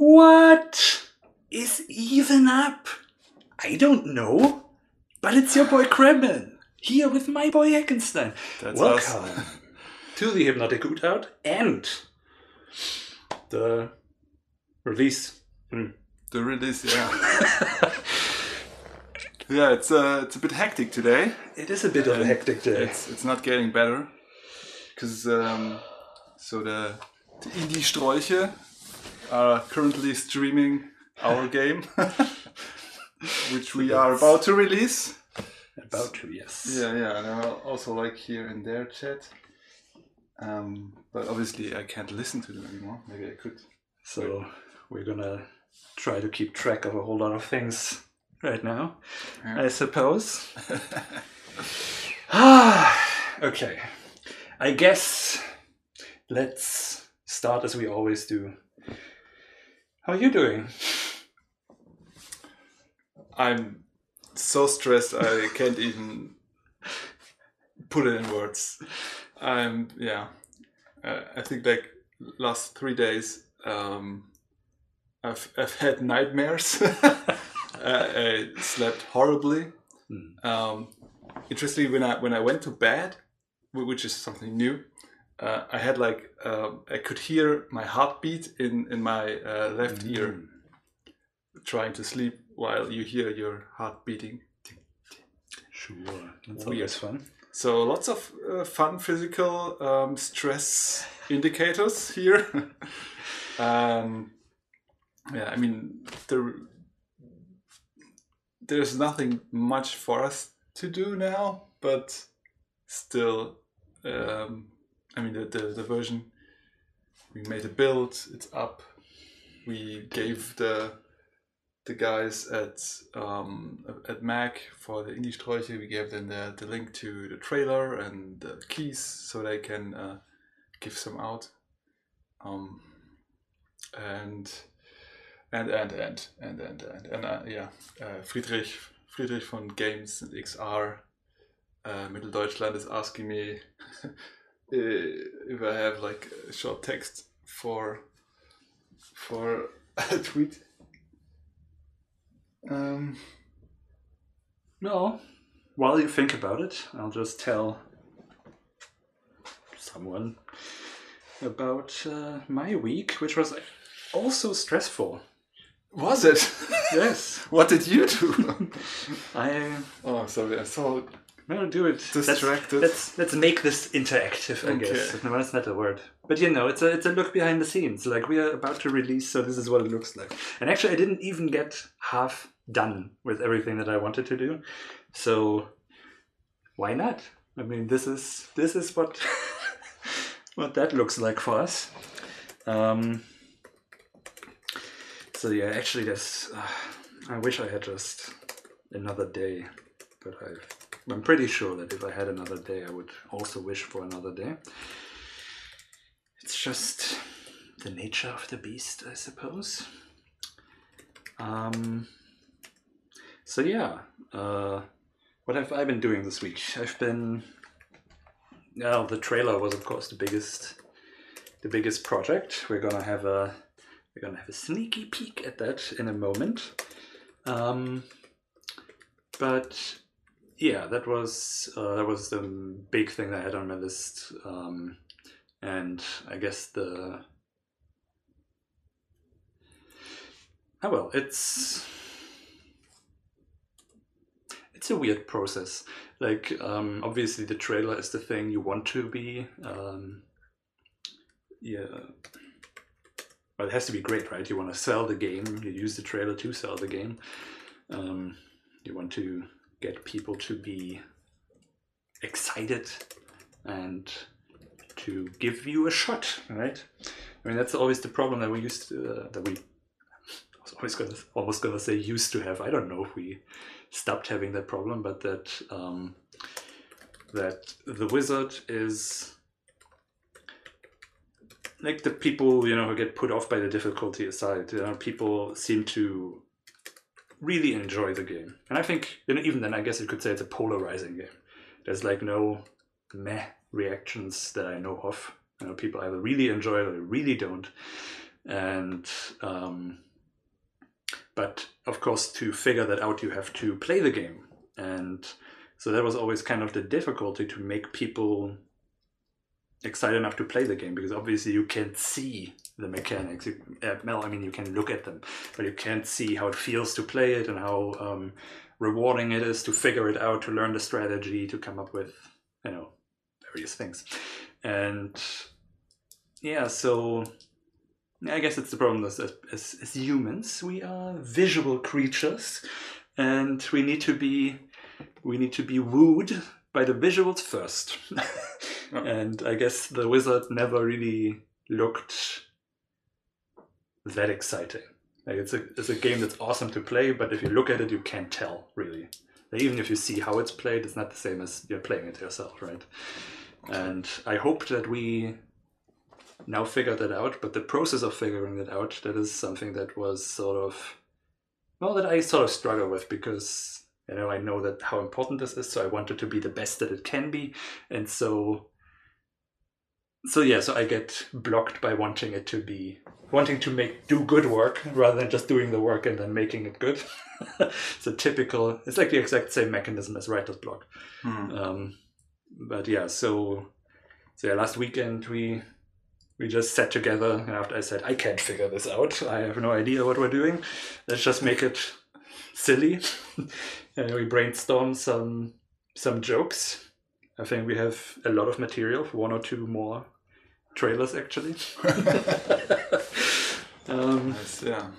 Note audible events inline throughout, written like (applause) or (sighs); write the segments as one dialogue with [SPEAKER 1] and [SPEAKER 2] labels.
[SPEAKER 1] What is even up? I don't know, but it's your boy Kremlin here with my boy Heckenstein.
[SPEAKER 2] That's
[SPEAKER 1] Welcome
[SPEAKER 2] us. (laughs)
[SPEAKER 1] to the Hypnotic Hootout and the release. Hmm.
[SPEAKER 2] The release, yeah. (laughs) yeah, it's uh, it's a bit hectic today.
[SPEAKER 1] It is a bit of a hectic day.
[SPEAKER 2] It's it's not getting better because um, so the the Indie Sträuche are currently streaming our (laughs) game, (laughs) which we are about to release.
[SPEAKER 1] About to, yes.
[SPEAKER 2] Yeah, yeah, and I also like here in their chat. Um, but obviously I can't listen to them anymore. Maybe I could.
[SPEAKER 1] So we're gonna try to keep track of a whole lot of things right now,
[SPEAKER 2] Yeah.
[SPEAKER 1] I suppose. ah, (laughs) (sighs) okay. I guess let's start as we always do. How are you doing?
[SPEAKER 2] I'm so stressed I can't even put it in words. I'm yeah. Uh, I think like last three days, um, I've I've had nightmares. (laughs) I, I slept horribly.
[SPEAKER 1] Hmm.
[SPEAKER 2] Um, interestingly, when I when I went to bed, which is something new, uh, I had like um I could hear my heartbeat in in my uh, left ear
[SPEAKER 1] Mm.
[SPEAKER 2] trying to sleep while you hear your heart beating.
[SPEAKER 1] Sure. That's
[SPEAKER 2] Weird.
[SPEAKER 1] always fun.
[SPEAKER 2] So lots of uh, fun physical um, stress indicators here. (laughs) um, yeah, I mean there, there's nothing much for us to do now, but still, um, I mean the, the the version we made a build, it's up. We gave the the guys at um, at Mac for the Indie Sträuche, we gave them the, the link to the trailer and the keys so they can uh, give some out. Um, and and and and and and and, and uh, yeah, uh, Friedrich Friedrich von Games and XR uh, Mitteldeutschland is asking me (laughs) if I have like a short text for for (laughs) a tweet. Um,
[SPEAKER 1] No. While you think about it, I'll just tell someone about uh, my week, which was also stressful.
[SPEAKER 2] was it?
[SPEAKER 1] Yes, (laughs)
[SPEAKER 2] what did you do? (laughs)
[SPEAKER 1] I
[SPEAKER 2] oh, sorry, I'm so
[SPEAKER 1] will do it.
[SPEAKER 2] Distracted.
[SPEAKER 1] Let's, let's let's make this interactive. I guess. No, that's not a word. But you know, it's a it's a look behind the scenes. Like we are about to release, so this is what it looks like. And actually, I didn't even get half done with everything that I wanted to do. So why not? I mean, this is this is what (laughs) what that looks like for us. Um, so yeah, actually, this uh, I wish I had just another day, but I I'm pretty sure that if I had another day, I would also wish for another day. It's just the nature of the beast, I suppose. Um, so yeah, uh, what have I been doing this week? I've been. Well, the trailer was of course the biggest, the biggest project. We're gonna have a, we're gonna have a sneaky peek at that in a moment. Um, but yeah, that was uh, that was the big thing that I had on my list, um, and I guess the oh well, it's it's a weird process. Like um, obviously, the trailer is the thing you want to be. Um, yeah. Well, it has to be great, right? You want to sell the game. You use the trailer to sell the game. Um, you want to get people to be excited and to give you a shot, right? I mean, that's always the problem that we used to, uh, that we, I was always gonna, almost gonna say used to have. I don't know if we stopped having that problem, but that, um, that the wizard is like the people, you know, who get put off by the difficulty aside, you know, people seem to really enjoy the game. And I think, even then, I guess you could say it's a polarizing game. There's like no meh reactions that I know of. You know, people either really enjoy it or they really don't. and um, but of course to figure that out you have to play the game and so that was always kind of the difficulty to make people excited enough to play the game because obviously you can't see the mechanics. You, uh, well, I mean, you can look at them, but you can't see how it feels to play it and how um, rewarding it is to figure it out, to learn the strategy, to come up with, you know, various things. And yeah, so I guess it's the problem as, as, as humans, we are visual creatures and we need to be we need to be wooed by the visuals first. (laughs) and I guess the wizard never really looked that exciting. Like it's a it's a game that's awesome to play, but if you look at it, you can't tell really. Like even if you see how it's played, it's not the same as you're playing it yourself, right? And I hope that we now figure that out, but the process of figuring that out, that is something that was sort of well that I sort of struggle with because you know I know that how important this is, so I want it to be the best that it can be, and so so yeah, so I get blocked by wanting it to be wanting to make do good work rather than just doing the work and then making it good. (laughs) it's a typical. It's like the exact same mechanism as writer's block.
[SPEAKER 2] Hmm.
[SPEAKER 1] Um, but yeah, so so yeah, last weekend we we just sat together and after I said I can't figure this out. I have no idea what we're doing. Let's just make it silly. (laughs) and we brainstormed some some jokes. I think we have a lot of material, one or two more trailers actually. (laughs) um,
[SPEAKER 2] Nice, yeah.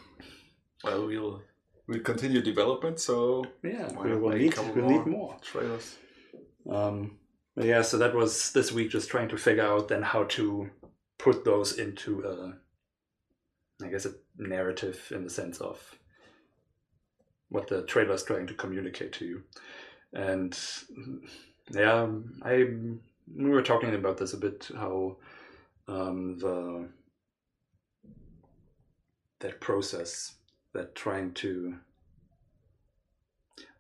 [SPEAKER 2] Well, we'll we'll continue development, so
[SPEAKER 1] yeah, we will need we'll
[SPEAKER 2] more?
[SPEAKER 1] need more.
[SPEAKER 2] trailers.
[SPEAKER 1] Um, yeah, so that was this week, just trying to figure out then how to put those into a, I guess, a narrative in the sense of what the trailer is trying to communicate to you. And yeah, I we were talking about this a bit how um, the that process that trying to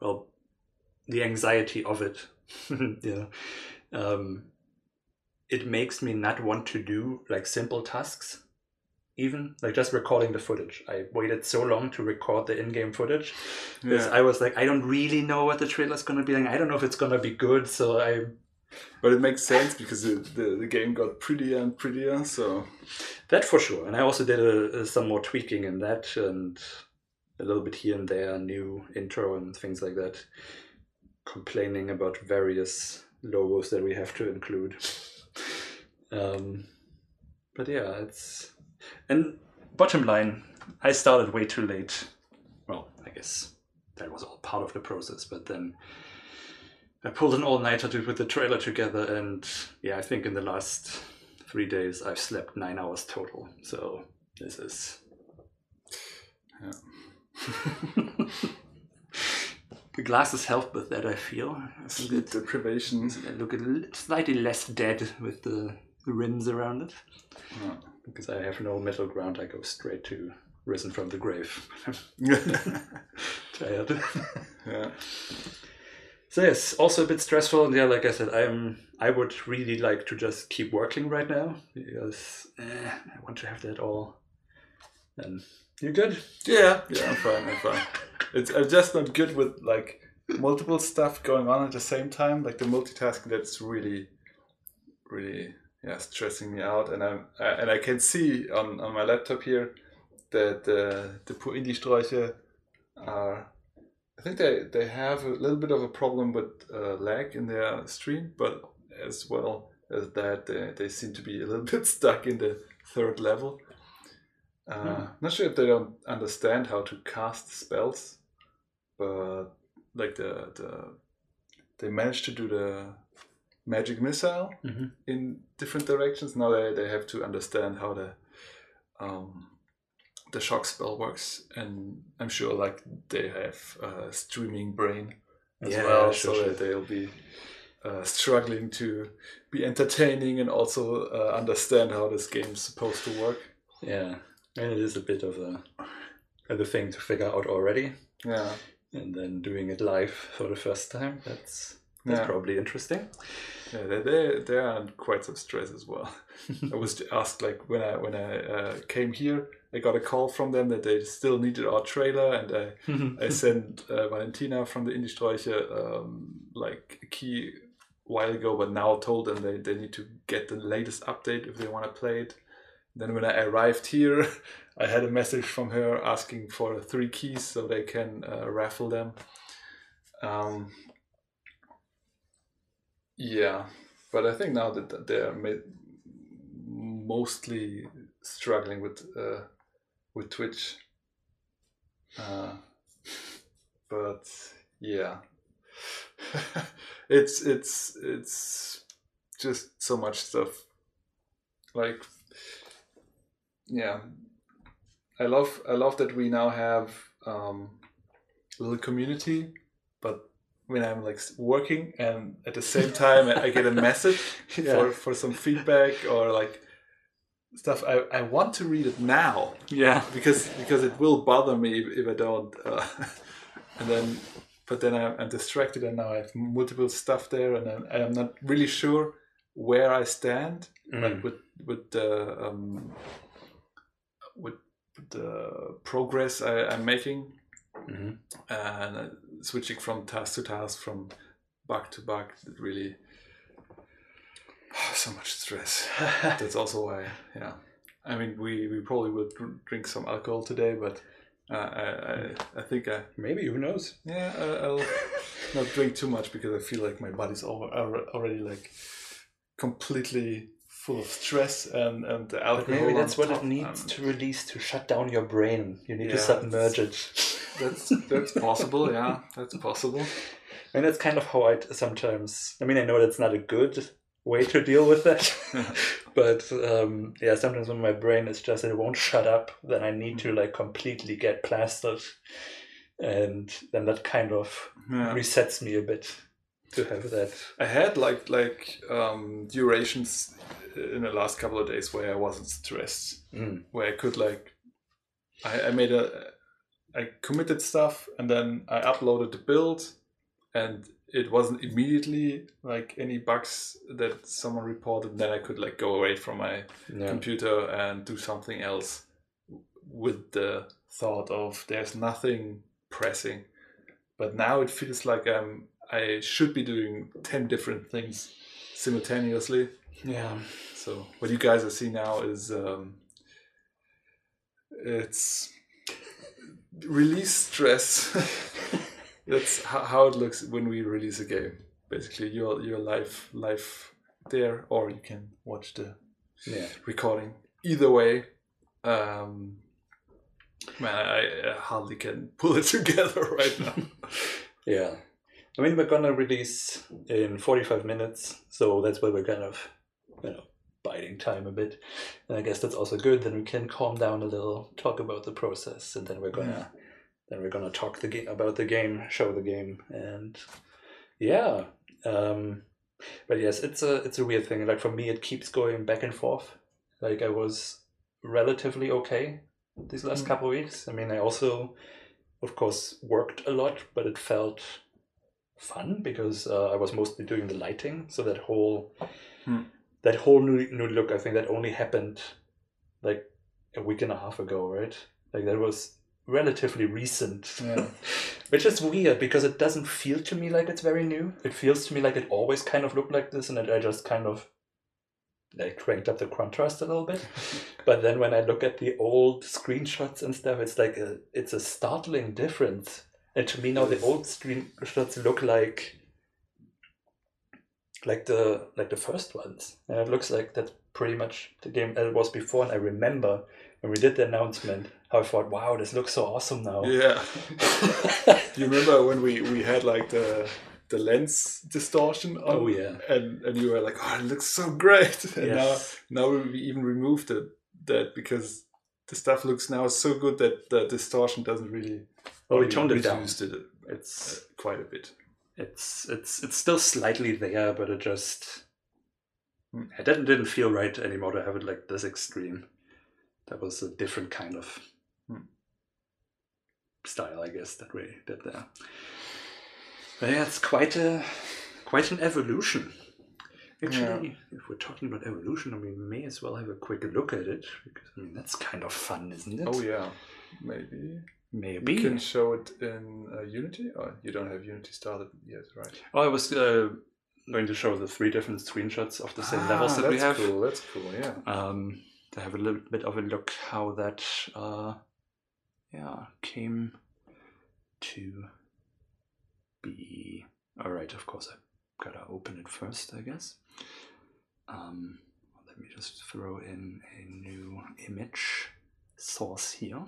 [SPEAKER 1] well the anxiety of it (laughs) yeah um, it makes me not want to do like simple tasks even like just recording the footage i waited so long to record the in-game footage because
[SPEAKER 2] Yeah.
[SPEAKER 1] i was like i don't really know what the trailer's going to be like i don't know if it's going to be good so i
[SPEAKER 2] But it makes sense because the, the, the game got prettier and prettier, so
[SPEAKER 1] That for sure. And I also did a, a- some more tweaking in that and a little bit here and there, new intro and things like that. Complaining about various logos that we have to include. (laughs) um, but yeah, it's. And bottom line, I started way too late. Well, I guess that was all part of the process, but then. I pulled an all nighter to put the trailer together, and yeah, I think in the last three days I've slept nine hours total. So this is
[SPEAKER 2] yeah. (laughs)
[SPEAKER 1] the glasses help with that. I feel I
[SPEAKER 2] sleep deprivation.
[SPEAKER 1] I look slightly less dead with the rims around it
[SPEAKER 2] Yeah.
[SPEAKER 1] Because I have no middle ground. I go straight to risen from the grave. (laughs) Tired.
[SPEAKER 2] yeah.
[SPEAKER 1] So yes, also a bit stressful. And yeah, like I said, I'm I would really like to just keep working right now because eh, I want to have that all. And you good?
[SPEAKER 2] Yeah, yeah, I'm fine. I'm fine. It's I'm just not good with like multiple stuff going on at the same time. Like the multitasking, that's really, really yeah stressing me out. And I'm I, and I can see on, on my laptop here that the the poor indie Sträuche are. I think they, they have a little bit of a problem with uh, lag in their stream, but as well as that, they, they seem to be a little (laughs) bit stuck in the third level. Uh,
[SPEAKER 1] Hmm.
[SPEAKER 2] Not sure if they don't understand how to cast spells, but like the the they managed to do the magic missile
[SPEAKER 1] Mhm.
[SPEAKER 2] in different directions. Now they, they have to understand how the um, the shock spell works, and I'm sure like they have a streaming brain as
[SPEAKER 1] Yeah,
[SPEAKER 2] well,
[SPEAKER 1] sure,
[SPEAKER 2] so
[SPEAKER 1] sure.
[SPEAKER 2] that they'll be uh, struggling to be entertaining and also uh, understand how this game's supposed to work.
[SPEAKER 1] Yeah, and it is a bit of a of a thing to figure out already,
[SPEAKER 2] Yeah,
[SPEAKER 1] and then doing it live for the first time. That's that's
[SPEAKER 2] yeah.
[SPEAKER 1] probably interesting.
[SPEAKER 2] Yeah, they they they are in quite some stress as well. (laughs) I was asked like when I when I uh, came here, I got a call from them that they still needed our trailer, and I I (laughs) sent uh, Valentina from the Indie um, like a key while ago, but now told them they, they need to get the latest update if they want to play it. Then when I arrived here, (laughs) I had a message from her asking for three keys so they can uh, raffle them. Um, yeah, but I think now that they're mostly struggling with uh, with Twitch. Uh, (laughs) but yeah, (laughs) it's it's it's just so much stuff. Like, yeah, I love I love that we now have um, a little community, when I'm like working and at the same time I get a message (laughs)
[SPEAKER 1] Yeah.
[SPEAKER 2] for, for some feedback or like stuff, I, I want to read it now
[SPEAKER 1] yeah.
[SPEAKER 2] because because it will bother me if, if I don't. Uh, (laughs) and then, but then I'm, I'm distracted and now I have multiple stuff there and I'm, I'm not really sure where I stand like
[SPEAKER 1] Mm.
[SPEAKER 2] with with the um, with the progress I, I'm making
[SPEAKER 1] Mhm.
[SPEAKER 2] and uh, switching from task to task, from bug to bug, really (sighs) so much stress. (laughs) That's also why, yeah. I mean, we, we probably will dr- drink some alcohol today, but uh, I, I I think I
[SPEAKER 1] Maybe who knows?
[SPEAKER 2] yeah I, I'll (laughs) not drink too much because I feel like my body's over, already like completely full of stress and and the alcohol.
[SPEAKER 1] But maybe that's what
[SPEAKER 2] top,
[SPEAKER 1] it needs
[SPEAKER 2] and-
[SPEAKER 1] to release to shut down your brain. You need to submerge it.
[SPEAKER 2] That's (laughs) that's possible. Yeah, that's possible.
[SPEAKER 1] And that's kind of how I sometimes. I mean, I know that's not a good way to deal with that, (laughs) but um, yeah, sometimes when my brain is just it won't shut up, then I need to like completely get plastered, and then that kind of
[SPEAKER 2] Yeah.
[SPEAKER 1] resets me a bit to have that.
[SPEAKER 2] I had like like um, durations in the last couple of days where I wasn't stressed,
[SPEAKER 1] Mm.
[SPEAKER 2] where I could like, I, I made a, I committed stuff and then I uploaded the build, and it wasn't immediately like any bugs that someone reported. Then I could like go away from my
[SPEAKER 1] Yeah.
[SPEAKER 2] computer and do something else with the thought of there's nothing pressing. But now it feels like I'm I should be doing ten different things simultaneously.
[SPEAKER 1] Yeah.
[SPEAKER 2] So what you guys are seeing now is um, it's release stress. (laughs) That's how, it looks when we release a game. Basically, you're you're live live there, or you can watch the
[SPEAKER 1] Yeah.
[SPEAKER 2] recording. Either way, um, man, I, I hardly can (laughs) pull it together right now. (laughs)
[SPEAKER 1] Yeah. I mean, we're gonna release in 45 minutes, so that's where we're kind of, you know, biding time a bit. And I guess that's also good. Then we can calm down a little, talk about the process, and then we're gonna, then we're gonna talk the game about the game, show the game, and yeah. Um, but yes, it's a it's a weird thing. Like for me, it keeps going back and forth. Like I was relatively okay these last
[SPEAKER 2] Mm.
[SPEAKER 1] couple of weeks. I mean, I also, of course, worked a lot, but it felt fun because uh, I was mostly doing the lighting. So that whole
[SPEAKER 2] Hmm.
[SPEAKER 1] That whole new new look, I think that only happened like a week and a half ago, right? Like that was relatively recent.
[SPEAKER 2] Yeah. (laughs)
[SPEAKER 1] Which is weird because it doesn't feel to me like it's very new. It feels to me like it always kind of looked like this, and that I just kind of like cranked up the contrast a little bit. (laughs) but then when I look at the old screenshots and stuff, it's like a it's a startling difference. And to me now, the old screenshots look like like the like the first ones, and it looks like that's pretty much the game that it was before. And I remember when we did the announcement, how I thought, "Wow, this looks so awesome now."
[SPEAKER 2] yeah. (laughs) You remember when we, we had like the the lens distortion on?
[SPEAKER 1] Oh, yeah.
[SPEAKER 2] And and you were like, oh, it looks so great. (laughs) And
[SPEAKER 1] Yes.
[SPEAKER 2] now now we even removed it, that because the stuff looks now so good that the distortion doesn't really.
[SPEAKER 1] Well, we toned it down.
[SPEAKER 2] reduced it
[SPEAKER 1] It's
[SPEAKER 2] uh, quite a bit.
[SPEAKER 1] It's it's it's still slightly there, but it just it didn't didn't feel right anymore to have it like this extreme. That was a different kind of
[SPEAKER 2] Hmm.
[SPEAKER 1] style, I guess, that we did there. But yeah, it's quite a quite an evolution. Actually, if we're talking about evolution, I mean, we may as well have a quick look at it because I mean that's kind of fun, isn't it?
[SPEAKER 2] Oh yeah, maybe.
[SPEAKER 1] Maybe.
[SPEAKER 2] You can show it in uh, Unity, or you don't have Unity started yet, right?
[SPEAKER 1] Oh, I was uh, going to show the three different screenshots of the same levels
[SPEAKER 2] Ah,
[SPEAKER 1] that we have. that's.
[SPEAKER 2] Cool. That's cool. Yeah.
[SPEAKER 1] Um, to have a little bit of a look how that, uh, yeah, came to be. All right, of course, I gotta open it first, I guess. Um, let me just throw in a new image source here.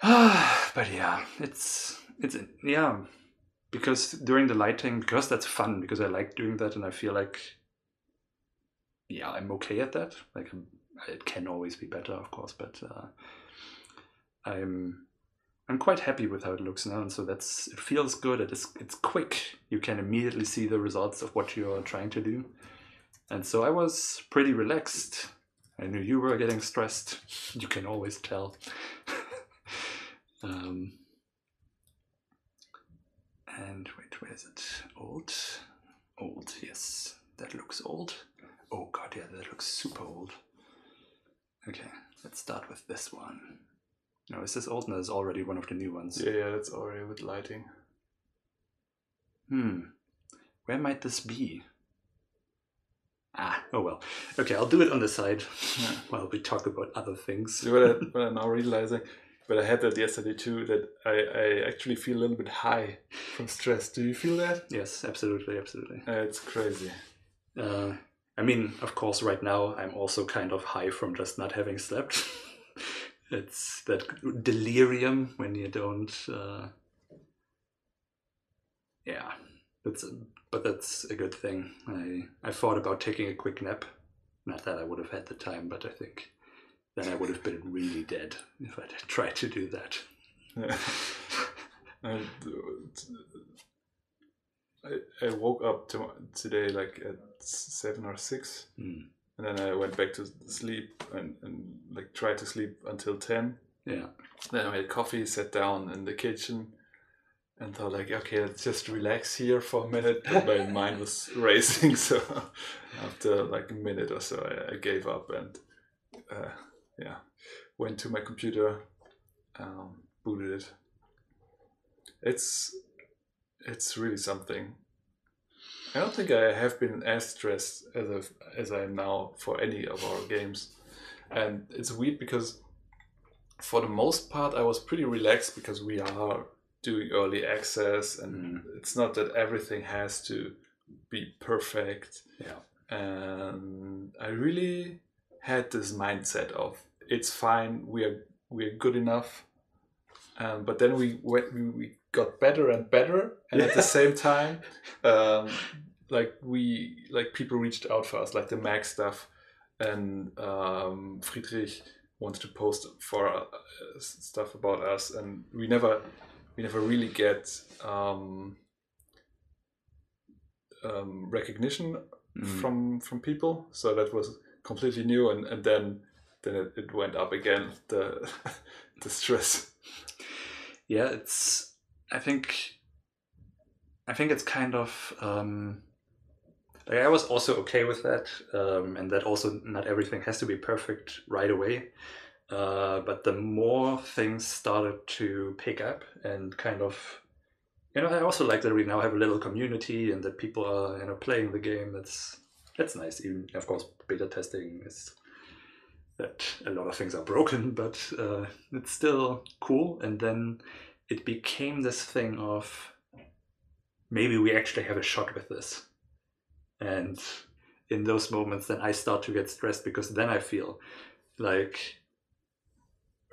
[SPEAKER 1] (sighs) but yeah, it's it's yeah, because during the lighting, because that's fun, because I like doing that, and I feel like yeah, I'm okay at that. Like it can always be better, of course, but uh, I'm I'm quite happy with how it looks now, and so that's it feels good. It is it's quick. You can immediately see the results of what you're trying to do, and so I was pretty relaxed. I knew you were getting stressed. You can always tell. (laughs) um, and wait, where is it? Old, old. Yes, that looks old. Oh god, yeah, that looks super old. Okay, let's start with this one. No, is this old? No, it's already one of the new ones.
[SPEAKER 2] Yeah, yeah. That's already with lighting.
[SPEAKER 1] Hmm. Where might this be? Ah, oh well. Okay, I'll do it on the side
[SPEAKER 2] Yeah. (laughs)
[SPEAKER 1] while we talk about other things.
[SPEAKER 2] See what, I, what (laughs) I'm now realizing, but I had that yesterday too. That I, I actually feel a little bit high from stress. Do you feel that?
[SPEAKER 1] Yes, absolutely, absolutely.
[SPEAKER 2] Uh, it's crazy.
[SPEAKER 1] Uh, I mean, of course, right now I'm also kind of high from just not having slept. (laughs) it's that delirium when you don't. Uh... Yeah, that's but that's a good thing. I I thought about taking a quick nap. Not that I would have had the time, but I think then I would have been really dead if I'd (laughs) tried to do that. (laughs)
[SPEAKER 2] Yeah. Uh, I, I woke up to, today like at seven or six,
[SPEAKER 1] Hmm.
[SPEAKER 2] and then I went back to sleep and, and like tried to sleep until ten.
[SPEAKER 1] Yeah,
[SPEAKER 2] Then I made coffee, sat down in the kitchen, and thought like, okay, let's just relax here for a minute. But my (laughs) mind was racing, so after like a minute or so, I, I gave up and uh, yeah, went to my computer, um, booted it. It's it's really something. I don't think I have been as stressed as I've, as I am now for any of our games, and it's weird because for the most part, I was pretty relaxed because we are doing early access, and
[SPEAKER 1] Mm.
[SPEAKER 2] it's not that everything has to be perfect.
[SPEAKER 1] yeah,
[SPEAKER 2] And I really had this mindset of it's fine, we are we are good enough. Um, but then we went, we, we got better and better, and at the same time, (laughs) um, like we like people reached out for us, like the Mac stuff, and um, Friedrich wanted to post for uh, stuff about us, and we never we never really get um, um, recognition
[SPEAKER 1] Mm.
[SPEAKER 2] from from people. So that was completely new, and, and then then it, it went up again the (laughs) the stress.
[SPEAKER 1] yeah it's i think i think it's kind of um like i was also okay with that um and that also not everything has to be perfect right away. Uh but the more things started to pick up and kind of you know i also like that we now have a little community and that people are you know playing the game. That's that's nice. Even of course beta testing is that a lot of things are broken, (laughs) but uh, it's still cool. And then it became this thing of maybe we actually have a shot with this. And in those moments, then I start to get stressed because then I feel like,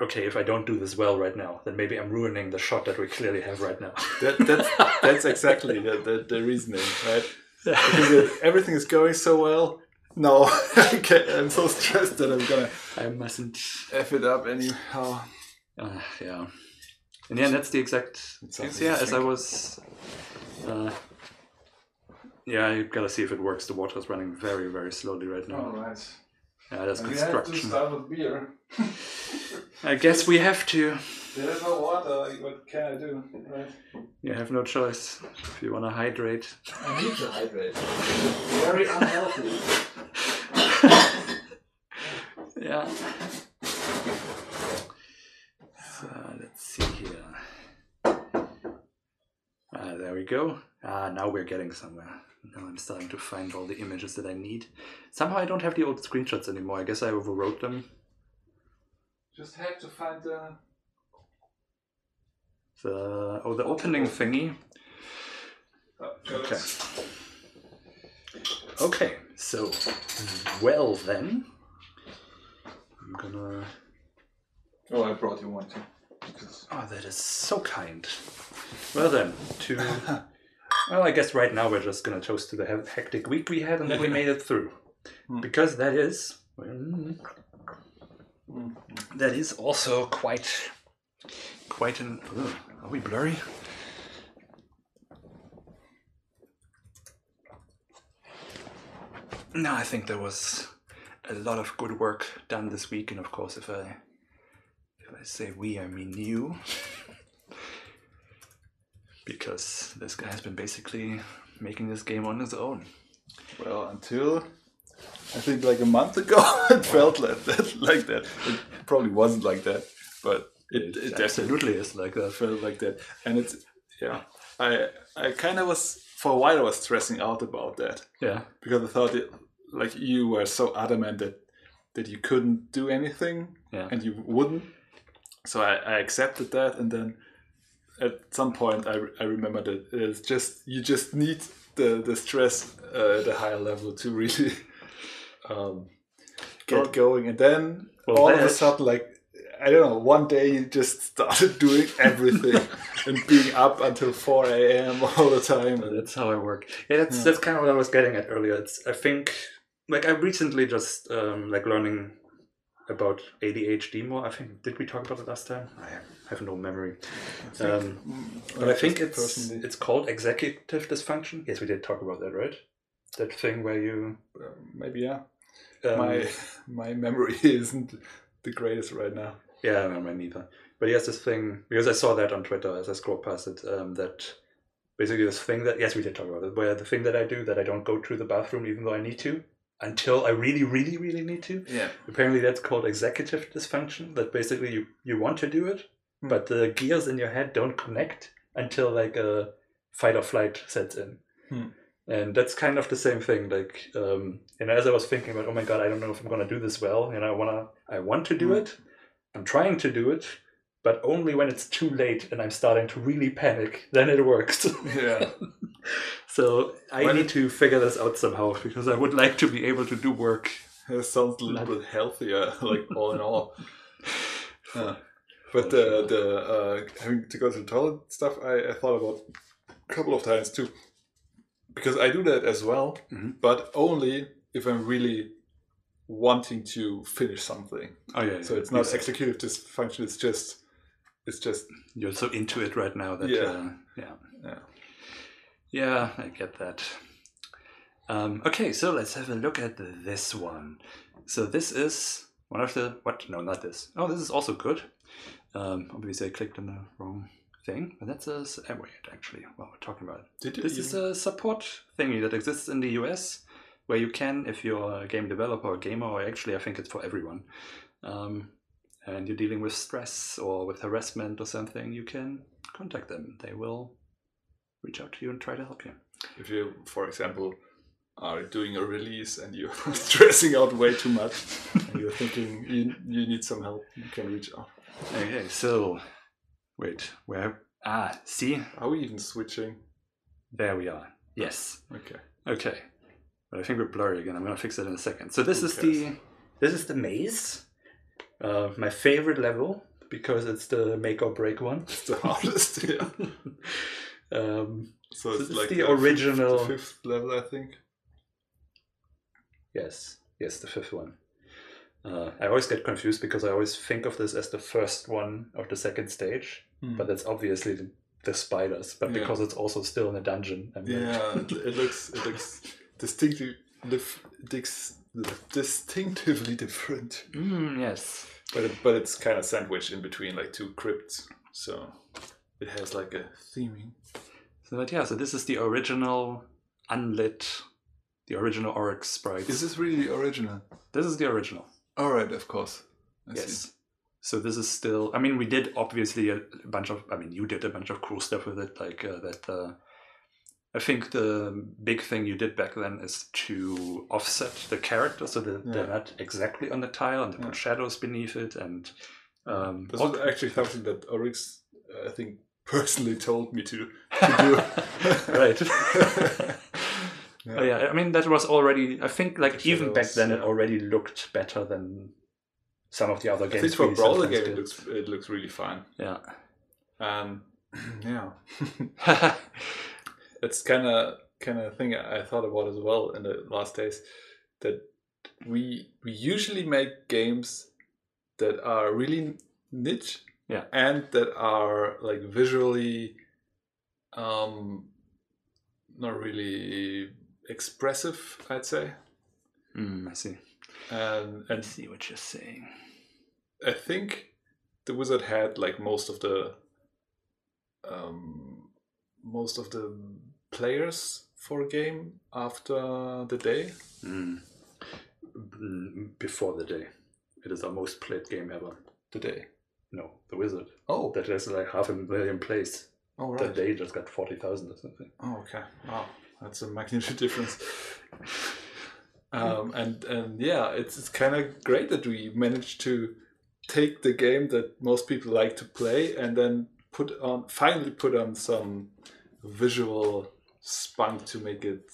[SPEAKER 1] okay, if I don't do this well right now, then maybe I'm ruining the shot that we clearly have right now. (laughs)
[SPEAKER 2] That that's that's exactly the, the, the reasoning, right? (laughs) Because everything is going so well. No, (laughs) okay, I'm so stressed that I'm gonna
[SPEAKER 1] I mustn't.
[SPEAKER 2] f it up anyhow.
[SPEAKER 1] Uh, yeah. And yeah, that's the exact. Yeah, as I was. Uh, yeah, you gotta see if it works. The water's running very, very slowly right now.
[SPEAKER 2] right.
[SPEAKER 1] Yeah, there's construction.
[SPEAKER 2] We have to start with beer.
[SPEAKER 1] I guess we have to.
[SPEAKER 2] There's no water. What can I do? Right.
[SPEAKER 1] You have no choice if you want to hydrate.
[SPEAKER 2] I need to hydrate. Very unhealthy. (laughs)
[SPEAKER 1] yeah. So let's see here. Ah, there we go. Ah, now we're getting somewhere. Now I'm starting to find all the images that I need. Somehow I don't have the old screenshots anymore. I guess I overwrote them.
[SPEAKER 2] Just have to find the.
[SPEAKER 1] The oh, the opening thingy. Okay. Okay, so well then, I'm gonna.
[SPEAKER 2] Oh, I brought you one too. Because
[SPEAKER 1] Oh, that is so kind. Well then, to (laughs) well, I guess right now we're just gonna toast to the hectic week we had and that we made it through,
[SPEAKER 2] Hmm.
[SPEAKER 1] because that is well, that is also quite quite an. Ugh, are we blurry? No, I think there was a lot of good work done this week, and of course, if I if I say we, I mean you, because this guy has been basically making this game on his own.
[SPEAKER 2] Well, until I think like a month ago, (laughs) it felt like that. Like that. It probably wasn't like that, but it, it definitely
[SPEAKER 1] absolutely is like that.
[SPEAKER 2] felt like that. And it's yeah. I I kind of was for a while. I was stressing out about that
[SPEAKER 1] Yeah,
[SPEAKER 2] because I thought it like you were so adamant that that you couldn't do anything
[SPEAKER 1] yeah,
[SPEAKER 2] and you wouldn't. So I, I accepted that, and then at some point I, I remember that it's just you just need the the stress uh, at a higher level to really (laughs) um, get going, and then
[SPEAKER 1] well,
[SPEAKER 2] all of a sudden, like I don't know, one day you just started (laughs) doing everything (laughs) and being up until four a.m. all the time.
[SPEAKER 1] That's how I work. Yeah, that's that's kind of what I was getting at earlier. It's I think like I recently just um, like learning about ADHD more. I think did we talk about it last time? I have no memory. Um, but I think it's
[SPEAKER 2] personally,
[SPEAKER 1] it's called executive dysfunction. Yes, we did talk about that, right? That thing where you
[SPEAKER 2] uh, maybe yeah.
[SPEAKER 1] um,
[SPEAKER 2] my (laughs) my memory isn't the greatest right now.
[SPEAKER 1] Yeah, no, mine neither. But he has this thing because I saw that on Twitter as I scrolled past it. Um, that basically this thing that yes, we did talk about it. Where the thing that I do that I don't go to the bathroom even though I need to until I really, really, really need to.
[SPEAKER 2] Yeah.
[SPEAKER 1] Apparently, that's called executive dysfunction. That basically you you want to do it,
[SPEAKER 2] Hmm.
[SPEAKER 1] but the gears in your head don't connect until like a fight or flight sets in.
[SPEAKER 2] Hmm.
[SPEAKER 1] And that's kind of the same thing. Like, um, and as I was thinking about, oh my god, I don't know if I'm gonna do this well, and I wanna, I want to do
[SPEAKER 2] Hmm.
[SPEAKER 1] it. I'm trying to do it, but only when it's too late and I'm starting to really panic, then it works. (laughs)
[SPEAKER 2] Yeah.
[SPEAKER 1] so I
[SPEAKER 2] When
[SPEAKER 1] need
[SPEAKER 2] it-
[SPEAKER 1] to figure this out somehow because I would like to be able to do work.
[SPEAKER 2] It sounds a little bit healthier, (laughs) like all in all. (laughs) Yeah. But the the uh, having to go to the toilet stuff, I, I thought about a couple of times too, because I do that as well,
[SPEAKER 1] Mhm.
[SPEAKER 2] but only if I'm really wanting to finish something.
[SPEAKER 1] Oh yeah.
[SPEAKER 2] So it's not executive dysfunction. It's just it's just
[SPEAKER 1] You're so into it right now that
[SPEAKER 2] Yeah.
[SPEAKER 1] uh, yeah,
[SPEAKER 2] yeah.
[SPEAKER 1] yeah, I get that. Um, okay, so let's have a look at this one. So this is one of the what? No, not this. Oh, this is also good. Um, obviously, I clicked on the wrong thing, but that's a wait actually. While we're talking about
[SPEAKER 2] Did you?
[SPEAKER 1] this is a support thingy that exists in the US where you can, if you're a game developer or gamer, or actually I think it's for everyone, um, and you're dealing with stress or with harassment or something, you can contact them. They will reach out to you and try to help you.
[SPEAKER 2] if you, for example, are doing a release and you're (laughs) stressing out way too much, (laughs) and you're thinking you you need some help, you can reach out.
[SPEAKER 1] Okay, so wait, where? Ah, see,
[SPEAKER 2] Are we even switching?
[SPEAKER 1] there we are. Yes.
[SPEAKER 2] Okay.
[SPEAKER 1] Okay. But I think we're blurry again. I'm gonna fix it in a second. So this
[SPEAKER 2] Who
[SPEAKER 1] is the this is the maze. Uh, my favorite level because it's the make or break one.
[SPEAKER 2] It's the hardest. (laughs) yeah.
[SPEAKER 1] um,
[SPEAKER 2] So
[SPEAKER 1] This
[SPEAKER 2] it's
[SPEAKER 1] is
[SPEAKER 2] like
[SPEAKER 1] the
[SPEAKER 2] fifth-
[SPEAKER 1] original-
[SPEAKER 2] the fifth level, I think.
[SPEAKER 1] yes, yes, the fifth one. Uh, I always get confused because I always think of this as the first one of the second stage, but that's obviously the, the spiders. But
[SPEAKER 2] Yeah.
[SPEAKER 1] because it's also still in a dungeon, I'm
[SPEAKER 2] yeah, it, it (laughs) looks it looks dix, distinctively different.
[SPEAKER 1] Mm, yes.
[SPEAKER 2] but it, but it's kind of sandwiched in between like two crypts, so it has like a theming.
[SPEAKER 1] So but yeah, so this is the original unlit, the original Oryx sprite.
[SPEAKER 2] Is this really original?
[SPEAKER 1] This is the original.
[SPEAKER 2] All right, of course. I
[SPEAKER 1] yes.
[SPEAKER 2] see.
[SPEAKER 1] So this is still. I mean, we did obviously a bunch of. I mean, you did a bunch of cool stuff with it, like uh, that. Uh, I think the big thing you did back then is to offset the characters so that they're not exactly on the tile and they
[SPEAKER 2] Yeah.
[SPEAKER 1] put shadows beneath it and. Um,
[SPEAKER 2] This was actually something that Oryx, I think, (laughs) personally told me to, to do. (laughs)
[SPEAKER 1] right. (laughs)
[SPEAKER 2] Yeah.
[SPEAKER 1] Yeah, I mean that was already. I think like
[SPEAKER 2] The
[SPEAKER 1] even back
[SPEAKER 2] shadows,
[SPEAKER 1] then it already looked better than some of the other
[SPEAKER 2] I
[SPEAKER 1] games.
[SPEAKER 2] think for a brawler
[SPEAKER 1] sometimes
[SPEAKER 2] game, it looks it looks really fine.
[SPEAKER 1] Yeah.
[SPEAKER 2] Um, yeah, it's kind of kind of thing I thought about as well in the last days that we we usually make games that are really niche
[SPEAKER 1] Yeah.
[SPEAKER 2] and that are like visually um not really expressive i'd say
[SPEAKER 1] mm, I see.
[SPEAKER 2] and
[SPEAKER 1] I
[SPEAKER 2] and
[SPEAKER 1] see what you're saying.
[SPEAKER 2] I think the wizard had like most of the um, most of the players for a game after the day.
[SPEAKER 1] Mm. Mm, Before the day, it is our most played game ever.
[SPEAKER 2] The day.
[SPEAKER 1] No, the Wizard.
[SPEAKER 2] Oh,
[SPEAKER 1] That has like half a million plays.
[SPEAKER 2] oh
[SPEAKER 1] The
[SPEAKER 2] right.
[SPEAKER 1] day just got forty thousand or something.
[SPEAKER 2] Oh okay. Wow, that's a magnitude (laughs) difference. Um, and and yeah, it's it's kind of great that we managed to take the game that most people like to play and then put on finally put on some visual spunk to make it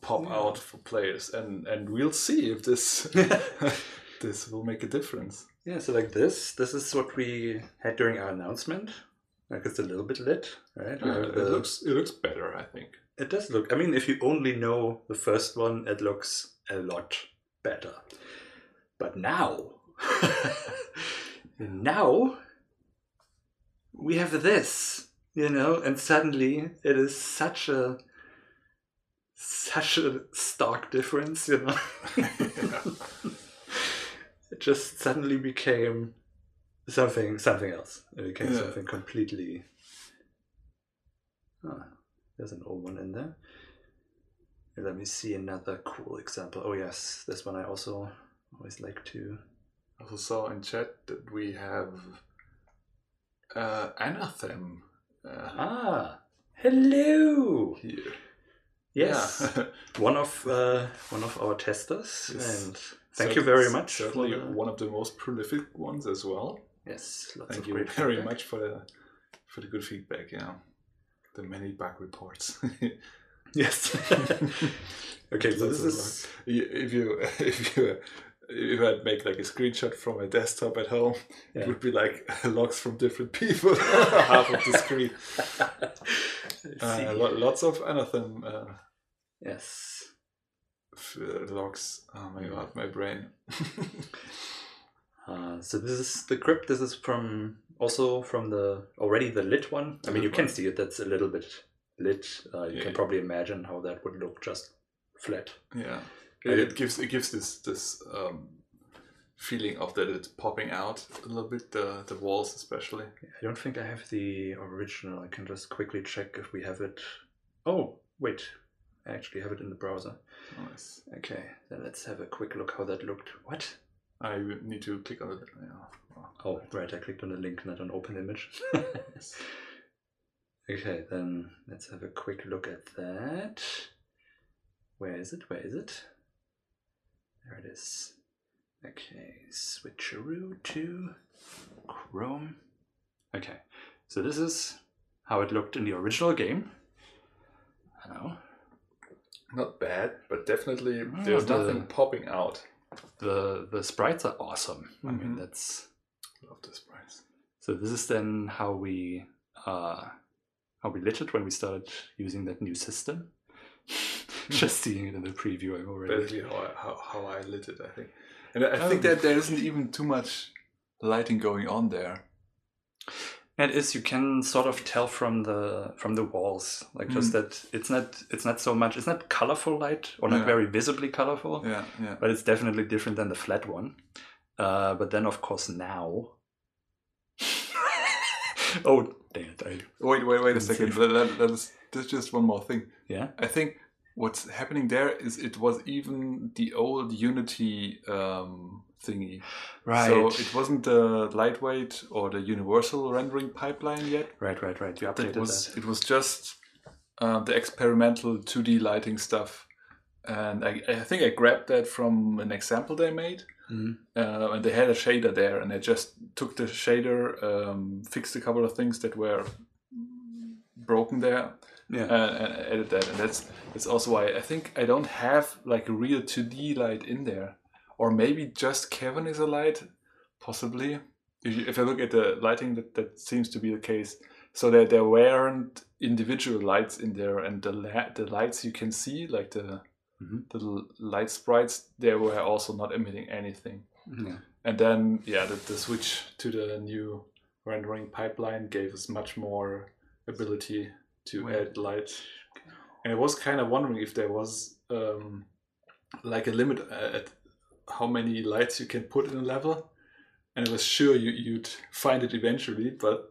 [SPEAKER 2] pop
[SPEAKER 1] Yeah.
[SPEAKER 2] out for players and and we'll see if this (laughs) (laughs) this will make a difference
[SPEAKER 1] Yeah, so like this, this is what we had during our announcement. Like it's a little bit lit, right? We
[SPEAKER 2] Uh, it
[SPEAKER 1] the-
[SPEAKER 2] looks it looks better i think
[SPEAKER 1] It does look. I mean, if you only know the first one, it looks a lot better. But now, (laughs) now we have this, you know, and suddenly it is such a such a stark difference, you know. (laughs) it just suddenly became something something else. It became
[SPEAKER 2] Yeah.
[SPEAKER 1] something completely. Ah, there's an old one in there. Let me see another cool example. Oh yes, this one I also always like to.
[SPEAKER 2] Also saw in chat that we have uh, Anathem
[SPEAKER 1] Ah, hello.
[SPEAKER 2] here.
[SPEAKER 1] Yes,
[SPEAKER 2] Yeah. (laughs)
[SPEAKER 1] one of uh, one of our testers,
[SPEAKER 2] Yes.
[SPEAKER 1] and thank you very much.
[SPEAKER 2] Certainly
[SPEAKER 1] the-
[SPEAKER 2] one of the most prolific ones as well.
[SPEAKER 1] Yes, lots
[SPEAKER 2] Thank
[SPEAKER 1] of
[SPEAKER 2] you very
[SPEAKER 1] feedback.
[SPEAKER 2] much for the for the good feedback. Yeah, the many bug reports. (laughs)
[SPEAKER 1] Yes. (laughs) okay, so this is
[SPEAKER 2] if you if you if I'd make like a screenshot from my desktop at home,
[SPEAKER 1] Yeah.
[SPEAKER 2] it would be like (laughs) logs from different people, (laughs) half of the screen. (laughs) Uh, lo- lots of Anathem uh,
[SPEAKER 1] yes.
[SPEAKER 2] uh, logs. Oh my god, my brain.
[SPEAKER 1] Uh, so this is the crypt. This is from also from the already the lit one. I mean, you can see it. That's a little bit lit. Uh, you
[SPEAKER 2] Yeah.
[SPEAKER 1] can probably imagine how that would look just flat.
[SPEAKER 2] Yeah, It, it gives it gives this this um, feeling of that it's popping out a little bit. The the walls especially.
[SPEAKER 1] I don't think I have the original. I can just quickly check if we have it. Oh, wait. I actually have it in the browser.
[SPEAKER 2] Nice.
[SPEAKER 1] Okay, then let's have a quick look how that looked. What?
[SPEAKER 2] I need to click on it. Yeah. Oh,
[SPEAKER 1] Oh, right. I clicked on the link, not on open image. (laughs) okay, then let's have a quick look at that. Where is it? Where is it? There it is. Okay, switcheroo to Chrome. Okay, so this is how it looked in the original game. Hello.
[SPEAKER 2] Not bad, but definitely
[SPEAKER 1] Oh,
[SPEAKER 2] there's
[SPEAKER 1] the-
[SPEAKER 2] nothing popping out.
[SPEAKER 1] The the sprites are awesome. I mean
[SPEAKER 2] Mhm.
[SPEAKER 1] that's
[SPEAKER 2] Love the sprites.
[SPEAKER 1] so this is then how we uh how we lit it when we started using that new system. (laughs) Just seeing it in the preview I'm already
[SPEAKER 2] Basically, how I, how, how I lit it, I think. And I I think
[SPEAKER 1] Oh.
[SPEAKER 2] that there isn't even too much lighting going on there.
[SPEAKER 1] It is. You can sort of tell from the from the walls, like just
[SPEAKER 2] Mm.
[SPEAKER 1] that it's not it's not so much. It's not colorful light or not
[SPEAKER 2] Yeah.
[SPEAKER 1] very visibly colorful,
[SPEAKER 2] Yeah, yeah.
[SPEAKER 1] but it's definitely different than the flat one. Uh, but then, of course, now. (laughs) oh, dang it! I,
[SPEAKER 2] Wait, wait, wait a second. Let, let, let us, there's just one more thing.
[SPEAKER 1] yeah.
[SPEAKER 2] I think what's happening there is it was even the old Unity um, thingy.
[SPEAKER 1] Right.
[SPEAKER 2] So it wasn't the lightweight or the universal rendering pipeline yet.
[SPEAKER 1] right. Right. Right. You
[SPEAKER 2] It
[SPEAKER 1] updated
[SPEAKER 2] was
[SPEAKER 1] that.
[SPEAKER 2] it was just uh, the experimental 2D lighting stuff, and I, I think I grabbed that from an example they made.
[SPEAKER 1] Mhm.
[SPEAKER 2] Uh, and they had a shader there, and I just took the shader, um, fixed a couple of things that were broken there,
[SPEAKER 1] Yeah.
[SPEAKER 2] uh, and added that. And that's that's also why I think I don't have like a real 2D light in there, or maybe just Kevin is a light, possibly. If, you, if I look at the lighting, that, that seems to be the case. So that there weren't individual lights in there, and the la- the lights you can see, like the
[SPEAKER 1] Mhm.
[SPEAKER 2] the light sprites, they were also not emitting anything.
[SPEAKER 1] yeah.
[SPEAKER 2] And then, yeah, the, the switch to the new rendering pipeline gave us much more ability to add light. And I was kind of wondering if there was um, like a limit at how many lights you can put in a level. And I was sure you, you'd find it eventually, but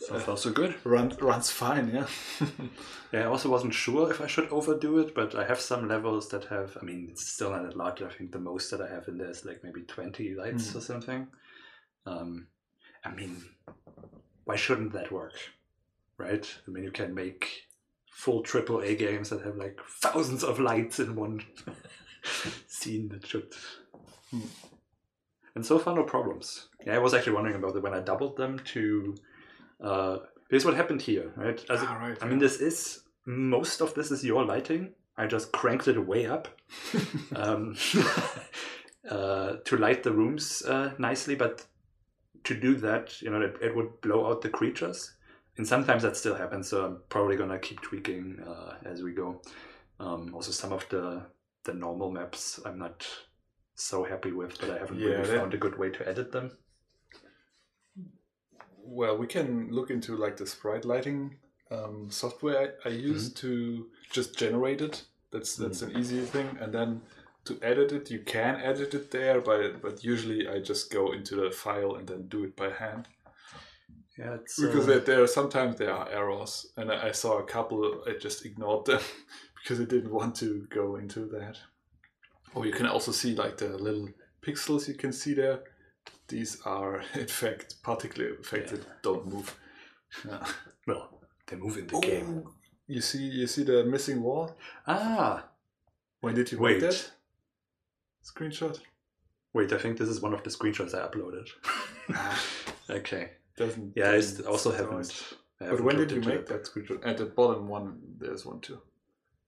[SPEAKER 1] So far, so good.
[SPEAKER 2] run, runs fine, yeah. (laughs)
[SPEAKER 1] Yeah, I also wasn't sure if I should overdo it, but I have some levels that have. I mean, it's still not a lot. I think the most that I have in there is like maybe twenty lights
[SPEAKER 2] Hmm.
[SPEAKER 1] or something. Um, I mean, why shouldn't that work? Right? I mean, you can make full triple A games that have like thousands of lights in one (laughs) scene that should.
[SPEAKER 2] Hmm.
[SPEAKER 1] And so far, no problems. Yeah, I was actually wondering about it when I doubled them to. Uh, here's what happened here, right? As
[SPEAKER 2] Ah, right,
[SPEAKER 1] I mean, this is most of this is your lighting. I just cranked it way up (laughs) um, (laughs) uh, to light the rooms uh, nicely, but to do that, you know, it, it would blow out the creatures. And sometimes that still happens, so I'm probably gonna keep tweaking uh, as we go. Um, also, some of the the normal maps I'm not so happy with, but I haven't
[SPEAKER 2] Yeah,
[SPEAKER 1] really
[SPEAKER 2] that-
[SPEAKER 1] found a good way to edit them.
[SPEAKER 2] Well, we can look into like the sprite lighting um, software I, I use to just generate it. That's that's an easy thing, and then to edit it, you can edit it there, but but usually I just go into the file and then do it by hand
[SPEAKER 1] Yeah, it's
[SPEAKER 2] because
[SPEAKER 1] uh,
[SPEAKER 2] there, there are sometimes there are errors, and I, I saw a couple. I just ignored them (laughs) because I didn't want to go into that. Or you can also see like the little pixels you can see there. These are (laughs) in fact particle effects
[SPEAKER 1] Yeah.
[SPEAKER 2] that don't move. Yeah. (laughs)
[SPEAKER 1] well, they move in the game.
[SPEAKER 2] Oh, You see, you see the missing wall.
[SPEAKER 1] Ah,
[SPEAKER 2] When did you
[SPEAKER 1] Wait.
[SPEAKER 2] make that screenshot?
[SPEAKER 1] wait, I think this is one of the screenshots I uploaded. okay.
[SPEAKER 2] Doesn't.
[SPEAKER 1] Yeah, I
[SPEAKER 2] doesn't
[SPEAKER 1] s- also
[SPEAKER 2] surprise.
[SPEAKER 1] haven't. I
[SPEAKER 2] But
[SPEAKER 1] haven't
[SPEAKER 2] when did you make
[SPEAKER 1] it.
[SPEAKER 2] that screenshot? At the bottom one, there's one too.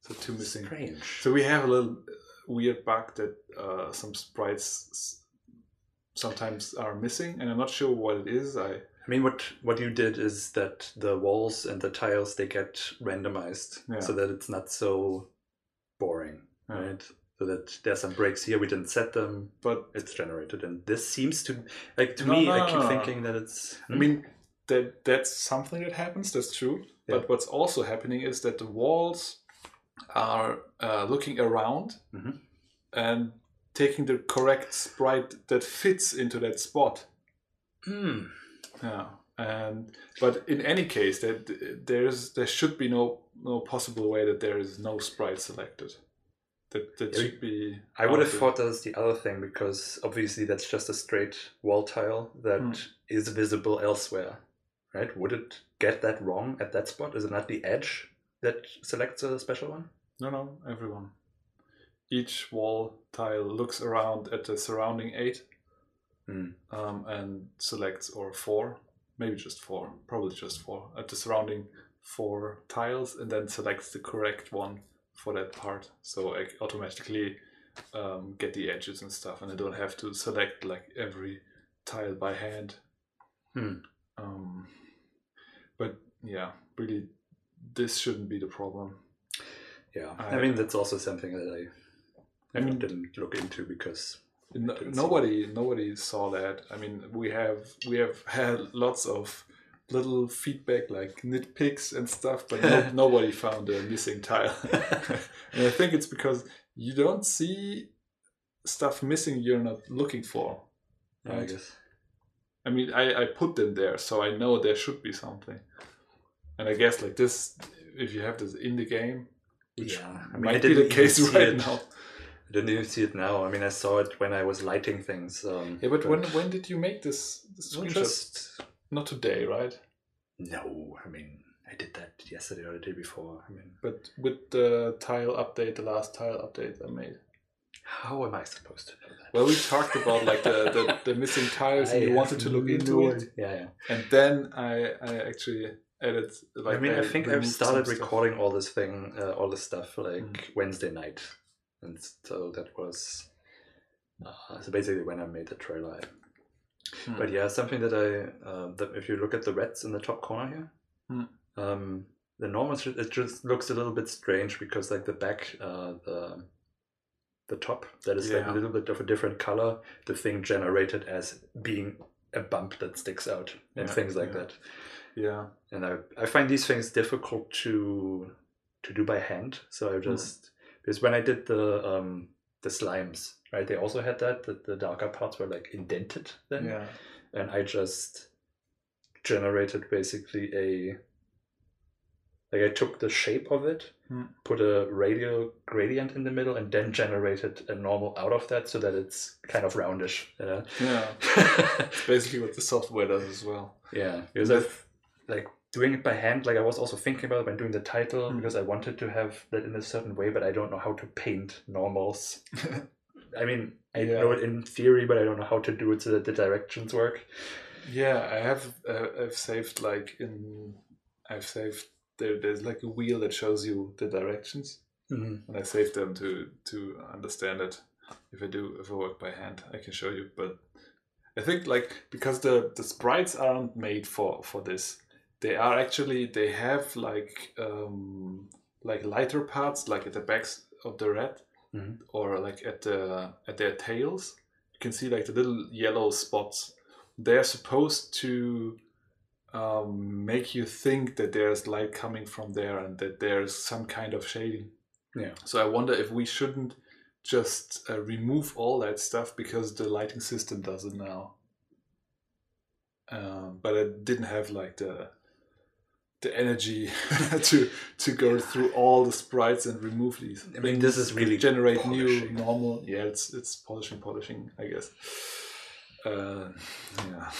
[SPEAKER 2] So two missing.
[SPEAKER 1] Strange.
[SPEAKER 2] So we have a little weird bug that uh, some sprites sometimes are missing, and I'm not sure what it is. I
[SPEAKER 1] I mean, what what you did is that the walls and the tiles they get randomized,
[SPEAKER 2] Yeah.
[SPEAKER 1] so that it's not so boring,
[SPEAKER 2] Yeah.
[SPEAKER 1] right? So that there's some breaks here. We didn't set them.
[SPEAKER 2] but
[SPEAKER 1] It's generated, and this seems to like to
[SPEAKER 2] No,
[SPEAKER 1] me.
[SPEAKER 2] no,
[SPEAKER 1] I keep
[SPEAKER 2] no,
[SPEAKER 1] thinking that it's.
[SPEAKER 2] I mean that that's something that happens. That's true.
[SPEAKER 1] Yeah.
[SPEAKER 2] But what's also happening is that the walls are uh, looking around
[SPEAKER 1] Mhm.
[SPEAKER 2] and taking the correct sprite that fits into that spot.
[SPEAKER 1] Hmm.
[SPEAKER 2] Yeah. And but in any case, that there's there should be no no possible way that there is no sprite selected. That that
[SPEAKER 1] Yeah,
[SPEAKER 2] should be.
[SPEAKER 1] I would have thought that was the other thing because obviously that's just a straight wall tile that is
[SPEAKER 2] Hmm.
[SPEAKER 1] visible elsewhere, right? Would it get that wrong at that spot? Is it not the edge that selects a special one?
[SPEAKER 2] No, no, everyone. Each wall tile looks around at the surrounding eight
[SPEAKER 1] Hmm.
[SPEAKER 2] um, and selects, or four, maybe just four, probably just four, at the surrounding four tiles, and then selects the correct one for that part. So I automatically um, get the edges and stuff, and I don't have to select like every tile by hand.
[SPEAKER 1] Hmm.
[SPEAKER 2] Um, but yeah, really, this shouldn't be the problem.
[SPEAKER 1] Yeah,
[SPEAKER 2] I-
[SPEAKER 1] I mean that's also something that I,
[SPEAKER 2] I mean-
[SPEAKER 1] didn't look into because
[SPEAKER 2] No, nobody nobody saw that i mean we have we have had lots of little feedback like nitpicks and stuff but no, (laughs) nobody found a missing tile (laughs) and i think it's because you don't see stuff missing you're not looking for
[SPEAKER 1] Yeah, I guess.
[SPEAKER 2] I mean, I, I put them there, so I know there should be something. And I guess like this, if you have this in the game, which
[SPEAKER 1] Yeah, I mean,
[SPEAKER 2] might be the case right
[SPEAKER 1] it.
[SPEAKER 2] now.
[SPEAKER 1] I didn't even see it now. I mean, I saw it when I was lighting things. Um,
[SPEAKER 2] Yeah, but when when did you make this, this screenshot?
[SPEAKER 1] just
[SPEAKER 2] Not today, right?
[SPEAKER 1] no. I mean, I did that yesterday or the day before. I mean,
[SPEAKER 2] But with the tile update, the last tile update I made.
[SPEAKER 1] how am I supposed to know that?
[SPEAKER 2] Well, we talked about like the, the, (laughs) the missing tiles, and
[SPEAKER 1] I
[SPEAKER 2] you wanted to look into it.
[SPEAKER 1] Yeah, yeah.
[SPEAKER 2] and then I I actually added like
[SPEAKER 1] I mean, I think I've started
[SPEAKER 2] stuff.
[SPEAKER 1] recording all this thing, uh, all this stuff, like
[SPEAKER 2] Mm.
[SPEAKER 1] Wednesday night, and so that was uh, so basically when I made the trailer.
[SPEAKER 2] Hmm.
[SPEAKER 1] But yeah, something that I uh, that if you look at the reds in the top corner here,
[SPEAKER 2] Hmm.
[SPEAKER 1] um, the normal it just looks a little bit strange because like the back, uh, the the top that is like a little bit of a different color. The thing generated as being a bump that sticks out and
[SPEAKER 2] Yeah,
[SPEAKER 1] things like
[SPEAKER 2] yeah.
[SPEAKER 1] that
[SPEAKER 2] Yeah,
[SPEAKER 1] and I, I find these things difficult to to do by hand. So I
[SPEAKER 2] Hmm.
[SPEAKER 1] just because when I did the um the slimes, right, they also had that that the darker parts were like indented then,
[SPEAKER 2] yeah,
[SPEAKER 1] and I just generated basically a like I took the shape of it,
[SPEAKER 2] Hmm.
[SPEAKER 1] put a radial gradient in the middle, and then generated a normal out of that so that it's kind of roundish. You know?
[SPEAKER 2] yeah. (laughs) Basically, what the software does as well.
[SPEAKER 1] Yeah, because I've like doing it by hand. Like I was also thinking about it when doing the title
[SPEAKER 2] Mm.
[SPEAKER 1] because I wanted to have that in a certain way, but I don't know how to paint normals. (laughs) I mean, I
[SPEAKER 2] Yeah.
[SPEAKER 1] know it in theory, but I don't know how to do it so that the directions work.
[SPEAKER 2] Yeah, I have. Uh, I've saved like in. I've saved there. There's like a wheel that shows you the directions,
[SPEAKER 1] Mm-hmm.
[SPEAKER 2] and I saved them to to understand it. If I do, if I work by hand, I can show you. But I think like because the the sprites aren't made for for this, they are actually they have like um like lighter parts like at the backs of the red
[SPEAKER 1] Mhm.
[SPEAKER 2] or like at the at their tails. You can see like the little yellow spots. They're supposed to um, make you think that there's light coming from there and that there's some kind of shading.
[SPEAKER 1] Yeah.
[SPEAKER 2] So I wonder if we shouldn't just uh, remove all that stuff because the lighting system does it now. Um, but I didn't have like the the energy (laughs) to to go through all the sprites and remove these.
[SPEAKER 1] I mean, this is really
[SPEAKER 2] generate new normal. Yeah, it's it's polishing, polishing. I guess. Uh, yeah.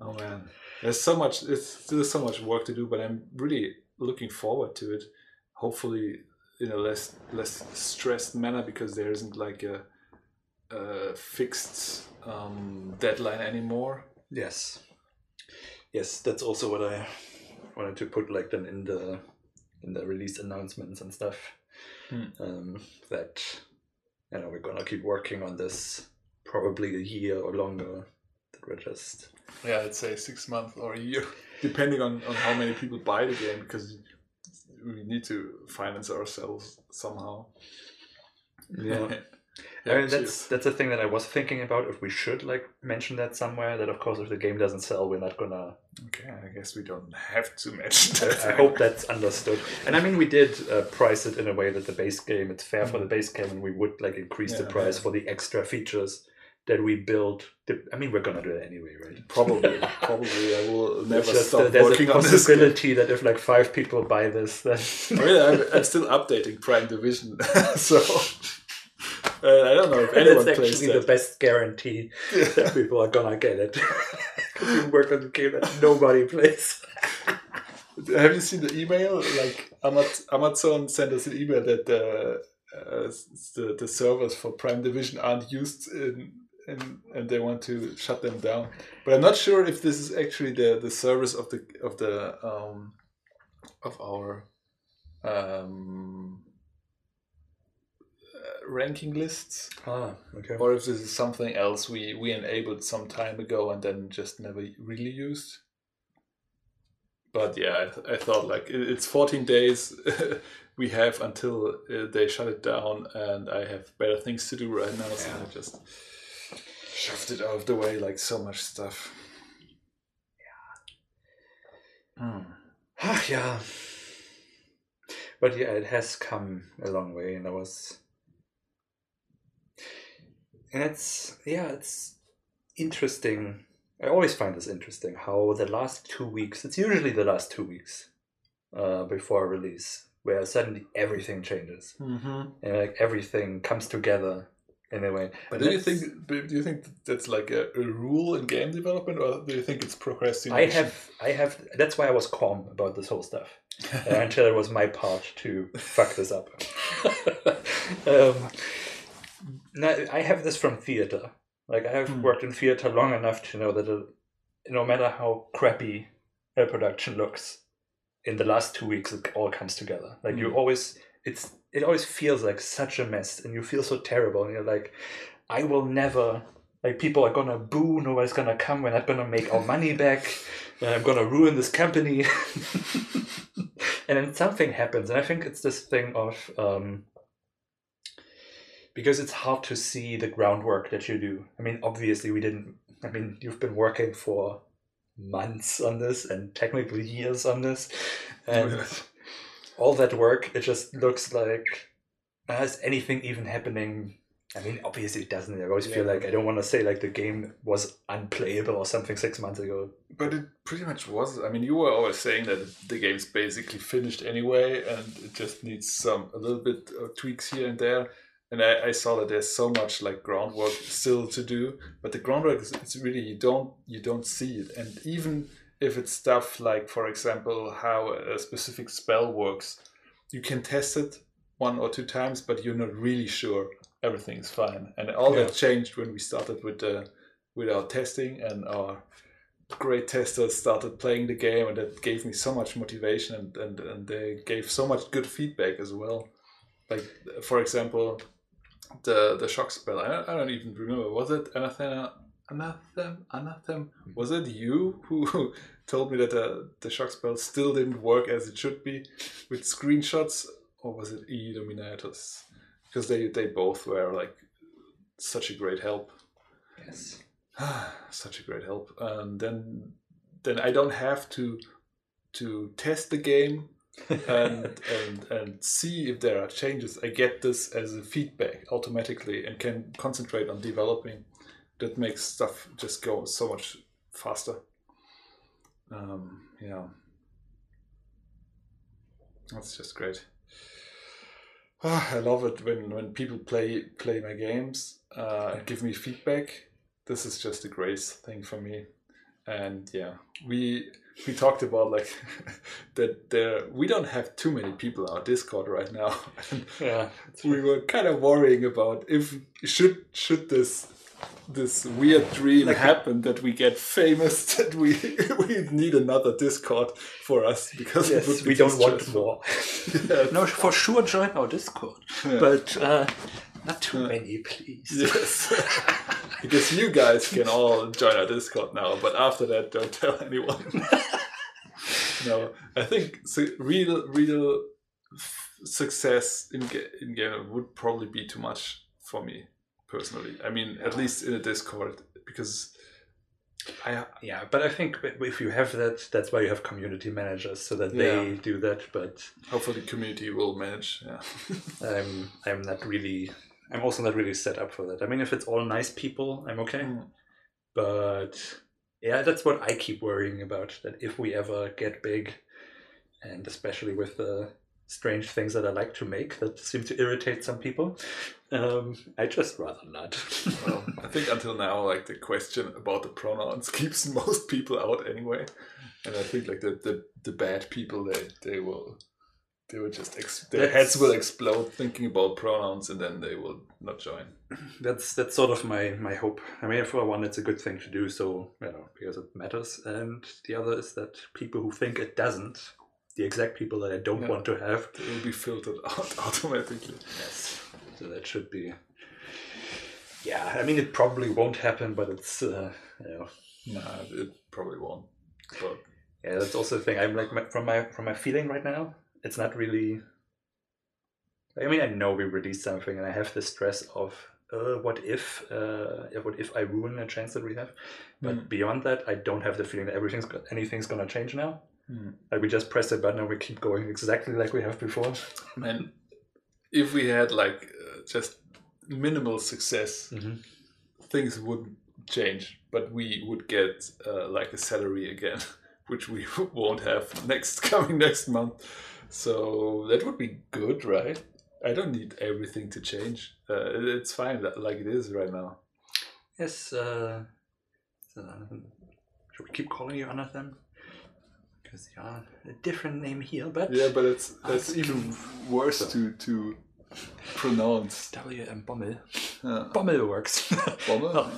[SPEAKER 2] (laughs) oh man, there's so much. It's still so much work to do, but I'm really looking forward to it. Hopefully, in a less less stressed manner because there isn't like a, a fixed um, deadline anymore.
[SPEAKER 1] Yes. Yes, that's also what I wanted to put like then in the in the release announcements and stuff.
[SPEAKER 2] Hmm.
[SPEAKER 1] Um, that you know we're gonna keep working on this probably a year or longer. That we're just
[SPEAKER 2] Yeah, I'd say six months or a year, (laughs) depending on, on how many people buy the game, because we need to finance ourselves somehow.
[SPEAKER 1] yeah. (laughs) I mean, that's that's a thing that I was thinking about if we should like mention that somewhere. That of course, if the game doesn't sell, we're not gonna.
[SPEAKER 2] Okay. I guess we don't have to mention that.
[SPEAKER 1] I hope that's understood. And I mean, we did uh, price it in a way that the base game it's fair for the base game, and we would like increase the price
[SPEAKER 2] yeah.
[SPEAKER 1] for the extra features that we build. The- I mean, we're gonna do it anyway, right? (laughs)
[SPEAKER 2] probably, probably, I will never
[SPEAKER 1] just,
[SPEAKER 2] stop
[SPEAKER 1] uh, there's
[SPEAKER 2] working
[SPEAKER 1] a
[SPEAKER 2] on this.
[SPEAKER 1] possibility that if like five people buy this, then (laughs)
[SPEAKER 2] I mean, I'm, I'm still updating Prime Division, (laughs) so uh, I don't know if (laughs) anyone
[SPEAKER 1] that's
[SPEAKER 2] plays
[SPEAKER 1] actually
[SPEAKER 2] that.
[SPEAKER 1] the best guarantee that people are gonna get it. (laughs) (laughs) Because you work on a game that nobody plays.
[SPEAKER 2] Have you seen the email? Like Amazon sent us an email that the uh, the, the servers for Prime Division aren't used in, in, and they want to shut them down. But I'm not sure if this is actually the, the service of the of the um, of our um, uh, ranking lists,
[SPEAKER 1] Ah, okay.
[SPEAKER 2] or if this is something else we we enabled some time ago and then just never really used but yeah, I, th- I thought like it- it's 14 days (laughs) we have until uh, they shut it down, and I have better things to do right now, so
[SPEAKER 1] Yeah.
[SPEAKER 2] I just shoved it out of the way like so much stuff. Yeah.
[SPEAKER 1] Ah, yeah. But yeah, it has come a long way, and I was. And it's yeah, it's interesting. I always find this interesting how the last two weeks. It's usually the last two weeks uh, before a release where suddenly everything changes
[SPEAKER 2] Mm-hmm.
[SPEAKER 1] and like everything comes together in a way.
[SPEAKER 2] But do you think do you think that's like a, a rule in game development, or do you think it's
[SPEAKER 1] I have I have that's why I was calm about this whole stuff. (laughs) uh, until it was my part to fuck this up. (laughs) (laughs) um, now, I have this from theater. Like I have
[SPEAKER 2] Hmm.
[SPEAKER 1] worked in theater long enough to know that uh no matter how crappy a production looks, in the last two weeks it all comes together. Like you
[SPEAKER 2] Hmm.
[SPEAKER 1] always, it's it always feels like such a mess, and you feel so terrible, and you're like, I will never. Like people are gonna boo, nobody's gonna come. We're not gonna make our money (laughs) back. I'm gonna ruin this company. (laughs) and then something happens, and I think it's this thing of um, because it's hard to see the groundwork that you do. I mean, obviously, we didn't. I mean, you've been working for months on this, and technically years on this, and
[SPEAKER 2] Yes.
[SPEAKER 1] all that work. It just looks like is anything even happening? I mean, obviously it doesn't. I always feel like I don't want to say like the game was unplayable or something six months ago.
[SPEAKER 2] But it pretty much was. I mean, you were always saying that the game's basically finished anyway, and it just needs some a little bit of tweaks here and there. And I, I saw that there's so much like groundwork still to do, but the groundwork is it's really you don't you don't see it. And even if it's stuff like, for example, how a specific spell works, you can test it one or two times, but you're not really sure everything's fine. And all
[SPEAKER 1] Yeah.
[SPEAKER 2] that changed when we started with the with our testing and our great testers started playing the game and that gave me so much motivation and, and, and they gave so much good feedback as well like for example the the shock spell i don't, I don't even remember. Was it anathema anathem anathem was it you who (laughs) told me that the, the shock spell still didn't work as it should be with screenshots? Or was it e dominatus because they they both were like such a great help.
[SPEAKER 1] Yes. (sighs)
[SPEAKER 2] such a great help. And then then i don't have to to test the game and and and see if there are changes. I get this as a feedback automatically and can concentrate on developing. That makes stuff just go so much faster. Um yeah. That's just great. Ah, I love it when, when people play play my games uh, and give me feedback. This is just a great thing for me. And yeah, we we talked about like (laughs) that there we don't have too many people on our Discord right now. (laughs)
[SPEAKER 1] Yeah.
[SPEAKER 2] we were kind of worrying about if should should this this weird dream
[SPEAKER 1] Like-
[SPEAKER 2] happen that we get famous (laughs) that we we need another Discord for us because
[SPEAKER 1] Yes, we don't want more.
[SPEAKER 2] Yeah.
[SPEAKER 1] No, for sure join our Discord,
[SPEAKER 2] Yeah.
[SPEAKER 1] but uh, not too
[SPEAKER 2] Yeah.
[SPEAKER 1] many, please.
[SPEAKER 2] Yes. (laughs) because you guys can all join our Discord now, but after that, don't tell anyone. (laughs) no, I think real, real success in in game would probably be too much for me personally. I mean, at least in a Discord, because I
[SPEAKER 1] Yeah, but I think if you have that, that's why you have community managers so that they
[SPEAKER 2] Yeah.
[SPEAKER 1] do that. But
[SPEAKER 2] hopefully community will manage. Yeah.
[SPEAKER 1] I'm I'm not really. I'm also not really set up for that. I mean, if it's all nice people, I'm okay.
[SPEAKER 2] Mm.
[SPEAKER 1] But yeah, that's what I keep worrying about. That if we ever get big, and especially with the strange things that I like to make that seem to irritate some people, um, I just rather not. (laughs)
[SPEAKER 2] Well, I think until now, like the question about the pronouns (laughs) keeps most people out anyway, and I think like the the, the bad people they they will they will just ex- their
[SPEAKER 1] That's-
[SPEAKER 2] heads will explode thinking about pronouns, and then they will not join. (clears throat)
[SPEAKER 1] that's that's sort of my my hope. I mean, for one, it's a good thing to do, so you know, because it matters, and the other is that people who think it doesn't, the exact people that I don't
[SPEAKER 2] Yeah.
[SPEAKER 1] want to have,
[SPEAKER 2] They will be filtered (laughs) out automatically.
[SPEAKER 1] yes, so that should be. Yeah, I mean, it probably won't happen, but it's uh, you know,
[SPEAKER 2] Nah, it probably won't. But
[SPEAKER 1] yeah, that's also the thing. I'm like from my from my feeling right now, it's not really. I mean, I know we released something, and I have the stress of, uh, what if, uh, what if I ruin a chance that we have? But
[SPEAKER 2] Mm.
[SPEAKER 1] beyond that, I don't have the feeling that everything's anything's gonna change now.
[SPEAKER 2] Mm.
[SPEAKER 1] Like we just press the button and we keep going exactly like we have before.
[SPEAKER 2] man, if we had like uh, just minimal success,
[SPEAKER 1] Mm-hmm.
[SPEAKER 2] things wouldn't change, but we would get uh, like a salary again, (laughs) which we (laughs) won't have next (laughs) coming next month. So that would be good, right? I don't need everything to change. Uh, it's fine that- like it is right now.
[SPEAKER 1] Yes. Uh, should we keep calling you Anathem? Because you are a different name here, but
[SPEAKER 2] Yeah, but it's
[SPEAKER 1] That's
[SPEAKER 2] even worse to to pronounce.
[SPEAKER 1] WM Bommel.
[SPEAKER 2] Uh,
[SPEAKER 1] Bommel works. (laughs)
[SPEAKER 2] Bomber?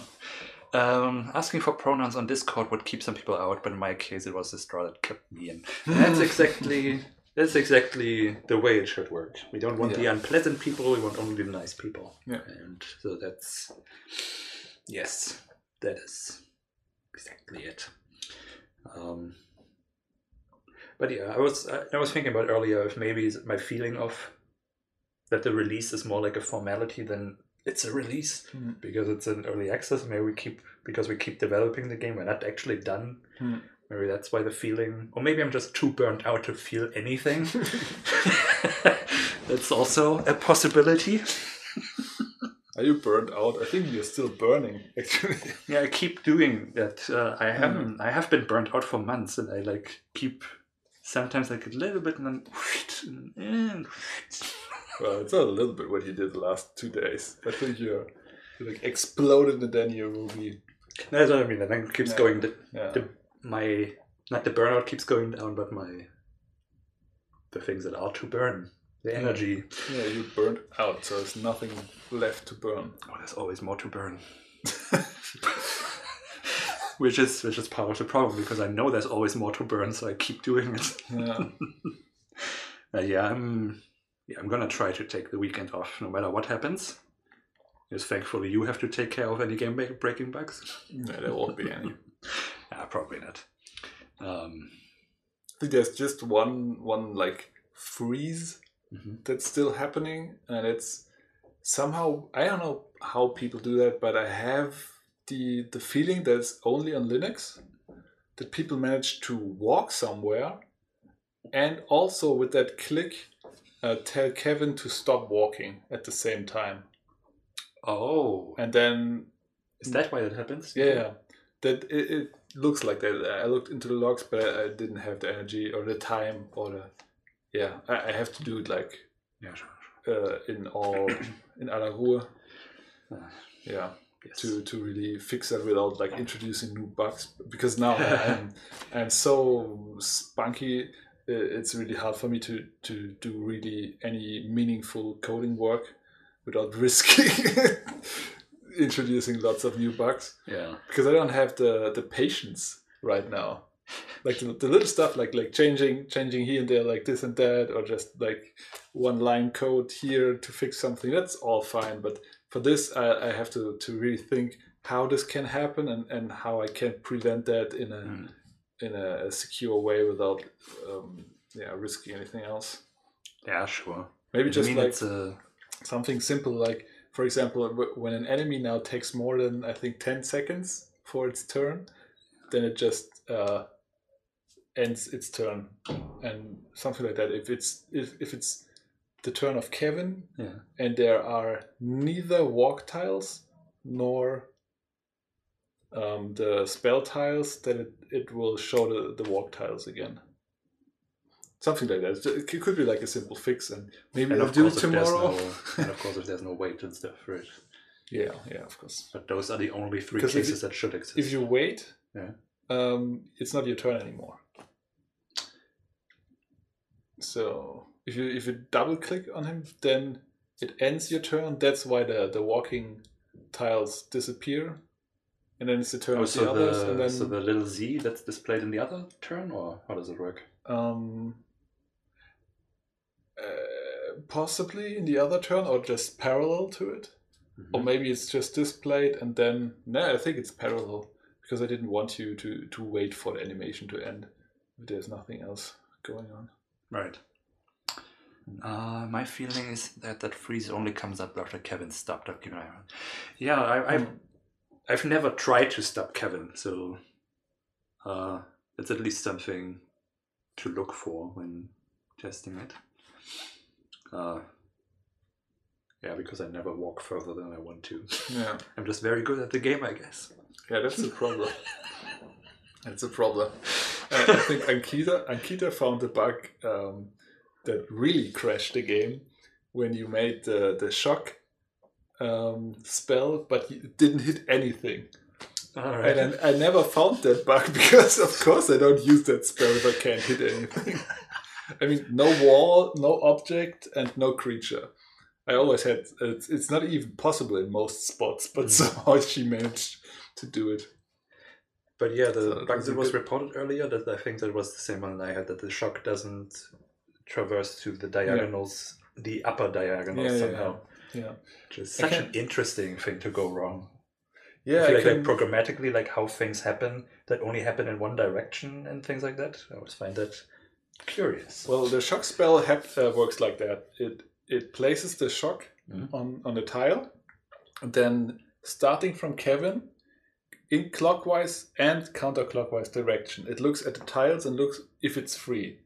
[SPEAKER 1] Um, asking for pronouns on Discord would keep some people out, but in my case, it was the straw that kept me in. That's (laughs) exactly that's exactly the way it should work. We don't want the unpleasant people; we want only the nice people.
[SPEAKER 2] Yeah.
[SPEAKER 1] and so that's yes, that is exactly it. Um, but yeah, I was I, was thinking about earlier if maybe my feeling of that the release is more like a formality than it's a release
[SPEAKER 2] Hmm.
[SPEAKER 1] because it's an early access. Maybe we keep because we keep developing the game. We're not actually done.
[SPEAKER 2] Hmm.
[SPEAKER 1] Maybe that's why the feeling, or maybe I'm just too burnt out to feel anything. (laughs) that's also a possibility. (laughs)
[SPEAKER 2] Are you burned out? I think you're still burning, (laughs) actually.
[SPEAKER 1] Yeah, I keep doing that. Uh, I haven't. I have been burnt out for months, and I like keep sometimes like a little bit, and then and
[SPEAKER 2] well, it's not a little bit what you did the last two days. I think you're, you like exploded and then you will be.
[SPEAKER 1] that's what I mean. And then it keeps
[SPEAKER 2] Yeah.
[SPEAKER 1] going. The,
[SPEAKER 2] Yeah.
[SPEAKER 1] the my not the burnout keeps going down, but my the things that are to burn, the energy.
[SPEAKER 2] yeah, you burned out, so there's nothing left to burn.
[SPEAKER 1] Oh, there's always more to burn. (laughs) which is which is part of the problem because I know there's always more to burn, so I keep doing it.
[SPEAKER 2] Yeah. (laughs)
[SPEAKER 1] Uh, yeah, I'm yeah, I'm gonna try to take the weekend off no matter what happens. Because thankfully you have to take care of any game breaking bugs.
[SPEAKER 2] no, there won't be any. (laughs)
[SPEAKER 1] Ah, probably not. Um,
[SPEAKER 2] I think there's just one one like freeze
[SPEAKER 1] mhm.
[SPEAKER 2] that's still happening, and it's somehow I don't know how people do that, but I have the the feeling that it's only on Linux that people manage to walk somewhere, and also with that click, uh, tell Kevin to stop walking at the same time,
[SPEAKER 1] Oh,
[SPEAKER 2] and then
[SPEAKER 1] is that why that happens?
[SPEAKER 2] yeah, yeah. That it, it looks like that. I looked into the logs, but I, I didn't have the energy or the time or the yeah. I, I have to do it like
[SPEAKER 1] Yeah, sure.
[SPEAKER 2] uh, in all (clears throat) in aller Ruhe.
[SPEAKER 1] Ah,
[SPEAKER 2] Yeah,
[SPEAKER 1] yes.
[SPEAKER 2] to to really fix that without like introducing new bugs because now I'm (laughs) I'm so spunky. uh, It's really hard for me to to do really any meaningful coding work without risking (laughs) introducing lots of new bugs
[SPEAKER 1] Yeah.
[SPEAKER 2] because I don't have the the patience right now. Like the, the little stuff, like like changing changing here and there, like this and that, or just like one line code here to fix something. That's all fine. But for this, I, I have to to really think how this can happen and and how I can prevent that in a
[SPEAKER 1] Mm.
[SPEAKER 2] in a, secure way without um, yeah risking anything else.
[SPEAKER 1] Yeah, sure.
[SPEAKER 2] Maybe
[SPEAKER 1] I
[SPEAKER 2] just
[SPEAKER 1] mean,
[SPEAKER 2] like
[SPEAKER 1] a
[SPEAKER 2] something simple like for example when an enemy now takes more than i think 10 seconds for its turn then it just uh, ends its turn and something like that if it's if, if it's the turn of kevin
[SPEAKER 1] yeah.
[SPEAKER 2] and there are neither walk tiles nor um, the spell tiles then it, it will show the, the walk tiles again something like that it could be like a simple fix and maybe
[SPEAKER 1] And
[SPEAKER 2] i'll do it
[SPEAKER 1] course, if there's
[SPEAKER 2] tomorrow
[SPEAKER 1] no, (laughs) and of course, if there's no weight and stuff, for it.
[SPEAKER 2] yeah yeah of course
[SPEAKER 1] But those are the only three cases that should exist.
[SPEAKER 2] if you wait,
[SPEAKER 1] Yeah.
[SPEAKER 2] um, it's not your turn anymore. So if you if you double click on him, then it ends your turn. That's why the the walking tiles disappear, and then it's the turn
[SPEAKER 1] oh,
[SPEAKER 2] of
[SPEAKER 1] so
[SPEAKER 2] the others,
[SPEAKER 1] the,
[SPEAKER 2] and then
[SPEAKER 1] so the little Z that's displayed in the other turn, or how does it work?
[SPEAKER 2] um, possibly in the other turn or just parallel to it.
[SPEAKER 1] Mm-hmm.
[SPEAKER 2] or maybe it's just displayed and then no i think it's parallel because i didn't want you to to wait for the animation to end if there's nothing else going on
[SPEAKER 1] Right. Uh, my feeling is that that freeze only comes up after Kevin stopped Akira. Yeah, I, I've
[SPEAKER 2] Hmm.
[SPEAKER 1] I've never tried to stop Kevin, so uh, it's at least something to look for when testing it. Uh, Yeah, because I never walk further than I want to.
[SPEAKER 2] Yeah, (laughs)
[SPEAKER 1] I'm just very good at the game, I guess.
[SPEAKER 2] yeah, that's a problem. (laughs) that's a problem. Uh, I think Ankita Ankita found a bug um, that really crashed the game when you made the the shock um, spell, but you didn't hit anything.
[SPEAKER 1] All right.
[SPEAKER 2] And I, I never found that bug (laughs) because, of course, I don't use that spell if I can't hit anything. I mean, no wall, no object, and no creature. I always had. It's, it's not even possible in most spots, but
[SPEAKER 1] Mm.
[SPEAKER 2] somehow she managed to do it.
[SPEAKER 1] But yeah, the
[SPEAKER 2] So
[SPEAKER 1] bug that was
[SPEAKER 2] good-
[SPEAKER 1] reported earlier, that I think that was the same one I had, that the shock doesn't traverse to the diagonals, the upper diagonals
[SPEAKER 2] Yeah, yeah,
[SPEAKER 1] somehow.
[SPEAKER 2] Yeah,
[SPEAKER 1] Which is such an interesting thing to go wrong.
[SPEAKER 2] yeah.
[SPEAKER 1] I feel
[SPEAKER 2] I
[SPEAKER 1] like,
[SPEAKER 2] can,
[SPEAKER 1] like programmatically, like how things happen that only happen in one direction and things like that. I always find that curious.
[SPEAKER 2] well, the shock spell hap- uh, works like that. It it places the shock
[SPEAKER 1] Mhm.
[SPEAKER 2] on on the tile, and then starting from Kevin, in clockwise and counterclockwise direction. It looks at the tiles and looks if it's free,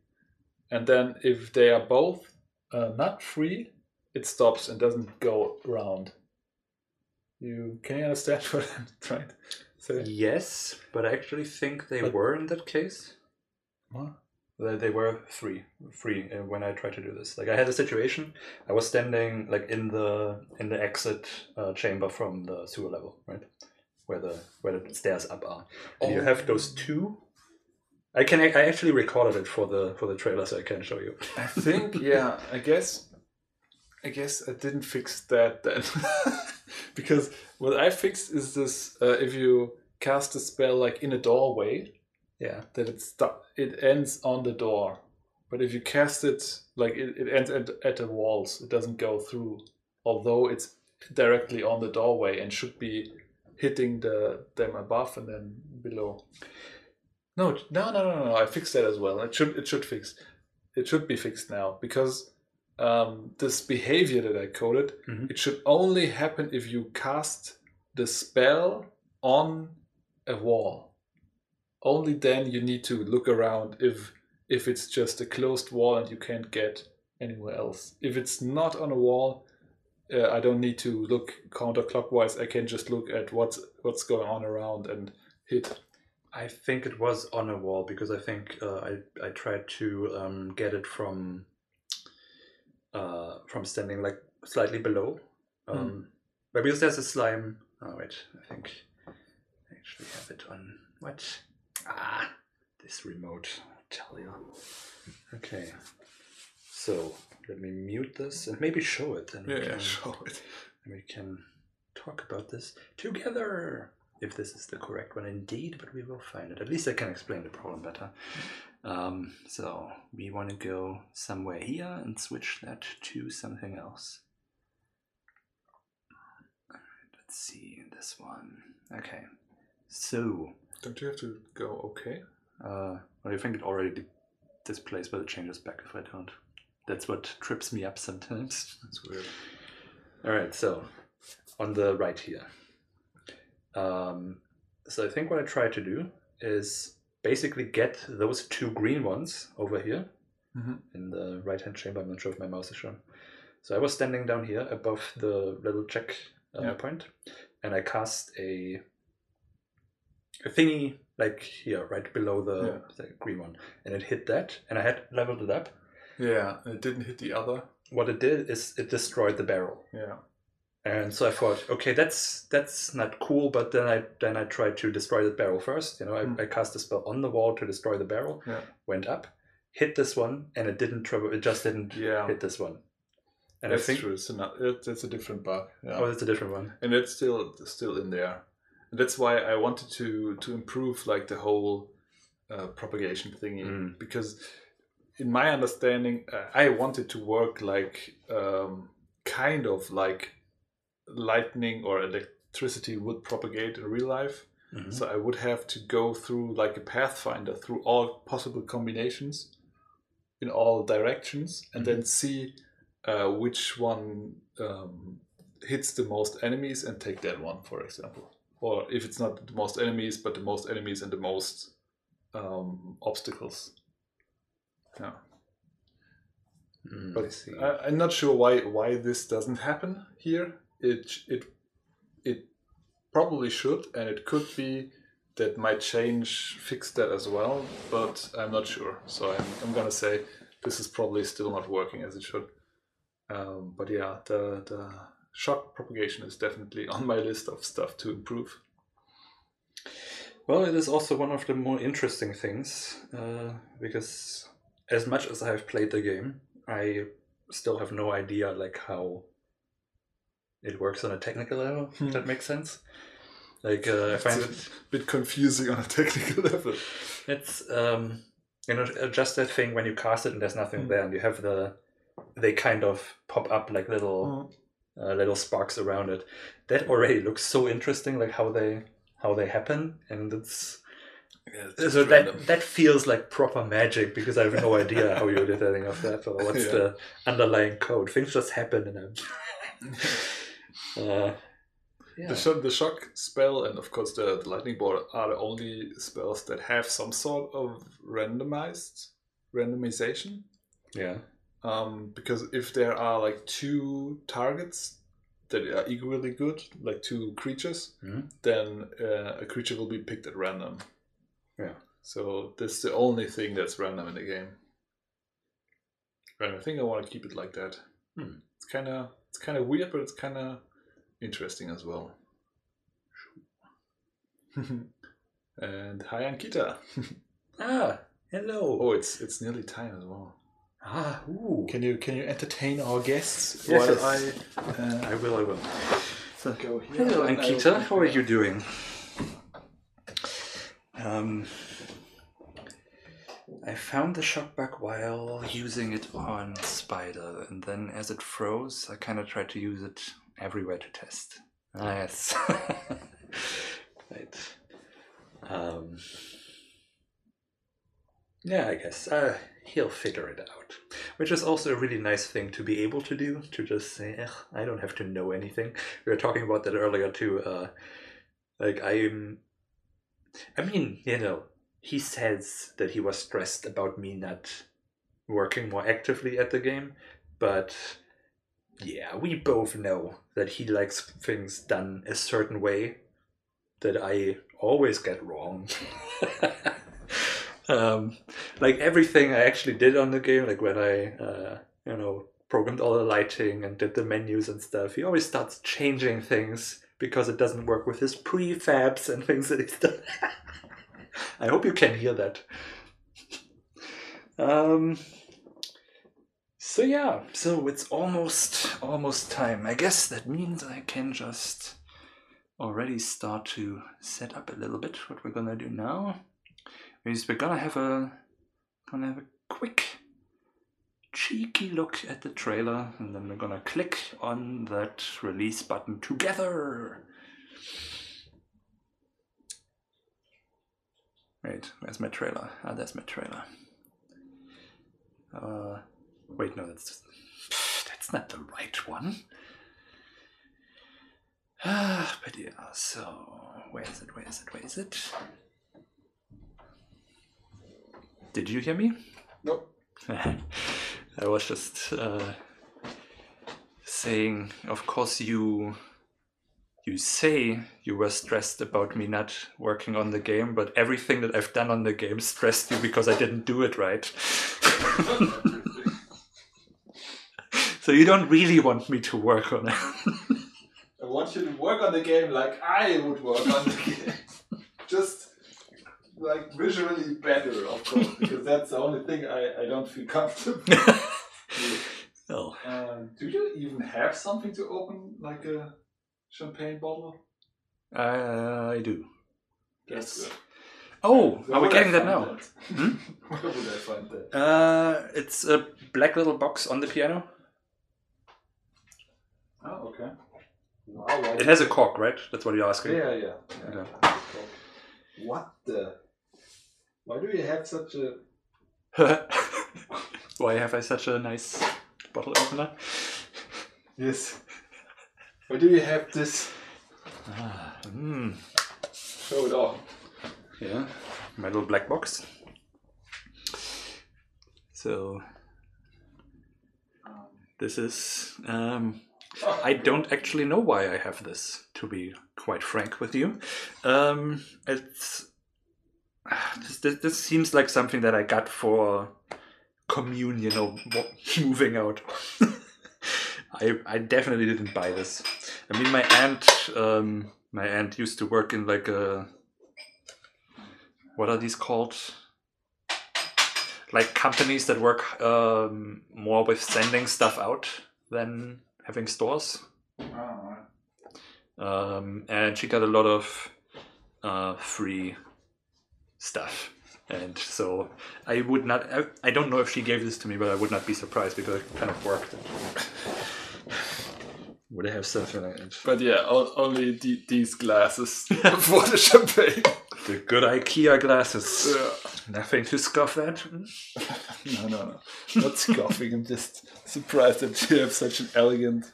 [SPEAKER 2] and then if they are both uh, not free, it stops and doesn't go around. You can you understand (laughs) what I'm trying to say?
[SPEAKER 1] Yes, but I actually think they
[SPEAKER 2] But-
[SPEAKER 1] were in that case.
[SPEAKER 2] What?
[SPEAKER 1] They they were free, free uh, when I tried to do this. Like I had a situation, I was standing like in the in the exit uh, chamber from the sewer level, right, where the where the stairs up are, and you have those two. I can I actually recorded it for the for the trailer, so I can show you.
[SPEAKER 2] I think, yeah, I guess, I guess I didn't fix that then, (laughs) because what I fixed is this: uh, if you cast a spell like in a doorway,
[SPEAKER 1] Yeah,
[SPEAKER 2] that it it ends on the door, but if you cast it like it, it ends at, at the walls, it doesn't go through, although it's directly on the doorway and should be hitting the them above and then below. No, no, no, no, no! I fixed that as well. It should it should fix it should be fixed now because um, this behavior that I coded
[SPEAKER 1] Mhm.
[SPEAKER 2] it should only happen if you cast the spell on a wall. Only then you need to look around if if it's just a closed wall and you can't get anywhere else. If it's not on a wall, uh, I don't need to look counterclockwise. I can just look at what's what's going on around and hit.
[SPEAKER 1] I think it was on a wall because I think uh, I I tried to um, get it from uh, from standing like slightly below. Um, But because there's a slime. Oh wait, I think I actually have it on what? Ah, this remote. I'll tell you. Okay, so let me mute this and maybe show it, and we can,
[SPEAKER 2] show it.
[SPEAKER 1] and we can talk about this together. If this is the correct one, indeed, but we will find it. At least I can explain the problem better. Um, so we want to go somewhere here and switch that to something else. Let's see this one. Okay, so
[SPEAKER 2] Don't you have to go okay?
[SPEAKER 1] uh, well, I think it already di- displays, but it changes back if I don't. That's what trips me up sometimes. (laughs)
[SPEAKER 2] That's weird.
[SPEAKER 1] All right, so on the right here. Um, so I think what I try to do is basically get those two green ones over here
[SPEAKER 2] Mhm.
[SPEAKER 1] in the right hand chamber. I'm not sure if my mouse is shown. So I was standing down here above the little check uh,
[SPEAKER 2] Yeah.
[SPEAKER 1] point, and I cast a a thingy like here, right below the,
[SPEAKER 2] Yeah.
[SPEAKER 1] the green one, and it hit that, and I had leveled it up.
[SPEAKER 2] Yeah, and it didn't hit the other.
[SPEAKER 1] What it did is it destroyed the barrel.
[SPEAKER 2] Yeah.
[SPEAKER 1] And so I thought, okay, that's that's not cool. But then I then I tried to destroy the barrel first. You know, I,
[SPEAKER 2] Hmm.
[SPEAKER 1] I cast a spell on the wall to destroy the barrel.
[SPEAKER 2] Yeah.
[SPEAKER 1] Went up, hit this one, and it didn't travel. It just didn't
[SPEAKER 2] Yeah.
[SPEAKER 1] hit this one. And
[SPEAKER 2] that's
[SPEAKER 1] I think
[SPEAKER 2] true. It's not, it, that's a different bug. Yeah.
[SPEAKER 1] oh, it's a different one.
[SPEAKER 2] and it's still still in there. And that's why I wanted to to improve like the whole uh, propagation thingy
[SPEAKER 1] Mm.
[SPEAKER 2] because in my understanding, uh, I wanted to work like um, kind of like lightning or electricity would propagate in real life.
[SPEAKER 1] Mhm.
[SPEAKER 2] So I would have to go through like a pathfinder through all possible combinations in all directions and then see uh, which one um, hits the most enemies and take that one, for example. Or if it's not the most enemies, but the most enemies and the most um, obstacles. Yeah.
[SPEAKER 1] Mm,
[SPEAKER 2] But
[SPEAKER 1] I
[SPEAKER 2] I'm not sure why why this doesn't happen here. It it it probably should, and it could be that my change fixed that as well. But I'm not sure. So I'm I'm gonna say this is probably still not working as it should. Um, but yeah, the the shock propagation is definitely on my list of stuff to improve.
[SPEAKER 1] Well, it is also one of the more interesting things uh, because as much as I have played the game, I still have no idea like how it works on a technical level. If that makes sense. Like uh, I find
[SPEAKER 2] It's
[SPEAKER 1] it
[SPEAKER 2] a bit confusing on a (laughs) technical level.
[SPEAKER 1] it's um you know uh, just that thing when you cast it and there's nothing
[SPEAKER 2] Mm.
[SPEAKER 1] there and you have the they kind of pop up like little
[SPEAKER 2] Mm.
[SPEAKER 1] Uh, little sparks around it. That already looks so interesting, like how they how they happen, and it's
[SPEAKER 2] Yeah,
[SPEAKER 1] so that
[SPEAKER 2] random.
[SPEAKER 1] that feels like proper magic because I have no idea (laughs) how you did anything of that or what's
[SPEAKER 2] Yeah.
[SPEAKER 1] the underlying code. Things just happen, and I'm, (laughs) (laughs) uh, yeah.
[SPEAKER 2] The, shock, the shock spell and of course the, the lightning bolt are the only spells that have some sort of randomized randomization.
[SPEAKER 1] yeah,
[SPEAKER 2] Um, because if there are like two targets that are equally good, like two creatures,
[SPEAKER 1] Mhm.
[SPEAKER 2] then uh, a creature will be picked at random.
[SPEAKER 1] Yeah.
[SPEAKER 2] So that's the only thing that's random in the game. And I think I want to keep it like that.
[SPEAKER 1] Hmm.
[SPEAKER 2] It's kind of it's kind of weird, but it's kind of interesting as well. (laughs) and hi, Ankita. (laughs)
[SPEAKER 1] ah, hello.
[SPEAKER 2] Oh, it's it's nearly time as well.
[SPEAKER 1] Ah, ooh.
[SPEAKER 2] Can you can you entertain our guests
[SPEAKER 1] Yes,
[SPEAKER 2] while
[SPEAKER 1] yes.
[SPEAKER 2] I uh,
[SPEAKER 1] I will. I will.
[SPEAKER 2] go here?
[SPEAKER 1] Hello,
[SPEAKER 2] and I will
[SPEAKER 1] Ankita. How are you doing? Um, I found the shock bug while using it on Spider, and then as it froze, I kind of tried to use it everywhere to test. Ah, yes. (laughs) right. Um, yeah, I guess uh, he'll figure it out. Which is also a really nice thing to be able to do, to just say, eh, I don't have to know anything. We were talking about that earlier too. Uh, like, I'm. I mean, you know, he says that he was stressed about me not working more actively at the game, but yeah, we both know that he likes things done a certain way that I always get wrong. (laughs) um, like everything I actually did on the game, like when I, uh, you know, programmed all the lighting and did the menus and stuff, he always starts changing things because it doesn't work with his prefabs and (laughs) things that he's done. (laughs) I hope you can hear that. Um, so yeah, so it's almost almost time. I guess that means I can just already start to set up a little bit what we're gonna do now. Is we're gonna have a gonna have a quick cheeky look at the trailer and then we're gonna click on that release button together. Wait, where's my trailer? Ah, there's my trailer. Uh, wait, no, that's that's not the right one. Ah, but yeah. So where is it? Where is it? Where is it? Did you hear me?
[SPEAKER 2] Nope. (laughs)
[SPEAKER 1] I was just uh, saying, of course, you you say you were stressed about me not working on the game, but everything that I've done on the game stressed you because I didn't do it right. (laughs) so you don't really want me to work on it. (laughs)
[SPEAKER 2] I want you to work on the game like I would work on the game. Just like visually better, of course, (laughs) because that's the only thing I, I don't feel comfortable. (laughs) with.
[SPEAKER 1] oh,
[SPEAKER 2] Um, do you even have something to open, like a champagne bottle?
[SPEAKER 1] uh, I do.
[SPEAKER 2] That's
[SPEAKER 1] Yes.
[SPEAKER 2] good.
[SPEAKER 1] Oh,
[SPEAKER 2] Where
[SPEAKER 1] are we getting that now?
[SPEAKER 2] that?
[SPEAKER 1] Hmm? (laughs)
[SPEAKER 2] Where would I find that?
[SPEAKER 1] Uh, it's a black little box on the piano.
[SPEAKER 2] Oh, okay. Wow,
[SPEAKER 1] It has a cork, right? That's what you're asking.
[SPEAKER 2] Yeah, yeah. yeah.
[SPEAKER 1] Okay.
[SPEAKER 2] What the? Why do you have such a? (laughs)
[SPEAKER 1] Why have I such a nice bottle opener?
[SPEAKER 2] Yes. Why do you have this?
[SPEAKER 1] Ah, mm,
[SPEAKER 2] Show it off.
[SPEAKER 1] yeah, my little black box. So, This is. Um, I don't actually know why I have this, to be quite frank with you. Um, it's. (sighs) This, this, this seems like something that I got for communion or (laughs) moving out. (laughs) I, I definitely didn't buy this. I mean, my aunt, um, my aunt used to work in like a. What are these called? Like companies that work um, more with sending stuff out than having stores. Um, and she got a lot of uh, free stuff. And so I would not, I, I don't know if she gave this to me, but I would not be surprised because it kind of worked. Would I have something like that?
[SPEAKER 2] But yeah, o- only the, these glasses (laughs) for the champagne.
[SPEAKER 1] The good IKEA glasses.
[SPEAKER 2] Yeah.
[SPEAKER 1] Nothing to scoff at. (laughs)
[SPEAKER 2] No, no, no. Not scoffing. I'm just surprised that you have such an elegant.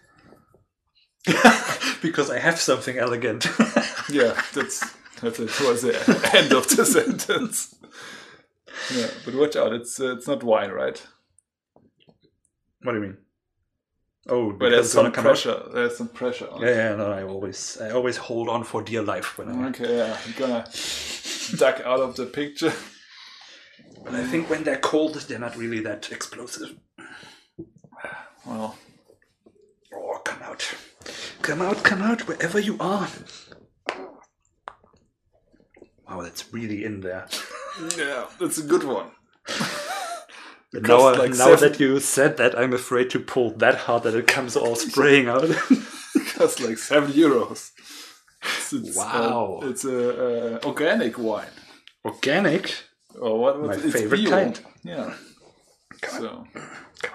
[SPEAKER 2] (laughs)
[SPEAKER 1] because I have something elegant.
[SPEAKER 2] Yeah, that's that's it. Towards the (laughs) end of the (laughs) sentence. Yeah, but watch out. It's uh, it's not wine, right?
[SPEAKER 1] what do you mean? Oh,
[SPEAKER 2] But there's some
[SPEAKER 1] come out?
[SPEAKER 2] pressure. There's some pressure on.
[SPEAKER 1] Yeah, yeah, no, I always, I always hold on for dear life when I'm.
[SPEAKER 2] Okay, yeah. I'm gonna duck out of the picture.
[SPEAKER 1] But I think when they're cold, they're not really that explosive. (sighs)
[SPEAKER 2] Well,
[SPEAKER 1] Oh, come out, come out, come out, wherever you are. Wow, that's really in there.
[SPEAKER 2] yeah, that's a good one. (laughs)
[SPEAKER 1] Now,
[SPEAKER 2] like
[SPEAKER 1] now
[SPEAKER 2] seven-
[SPEAKER 1] that you said that, I'm afraid to pull that hard that it comes all spraying out. (laughs)
[SPEAKER 2] costs like seven euros. It's, it's,
[SPEAKER 1] Wow.
[SPEAKER 2] uh, it's a uh, organic wine.
[SPEAKER 1] Organic.
[SPEAKER 2] Or what?
[SPEAKER 1] My
[SPEAKER 2] what's it's
[SPEAKER 1] favorite
[SPEAKER 2] bio.
[SPEAKER 1] kind.
[SPEAKER 2] Yeah.
[SPEAKER 1] Come
[SPEAKER 2] so
[SPEAKER 1] Come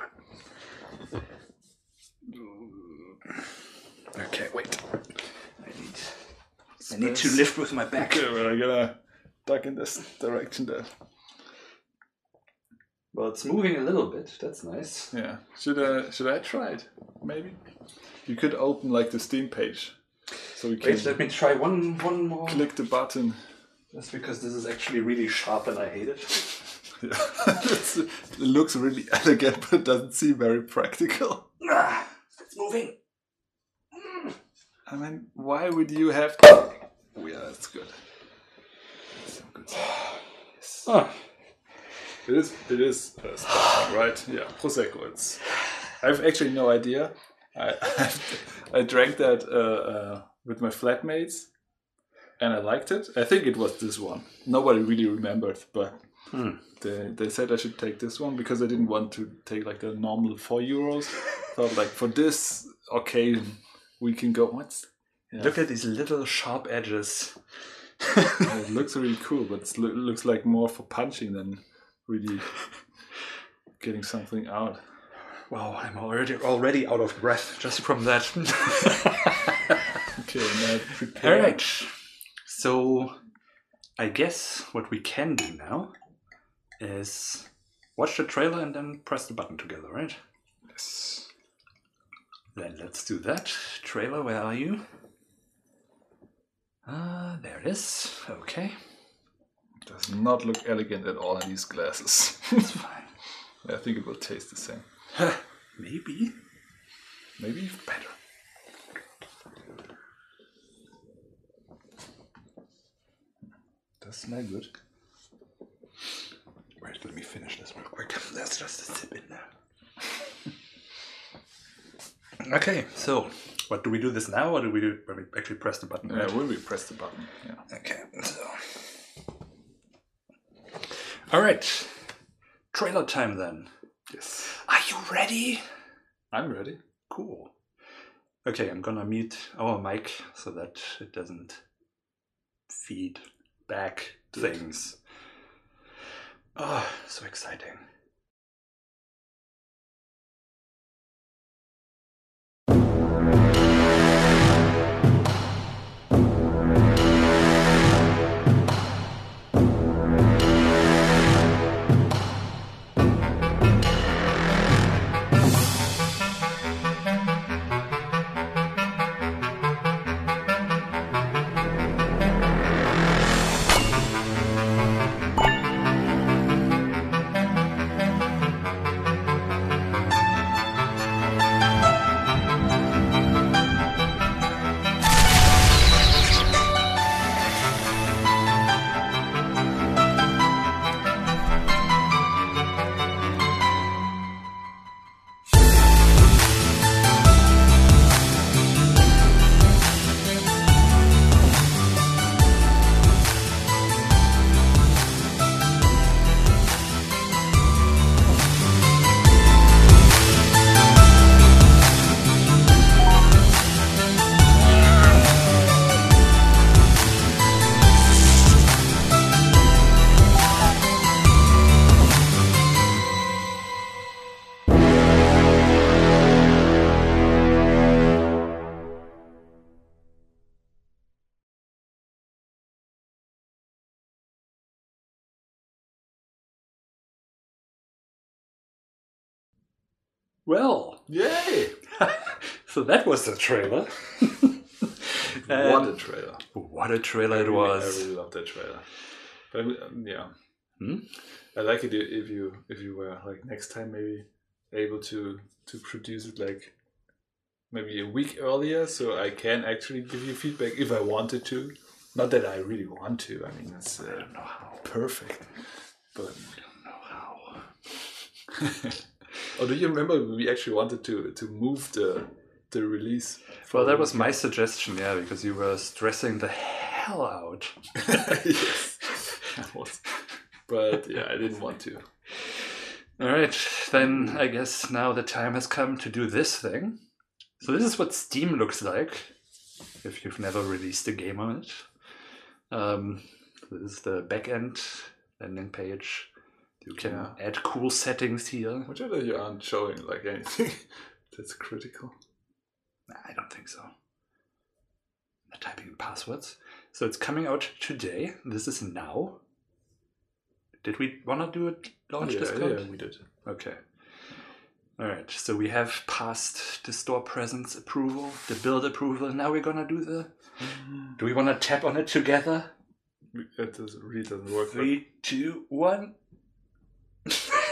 [SPEAKER 1] on. Okay, wait. I need, I need to lift with my back.
[SPEAKER 2] okay, well, I'm gonna duck in this direction there.
[SPEAKER 1] Well, it's moving a little bit. That's nice.
[SPEAKER 2] Yeah. Should I should I try it? Maybe. You could open like the Steam page, so we can
[SPEAKER 1] Wait, let me try one one more.
[SPEAKER 2] click the button.
[SPEAKER 1] Just because this is actually really sharp and I hate it. (laughs)
[SPEAKER 2] Yeah. (laughs) It looks really (laughs) elegant, but doesn't seem very practical.
[SPEAKER 1] Ah, it's moving.
[SPEAKER 2] I mean, why would you have to? (coughs) Oh, yeah, that's good. That's some good stuff. Yes.
[SPEAKER 1] Oh,
[SPEAKER 2] It is. It is uh, sparkling, right? Yeah, prosecco. It's. I've actually no idea. I (laughs) I drank that uh, uh, with my flatmates, and I liked it. I think it was this one. Nobody really remembered, but
[SPEAKER 1] Hmm.
[SPEAKER 2] they they said I should take this one because I didn't want to take like the normal four euros. (laughs) Thought like for this occasion we can go. What's yeah.
[SPEAKER 1] Look at these little sharp edges. (laughs)
[SPEAKER 2] it looks really cool, but it looks like more for punching than really (laughs) getting something out.
[SPEAKER 1] Wow, I'm already already out of breath just from that. (laughs)
[SPEAKER 2] Okay, now prepare.
[SPEAKER 1] All right. So, I guess what we can do now is watch the trailer and then press the button together, right?
[SPEAKER 2] Yes.
[SPEAKER 1] Then let's do that. Trailer, where are you? Ah, there it is. Okay,
[SPEAKER 2] Does not look elegant at all in these glasses.
[SPEAKER 1] it's (laughs) fine.
[SPEAKER 2] I think it will taste the same.
[SPEAKER 1] Maybe.
[SPEAKER 2] Maybe even better.
[SPEAKER 1] Does smell good. Wait, let me finish this real quick. There's just a sip in there. okay, so what do we do this now, or do we do when we actually press the button?
[SPEAKER 2] Yeah,
[SPEAKER 1] right?
[SPEAKER 2] when we press the button. Yeah.
[SPEAKER 1] Okay, so. All right, trailer time then.
[SPEAKER 2] Yes.
[SPEAKER 1] Are you ready?
[SPEAKER 2] I'm ready.
[SPEAKER 1] Cool. Okay, I'm gonna mute our mic so that it doesn't feed back things. Oh, so exciting. Well,
[SPEAKER 2] Yay! (laughs)
[SPEAKER 1] so that was the trailer. (laughs)
[SPEAKER 2] what a trailer!
[SPEAKER 1] what a trailer it was.
[SPEAKER 2] I really love that trailer. But um, yeah,
[SPEAKER 1] Hmm?
[SPEAKER 2] I like it if you if you were like next time maybe able to to produce it like maybe a week earlier, so I can actually give you feedback if I wanted to. Not that I really want to. I mean, it's
[SPEAKER 1] I
[SPEAKER 2] uh,
[SPEAKER 1] don't know how.
[SPEAKER 2] perfect. But
[SPEAKER 1] I don't know how. (laughs)
[SPEAKER 2] oh, do you remember we actually wanted to to move the the release?
[SPEAKER 1] Well, that was my suggestion, yeah, because you were stressing the hell out. (laughs)
[SPEAKER 2] yes, But yeah, I didn't want to.
[SPEAKER 1] All right, then I guess now the time has come to do this thing. So this is what Steam looks like if you've never released a game on it. Um, this is the backend landing page. You can
[SPEAKER 2] Yeah.
[SPEAKER 1] add cool settings here.
[SPEAKER 2] Which other you aren't showing like anything (laughs) that's critical.
[SPEAKER 1] I don't think so. I'm not typing passwords. So it's coming out today. This is now. Did we want to do it launch
[SPEAKER 2] yeah,
[SPEAKER 1] Discord?
[SPEAKER 2] yeah, we did.
[SPEAKER 1] Okay. All right. So we have passed the store presence approval, the build approval. Now we're gonna do the. Mm. Do we want to tap on it together?
[SPEAKER 2] It doesn't, really doesn't work.
[SPEAKER 1] Three, two, one.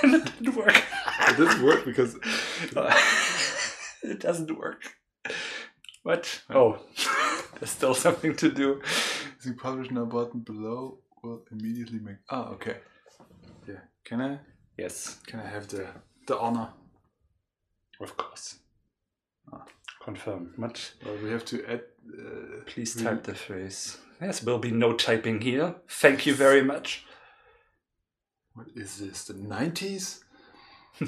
[SPEAKER 1] It didn't work.
[SPEAKER 2] It doesn't work because (laughs)
[SPEAKER 1] it doesn't work. What? Oh, (laughs) there's still something to do.
[SPEAKER 2] the publish now button below will immediately make. Ah, okay. Yeah. Can I?
[SPEAKER 1] Yes,
[SPEAKER 2] Can I have the the honor?
[SPEAKER 1] of course. Ah, Confirm. Much.
[SPEAKER 2] Well, we have to add. Uh,
[SPEAKER 1] Please type the phrase. Yes, there will be no typing here. Thank you very much.
[SPEAKER 2] What is this? The nineties? (laughs)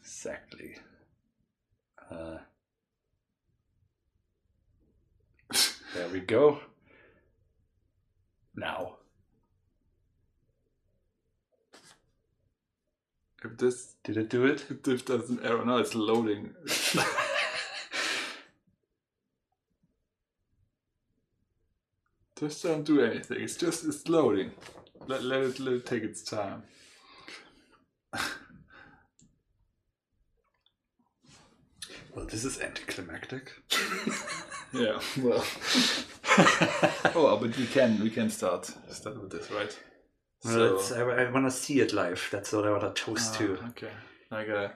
[SPEAKER 1] Exactly. Uh, there we go. Now.
[SPEAKER 2] If this
[SPEAKER 1] Did it do it? (laughs)
[SPEAKER 2] if this doesn't error now, it's loading. (laughs) Just don't do anything. It's just it's loading. Let, let it let it take its time.
[SPEAKER 1] Well, this is anticlimactic. (laughs)
[SPEAKER 2] Yeah. Well. (laughs) oh, but we can we can start start with this, right?
[SPEAKER 1] Well, it's, I, I want to see it live. That's what I want to toast
[SPEAKER 2] Ah,
[SPEAKER 1] to.
[SPEAKER 2] Okay. I got it.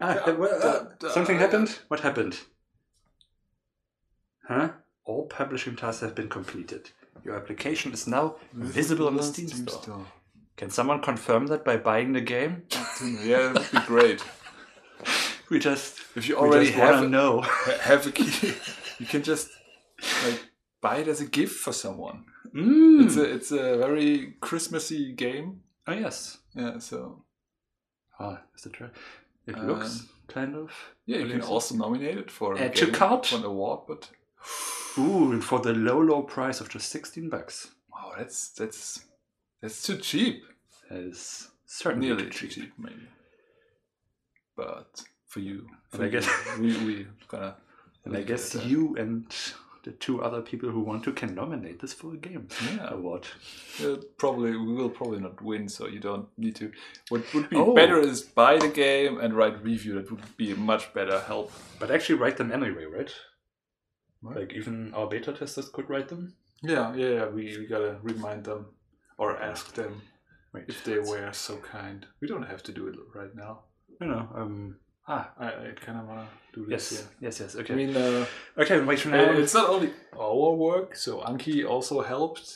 [SPEAKER 1] Ah,
[SPEAKER 2] Yeah,
[SPEAKER 1] uh, well, uh,
[SPEAKER 2] da- da-
[SPEAKER 1] something
[SPEAKER 2] uh,
[SPEAKER 1] happened? What happened? Huh? All publishing tasks have been completed. Your application is now visible on the Steam, store. Can someone confirm that by buying the game? (laughs)
[SPEAKER 2] Yeah, that would be great. (laughs)
[SPEAKER 1] We just
[SPEAKER 2] If you already have a,
[SPEAKER 1] know. (laughs)
[SPEAKER 2] have a key, you can just like buy it as a gift for someone.
[SPEAKER 1] Mm.
[SPEAKER 2] It's a it's a very Christmassy game.
[SPEAKER 1] oh yes.
[SPEAKER 2] Yeah, so
[SPEAKER 1] Ah, is it right? It looks kind of.
[SPEAKER 2] yeah, you can also nominate it for a
[SPEAKER 1] Add to
[SPEAKER 2] game- for an award. But
[SPEAKER 1] Ooh, for the low, low price of just sixteen bucks.
[SPEAKER 2] wow, that's that's that's too cheap.
[SPEAKER 1] That is certainly
[SPEAKER 2] Nearly
[SPEAKER 1] too cheap.
[SPEAKER 2] cheap, maybe. But for you,
[SPEAKER 1] And
[SPEAKER 2] for
[SPEAKER 1] I guess- (laughs)
[SPEAKER 2] we we gonna.
[SPEAKER 1] And I guess
[SPEAKER 2] it at
[SPEAKER 1] you and the two other people who want to can nominate this for a game
[SPEAKER 2] Yeah,
[SPEAKER 1] award.
[SPEAKER 2] Uh, probably we will probably not win, so you don't need to. What would be
[SPEAKER 1] Oh.
[SPEAKER 2] better is buy the game and write review. That would be a much better help.
[SPEAKER 1] But actually, write them anyway, right?
[SPEAKER 2] What?
[SPEAKER 1] Like even our beta testers could write them.
[SPEAKER 2] Yeah, yeah, yeah. We, we gotta remind them or ask them if they were so kind. We don't have to do it right now.
[SPEAKER 1] You know, Um. Ah.
[SPEAKER 2] I, I kind of wanna do
[SPEAKER 1] Yes.
[SPEAKER 2] this.
[SPEAKER 1] Yes. Yes.
[SPEAKER 2] Yeah.
[SPEAKER 1] Okay.
[SPEAKER 2] I mean, uh,
[SPEAKER 1] okay. Wait for
[SPEAKER 2] uh,
[SPEAKER 1] now.
[SPEAKER 2] it's not only our work. So Anki also helped.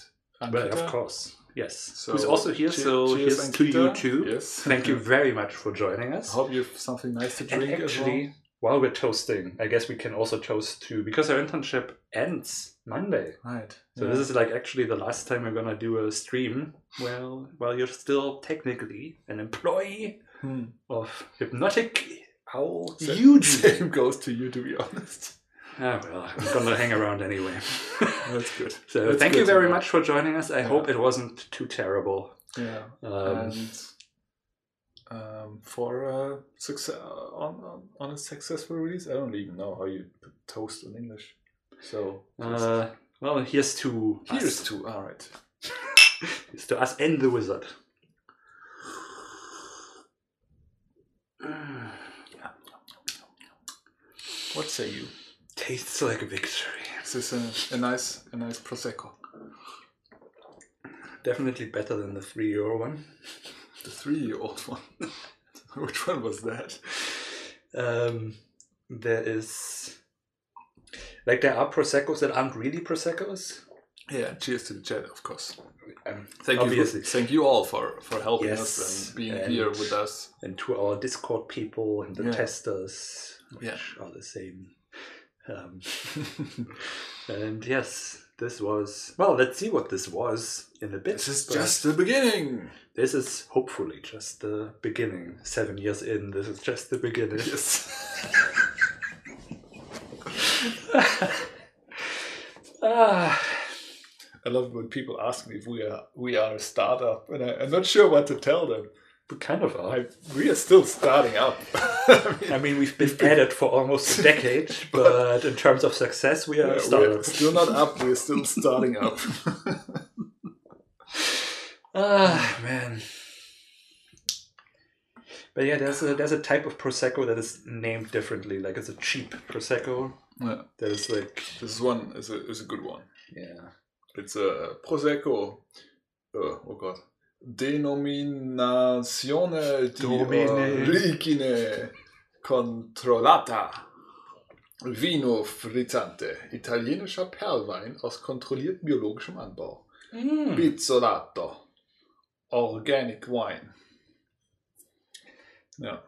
[SPEAKER 2] Ankita.
[SPEAKER 1] of course. Yes.
[SPEAKER 2] So,
[SPEAKER 1] Who's also here? so
[SPEAKER 2] cheers,
[SPEAKER 1] to you too.
[SPEAKER 2] Yes.
[SPEAKER 1] Thank you very much for joining us.
[SPEAKER 2] I hope you have something nice to
[SPEAKER 1] And
[SPEAKER 2] drink as well.
[SPEAKER 1] While we're toasting, I guess we can also toast to because our internship ends Monday.
[SPEAKER 2] Right.
[SPEAKER 1] So
[SPEAKER 2] yeah.
[SPEAKER 1] this is like actually the last time we're gonna do a stream. Well, while you're still technically an employee
[SPEAKER 2] Hmm.
[SPEAKER 1] of Hypnotic Owl UG.
[SPEAKER 2] Same goes to you, to be honest. (laughs)
[SPEAKER 1] Ah, well, I'm gonna hang around anyway. (laughs)
[SPEAKER 2] That's good.
[SPEAKER 1] so
[SPEAKER 2] That's
[SPEAKER 1] thank
[SPEAKER 2] good
[SPEAKER 1] you very much for joining us. I
[SPEAKER 2] Yeah.
[SPEAKER 1] hope it wasn't too terrible.
[SPEAKER 2] Yeah.
[SPEAKER 1] Um,
[SPEAKER 2] and um, for uh, success on, on on a successful release, I don't even know how you put toast in English. So
[SPEAKER 1] uh, well, here's to
[SPEAKER 2] here's
[SPEAKER 1] us.
[SPEAKER 2] to all right. (laughs)
[SPEAKER 1] Here's to us and the wizard. (sighs)
[SPEAKER 2] What say you?
[SPEAKER 1] Tastes like a victory.
[SPEAKER 2] Is this a, a nice a nice prosecco?
[SPEAKER 1] Definitely better than the three euro one.
[SPEAKER 2] The three-year-old one. (laughs) Which one was that?
[SPEAKER 1] Um, there is like there are proseccos that aren't really proseccos.
[SPEAKER 2] Yeah. Cheers to the chat, of course.
[SPEAKER 1] Um,
[SPEAKER 2] Thank
[SPEAKER 1] Obviously.
[SPEAKER 2] you. Thank you all for for helping
[SPEAKER 1] Yes,
[SPEAKER 2] us and being
[SPEAKER 1] and-
[SPEAKER 2] here with us.
[SPEAKER 1] and to our Discord people and the
[SPEAKER 2] Yeah.
[SPEAKER 1] testers, which
[SPEAKER 2] Yeah.
[SPEAKER 1] are the same. Um, (laughs) and yes, this was well. Let's see what this was in a bit.
[SPEAKER 2] This is just the beginning.
[SPEAKER 1] this is hopefully just the beginning. Seven years in, this is just the beginning.
[SPEAKER 2] Yes.
[SPEAKER 1] ah, (laughs)
[SPEAKER 2] I love when people ask me if we are we are a startup, and I, I'm not sure what to tell them.
[SPEAKER 1] We kind of are.
[SPEAKER 2] I, we are still starting up. (laughs) I mean,
[SPEAKER 1] I mean, we've been at it for almost a decade, (laughs) but in terms of success, we are
[SPEAKER 2] yeah, we're still not up. We're still starting up. (laughs)
[SPEAKER 1] Ah, man. But yeah, there's a there's a type of prosecco that is named differently. Like it's a cheap prosecco
[SPEAKER 2] yeah,
[SPEAKER 1] that is like
[SPEAKER 2] this one is a is a good one.
[SPEAKER 1] yeah.
[SPEAKER 2] It's a prosecco. Uh, oh god. denominazione di origine uh, controllata. Vino frizzante, italienischer Perlwein aus kontrolliert biologischem Anbau.
[SPEAKER 1] Mm.
[SPEAKER 2] Bizzolato, organic wine. Ja.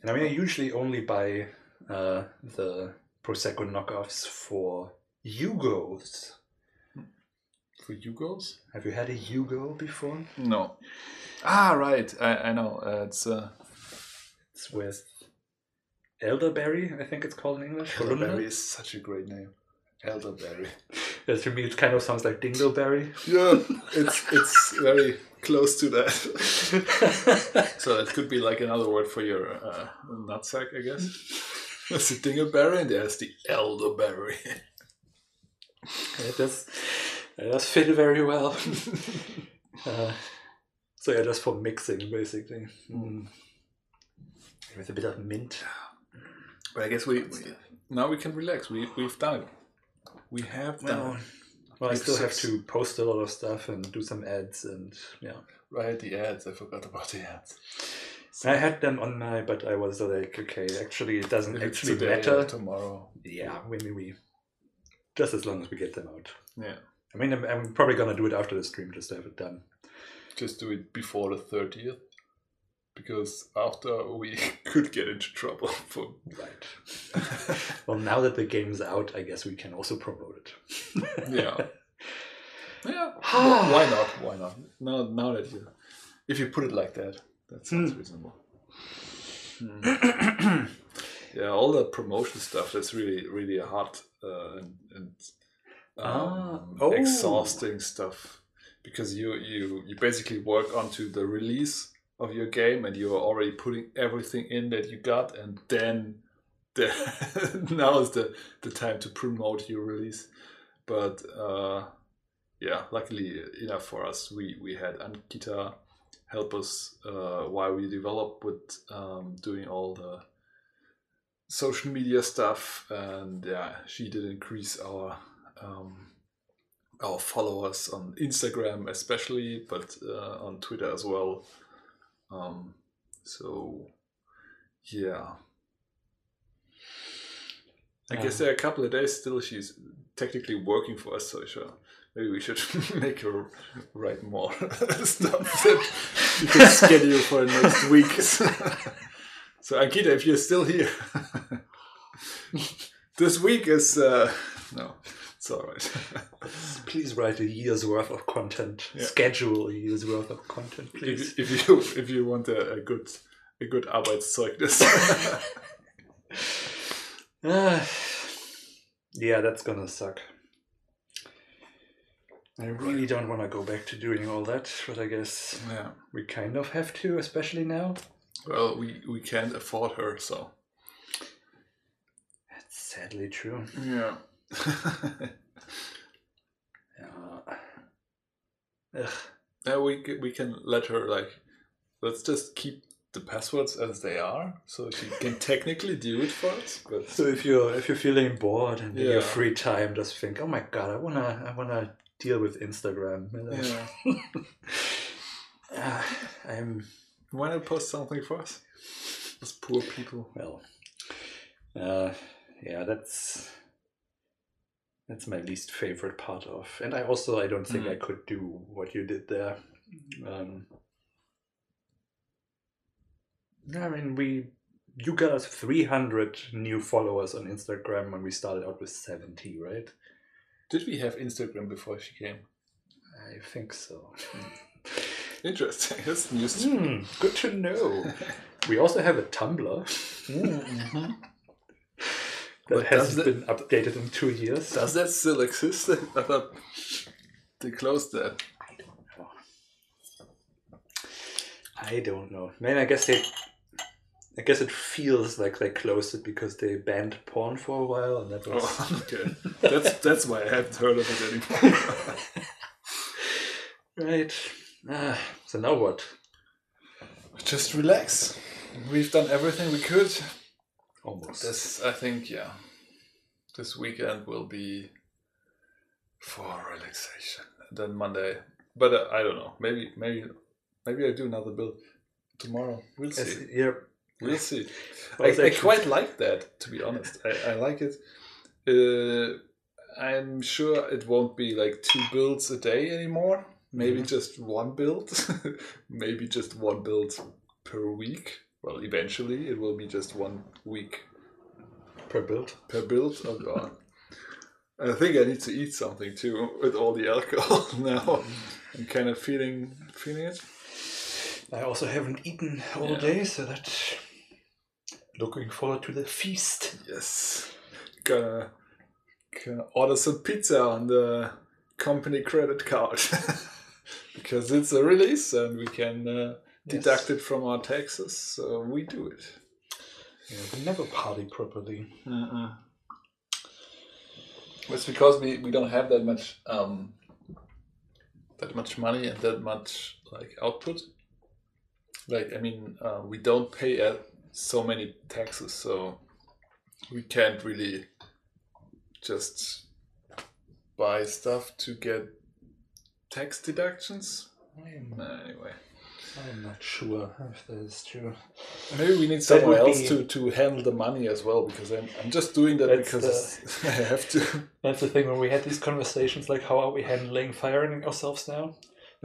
[SPEAKER 1] And I mean, I usually only buy uh, the Prosecco knockoffs for Yugos.
[SPEAKER 2] For Hugos?
[SPEAKER 1] Have you had a Hugo before?
[SPEAKER 2] No. Ah, right. I, I know. Uh, it's uh,
[SPEAKER 1] It's with elderberry, I think it's called in English.
[SPEAKER 2] elderberry is such a great name. Elderberry. (laughs)
[SPEAKER 1] Yeah, to me, it kind of sounds like dingleberry.
[SPEAKER 2] Yeah, it's it's very close to that. (laughs) So that could be like another word for your uh, nutsack, I guess. There's the dingleberry and there's the elderberry.
[SPEAKER 1] it does, it does fit very well. (laughs) uh, so yeah, just for mixing, basically. Mm. With a bit of mint.
[SPEAKER 2] But I guess we, we now we can relax. We we've done it. We have done
[SPEAKER 1] Well,
[SPEAKER 2] it.
[SPEAKER 1] well, I still have to post a lot of stuff and do some ads, and yeah.
[SPEAKER 2] Right, the ads. I forgot about the ads.
[SPEAKER 1] So I had them on my, but I was like, okay, actually, it doesn't actually matter.
[SPEAKER 2] or tomorrow.
[SPEAKER 1] Yeah, when we, just as long as we get them out.
[SPEAKER 2] Yeah.
[SPEAKER 1] I mean, I'm, I'm probably gonna do it after the stream just to have it done.
[SPEAKER 2] Just do it before the thirtieth. Because after we (laughs) could get into trouble for
[SPEAKER 1] Right. (laughs) well, now that the game's out, I guess we can also promote it. (laughs)
[SPEAKER 2] Yeah. Yeah. (sighs) wh- why not? Why not? Now, now that you, if you put it like that, that sounds
[SPEAKER 1] Hmm.
[SPEAKER 2] reasonable. Hmm. (clears throat) yeah, all the promotion stuff. That's really, really hard uh, and, and
[SPEAKER 1] Ah,
[SPEAKER 2] um,
[SPEAKER 1] oh.
[SPEAKER 2] exhausting stuff. Because you you you basically work onto the release of your game and you're already putting everything in that you got and then (laughs) the now is the the time to promote your release. But uh yeah luckily enough for us we we had ankita help us uh while we develop with um doing all the social media stuff. And yeah she did increase our um our followers on instagram especially but uh, on twitter as well. Um so yeah. I guess there are a couple of days still she's technically working for us, so sure. Maybe we should (laughs) make her write more (laughs) stuff that she can (laughs) schedule for next week. so Ankita, if you're still here, this week is uh, no, it's all right.
[SPEAKER 1] Please write a year's worth of content.
[SPEAKER 2] Yeah.
[SPEAKER 1] Schedule a year's worth of content, please.
[SPEAKER 2] if, if you if you want a, a good a good Arbeitszeugnis.
[SPEAKER 1] Ah, (laughs) yeah, that's gonna suck. I really don't want to go back to doing all that, but I guess
[SPEAKER 2] yeah.
[SPEAKER 1] we kind of have to, especially now.
[SPEAKER 2] Well, we we can't afford her, so
[SPEAKER 1] That's sadly true.
[SPEAKER 2] yeah. (laughs)
[SPEAKER 1] Yeah. Ugh.
[SPEAKER 2] Yeah, we we can let her like let's just keep the passwords as they are, so she can (laughs) technically do it for us. But
[SPEAKER 1] So if you're if you're feeling bored and in your free time, just think, oh my god, I wanna I wanna deal with Instagram.
[SPEAKER 2] Yeah, (laughs)
[SPEAKER 1] Ah, I'm
[SPEAKER 2] not post something for us? Us poor people.
[SPEAKER 1] well. Uh, yeah, that's that's my least favorite part of, and I also I don't think
[SPEAKER 2] Mm.
[SPEAKER 1] I could do what you did there. Um, I mean, we you got us three hundred new followers on Instagram when we started out with seventy, right?
[SPEAKER 2] Did we have Instagram before she came?
[SPEAKER 1] I think so. (laughs)
[SPEAKER 2] Interesting. That's news.
[SPEAKER 1] Hmm, good to know. (laughs) we also have a Tumblr
[SPEAKER 2] Mm-hmm.
[SPEAKER 1] That
[SPEAKER 2] But
[SPEAKER 1] hasn't been updated in two years.
[SPEAKER 2] Does that still exist? (laughs) I thought they closed that.
[SPEAKER 1] I don't know. Man, I guess they. I guess it feels like they closed it because they banned porn for a while, and that was.
[SPEAKER 2] Oh, (laughs) okay. That's that's why I haven't heard of it anymore. (laughs)
[SPEAKER 1] Right. Ah, so now what?
[SPEAKER 2] Just relax. We've done everything we could.
[SPEAKER 1] Almost.
[SPEAKER 2] This, I think, yeah. This weekend will be for relaxation. And then Monday, but uh, I don't know. Maybe, maybe, maybe I do another build tomorrow. We'll see.
[SPEAKER 1] yeah.
[SPEAKER 2] We'll see. (laughs) I, I quite like that, to be honest. I, I like it. Uh, I'm sure it won't be like two builds a day anymore. Maybe
[SPEAKER 1] Mhm.
[SPEAKER 2] just one build. (laughs) Maybe just one build per week. Well, eventually it will be just one week
[SPEAKER 1] per build.
[SPEAKER 2] per build. Oh god. I think I need to eat something too with all the alcohol (laughs) now. I'm kind of feeling feeling it.
[SPEAKER 1] I also haven't eaten all
[SPEAKER 2] Yeah.
[SPEAKER 1] day, so that. Looking forward to the feast.
[SPEAKER 2] Yes. Gonna, gonna order some pizza on the company credit card. (laughs) because it's a release and we can uh, deduct it from our taxes, so we do it.
[SPEAKER 1] Yeah, we never party properly.
[SPEAKER 2] It's because we, we don't have that much um, that much money and that much like output. Like I mean, uh, we don't pay uh, so many taxes, so we can't really just buy stuff to get tax deductions.
[SPEAKER 1] I'm,
[SPEAKER 2] Anyway,
[SPEAKER 1] I'm not sure if that is true.
[SPEAKER 2] maybe we need someone else
[SPEAKER 1] be-
[SPEAKER 2] to, to handle the money as well because I'm, I'm just doing that
[SPEAKER 1] That's
[SPEAKER 2] because (laughs) I have to.
[SPEAKER 1] That's the thing when we had these conversations, like how are we handling firing ourselves now?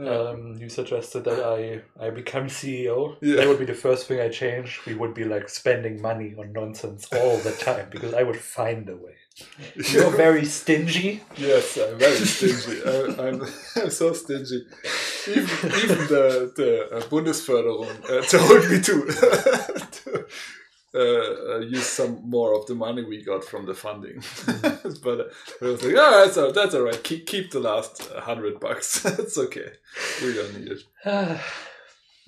[SPEAKER 1] Um, you suggested that I I become CEO.
[SPEAKER 2] Yeah.
[SPEAKER 1] That would be the first thing I change. We would be like spending money on nonsense all the time because I would find a way. (laughs) You're very stingy.
[SPEAKER 2] Yes, I'm very stingy. I, I'm, I'm (laughs) so stingy. Even, even the, the uh, Bundesförderung uh, told me to, (laughs) to uh, uh, use some more of the money we got from the funding. (laughs) but uh, I was like, oh, that's, that's all right. Keep, keep the last hundred bucks. (laughs) it's okay. We don't need it. (sighs)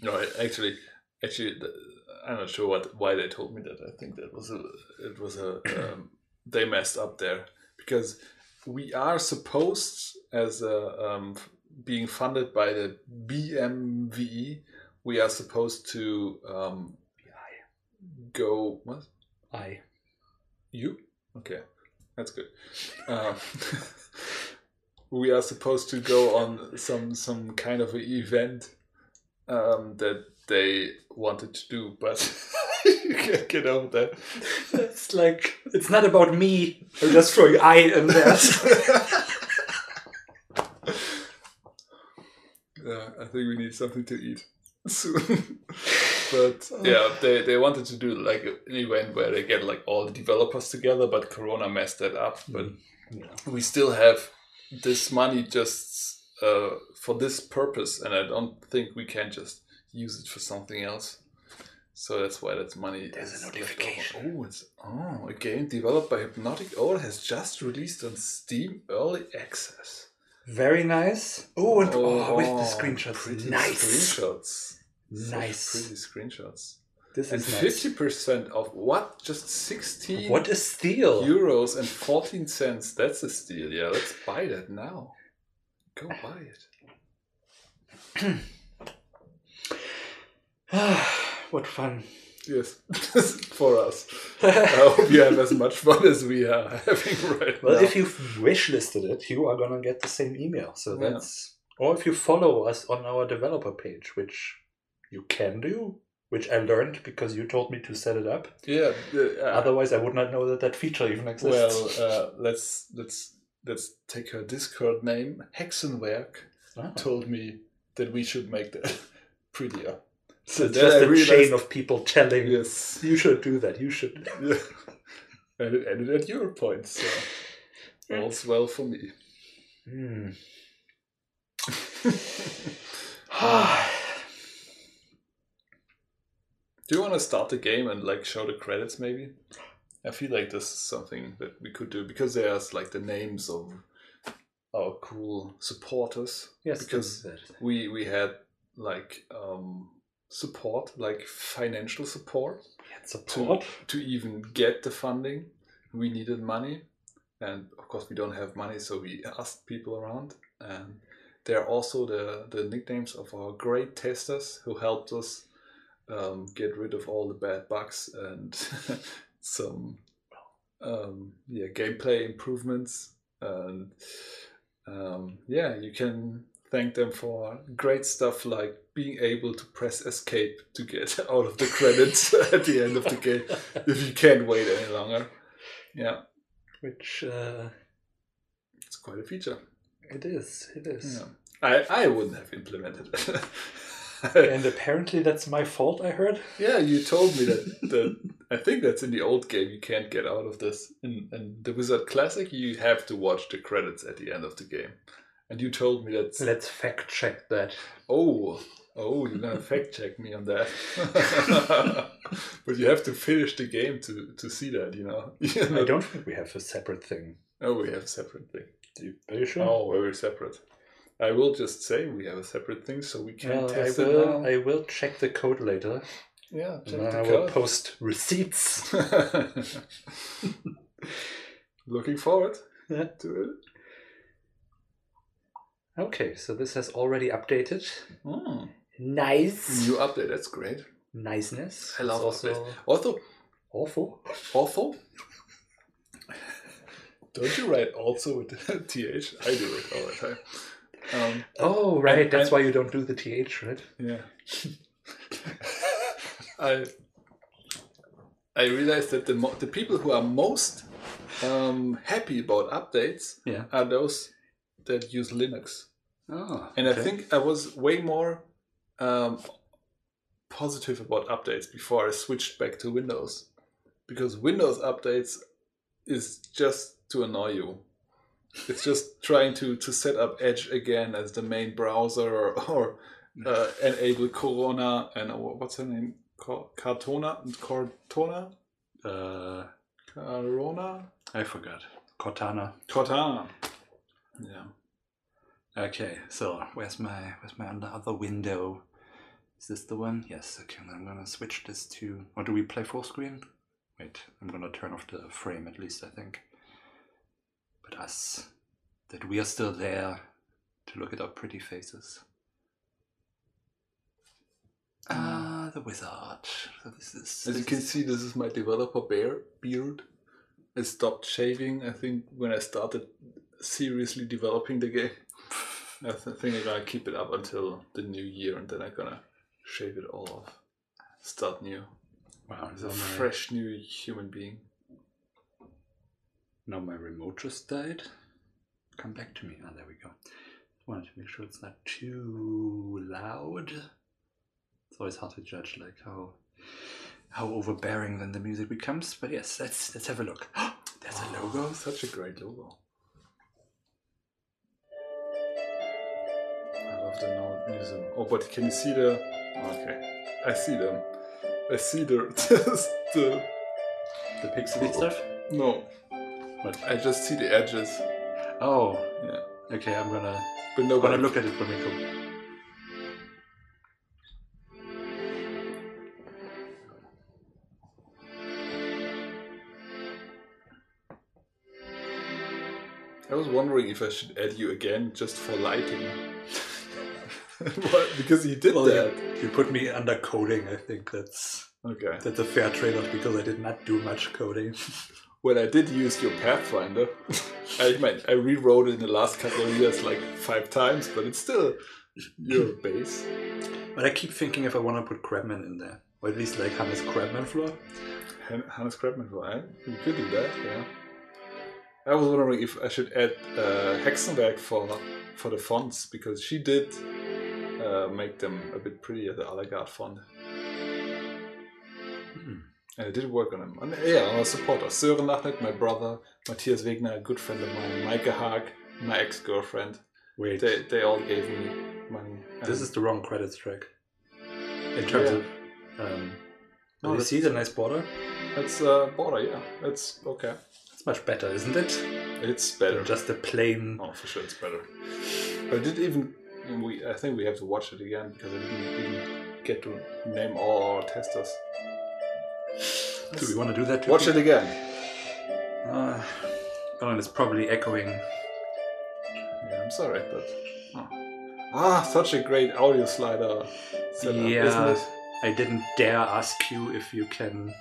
[SPEAKER 2] No, actually, actually, the, I'm not sure what why they told me that. I think that was a it was a um, (coughs) they messed up there because we are supposed as a um, being funded by the BMVI, we are supposed to um, go what
[SPEAKER 1] I.
[SPEAKER 2] you okay that's good. Um, (laughs) we are supposed to go on some some kind of an event um, that they wanted to do, but (laughs) you can't get over that.
[SPEAKER 1] It's like it's not about me. I'm just throwing I in there. (laughs)
[SPEAKER 2] yeah, I think we need something to eat soon. But yeah, they, they wanted to do like an event where they get like all the developers together, but Corona messed that up. But
[SPEAKER 1] Yeah.
[SPEAKER 2] we still have this money just uh, for this purpose, and I don't think we can just use it for something else. So that's why that money
[SPEAKER 1] There's a notification.
[SPEAKER 2] Oh, it's oh a game developed by Hypnotic Owl has just released on Steam Early Access.
[SPEAKER 1] Very nice. Oh, and oh, with the screenshots. Nice.
[SPEAKER 2] screenshots.
[SPEAKER 1] Nice.
[SPEAKER 2] pretty screenshots.
[SPEAKER 1] This
[SPEAKER 2] And
[SPEAKER 1] is nice.
[SPEAKER 2] fifty percent of what? Just sixteen
[SPEAKER 1] What a steal!
[SPEAKER 2] euros and fourteen cents. That's a steal. Yeah, let's buy that now. Go buy it. (sighs)
[SPEAKER 1] what fun.
[SPEAKER 2] Yes, (laughs) for us. I hope you have as much fun as we are having right
[SPEAKER 1] Well,
[SPEAKER 2] now.
[SPEAKER 1] if you've wishlisted it, you are gonna get the same email. So
[SPEAKER 2] Yeah.
[SPEAKER 1] that's or if you follow us on our developer page, which you can do, which I learned because you told me to set it up.
[SPEAKER 2] yeah, uh,
[SPEAKER 1] Otherwise, I would not know that that feature even
[SPEAKER 2] well,
[SPEAKER 1] exists.
[SPEAKER 2] uh, let's let's let's take her Discord name. Hexenwerk
[SPEAKER 1] Ah.
[SPEAKER 2] told me that we should make that (laughs) prettier.
[SPEAKER 1] so
[SPEAKER 2] then
[SPEAKER 1] just a
[SPEAKER 2] realized-
[SPEAKER 1] chain of people telling
[SPEAKER 2] Yes,
[SPEAKER 1] you should do that. You should.
[SPEAKER 2] yeah. (laughs) and it ended at your point. So all's well for me.
[SPEAKER 1] Hmm. (laughs) (sighs)
[SPEAKER 2] Do you want to start the game and like show the credits maybe? I feel like this is something that we could do because there's like the names of our cool supporters.
[SPEAKER 1] yes,
[SPEAKER 2] Because. We we had like um support, like financial support
[SPEAKER 1] support.
[SPEAKER 2] to even get the funding. We needed money, and of course we don't have money, so we asked people around. And they're also the the nicknames of our great testers who helped us um, get rid of all the bad bugs and (laughs) some um, yeah gameplay improvements. And um, yeah, you can thank them for great stuff like being able to press escape to get (laughs) out of the credits (laughs) at the end of the game if you can't wait any longer. Yeah,
[SPEAKER 1] Which uh,
[SPEAKER 2] it's quite a feature.
[SPEAKER 1] it is. It is.
[SPEAKER 2] Yeah. I, I wouldn't have implemented it. (laughs)
[SPEAKER 1] And apparently that's my fault. I heard.
[SPEAKER 2] yeah, you told me that, that I think that's in the old game. You can't get out of this. In, in the Wizard Classic, you have to watch the credits at the end of the game. And you told me that.
[SPEAKER 1] Let's fact check that.
[SPEAKER 2] Oh, oh, you're gonna fact check me on that. (laughs) but you have to finish the game to to see that. You know. (laughs) You know?
[SPEAKER 1] I don't think we have a separate thing.
[SPEAKER 2] Oh, we have a separate thing.
[SPEAKER 1] Are you sure?
[SPEAKER 2] Oh, very separate. I will just say we have a separate thing, so we can
[SPEAKER 1] Well, I
[SPEAKER 2] test it
[SPEAKER 1] will.
[SPEAKER 2] now.
[SPEAKER 1] I will check the code later,
[SPEAKER 2] yeah, check
[SPEAKER 1] and
[SPEAKER 2] the
[SPEAKER 1] I will post receipts. (laughs) (laughs)
[SPEAKER 2] Looking forward
[SPEAKER 1] Yeah.
[SPEAKER 2] to it.
[SPEAKER 1] Okay, so this has already updated.
[SPEAKER 2] Mm.
[SPEAKER 1] Nice.
[SPEAKER 2] New update. That's great.
[SPEAKER 1] Niceness.
[SPEAKER 2] I love
[SPEAKER 1] It's also.
[SPEAKER 2] Also,
[SPEAKER 1] awful.
[SPEAKER 2] also. Don't you write also with (laughs) th? I do it all the time. Um,
[SPEAKER 1] Oh, right. That's why you don't do the th, right?
[SPEAKER 2] Yeah. (laughs) I I realized that the mo- the people who are most um, happy about updates
[SPEAKER 1] Yeah.
[SPEAKER 2] are those that use Linux.
[SPEAKER 1] Oh,
[SPEAKER 2] And I think I was way more um, positive about updates before I switched back to Windows, because Windows updates is just to annoy you. It's just trying to, to set up Edge again as the main browser or, or uh, enable Corona and uh, what's her name? Cartona? Cortona?
[SPEAKER 1] uh,
[SPEAKER 2] Corona?
[SPEAKER 1] I forgot. Cortana.
[SPEAKER 2] Cortana. Yeah.
[SPEAKER 1] Okay, so where's my where's my other other window? Is this the one? Yes. Okay, I'm gonna switch this to. Or do we play full screen? Wait, I'm gonna turn off the frame at least. I think. But us, that we are still there to look at our pretty faces. Ah, the wizard. So this is.
[SPEAKER 2] As you can
[SPEAKER 1] is-
[SPEAKER 2] see, this is my developer bear beard. I stopped shaving, I think, when I started seriously developing the game. (laughs) I th- think I'm gonna keep it up until the new year and then I'm gonna shave it all off. Start new.
[SPEAKER 1] Wow,
[SPEAKER 2] As a fresh new human being.
[SPEAKER 1] Now my remote just died. Come back to me. Ah, there we go. Wanted to make sure it's not too loud. It's always hard to judge, like how how overbearing then the music becomes. But yes, let's let's have a look. (gasps) There's a logo.
[SPEAKER 2] Such a great logo. I love the no- museum. Oh, but can you see the. Okay. I see them. I see the. (laughs) the
[SPEAKER 1] The pixely stuff.
[SPEAKER 2] no.
[SPEAKER 1] What?
[SPEAKER 2] I just see the edges.
[SPEAKER 1] Oh,
[SPEAKER 2] Yeah.
[SPEAKER 1] okay. I'm gonna
[SPEAKER 2] But nobody.
[SPEAKER 1] gonna look at it when we come.
[SPEAKER 2] I was wondering if I should add you again just for lighting. (laughs) what? Because you did
[SPEAKER 1] Well,
[SPEAKER 2] that.
[SPEAKER 1] you, you put me under coding. I think that's
[SPEAKER 2] Okay.
[SPEAKER 1] that's a fair trade-off because I did not do much coding. (laughs)
[SPEAKER 2] Well, I did use your Pathfinder. (laughs) I mean, I rewrote it in the last couple of years like five times, but it's still your base.
[SPEAKER 1] But I keep thinking if I want to put Crabman in there, or at least like Hannes Crabman floor.
[SPEAKER 2] Han- Hannes Krabman, right? You could do that, yeah. I was wondering if I should add uh, Hexenwerk for for the fonts because she did uh, make them a bit prettier, the Alagard font. And I did work on them. And yeah, our supporter. Sören Lachnet, my brother, Matthias Wegner, a good friend of mine, Maike Haag, my ex-girlfriend.
[SPEAKER 1] Wait,
[SPEAKER 2] They, they all gave me money.
[SPEAKER 1] this is the wrong credits track. In terms
[SPEAKER 2] Yeah.
[SPEAKER 1] of, um,
[SPEAKER 2] No,
[SPEAKER 1] you see the nice border?
[SPEAKER 2] It's uh, border, yeah. It's okay.
[SPEAKER 1] It's much better, isn't it?
[SPEAKER 2] It's better.
[SPEAKER 1] Than just a plain.
[SPEAKER 2] Oh, for sure, it's better. But I did even. We, I think we have to watch it again because I didn't, didn't get to name all our testers.
[SPEAKER 1] Do we want to do that? Too?
[SPEAKER 2] Watch it again.
[SPEAKER 1] Uh, oh, and it's probably echoing.
[SPEAKER 2] Yeah, I'm sorry, but oh. ah, such a great audio slider setup,
[SPEAKER 1] Yeah.
[SPEAKER 2] isn't it?
[SPEAKER 1] I didn't dare ask you if you can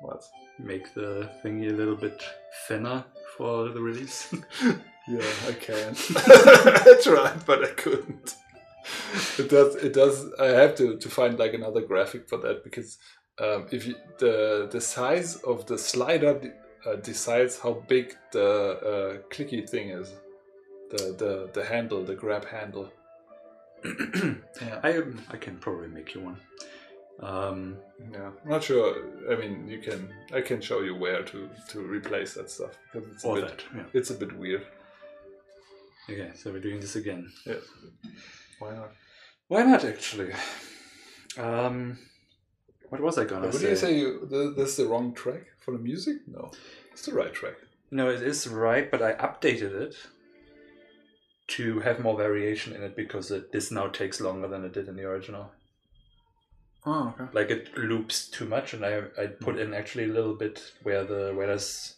[SPEAKER 2] What?
[SPEAKER 1] make the thingy a little bit thinner for the release. (laughs)
[SPEAKER 2] Yeah, I can. I (laughs) (laughs) tried, but I couldn't. It does. It does. I have to, to find like another graphic for that because um, if you, the the size of the slider uh, decides how big the uh, clicky thing is, the the the handle, the grab handle. (clears throat) yeah.
[SPEAKER 1] I I can probably make you one. Um,
[SPEAKER 2] yeah, I'm not sure. I mean, you can. I can show you where to to replace that stuff because it's a bit.
[SPEAKER 1] that. Yeah.
[SPEAKER 2] It's a bit weird.
[SPEAKER 1] Okay, so we're doing this again.
[SPEAKER 2] Yeah. Why not?
[SPEAKER 1] Why not actually? Um, what was I gonna
[SPEAKER 2] What do you say? You th- this is the wrong track for the music? No, it's the right track.
[SPEAKER 1] No, it is right, but I updated it to have more variation in it because it, this now takes longer than it did in the original.
[SPEAKER 2] Oh, okay.
[SPEAKER 1] Like it loops too much, and I I put in actually a little bit where the where there's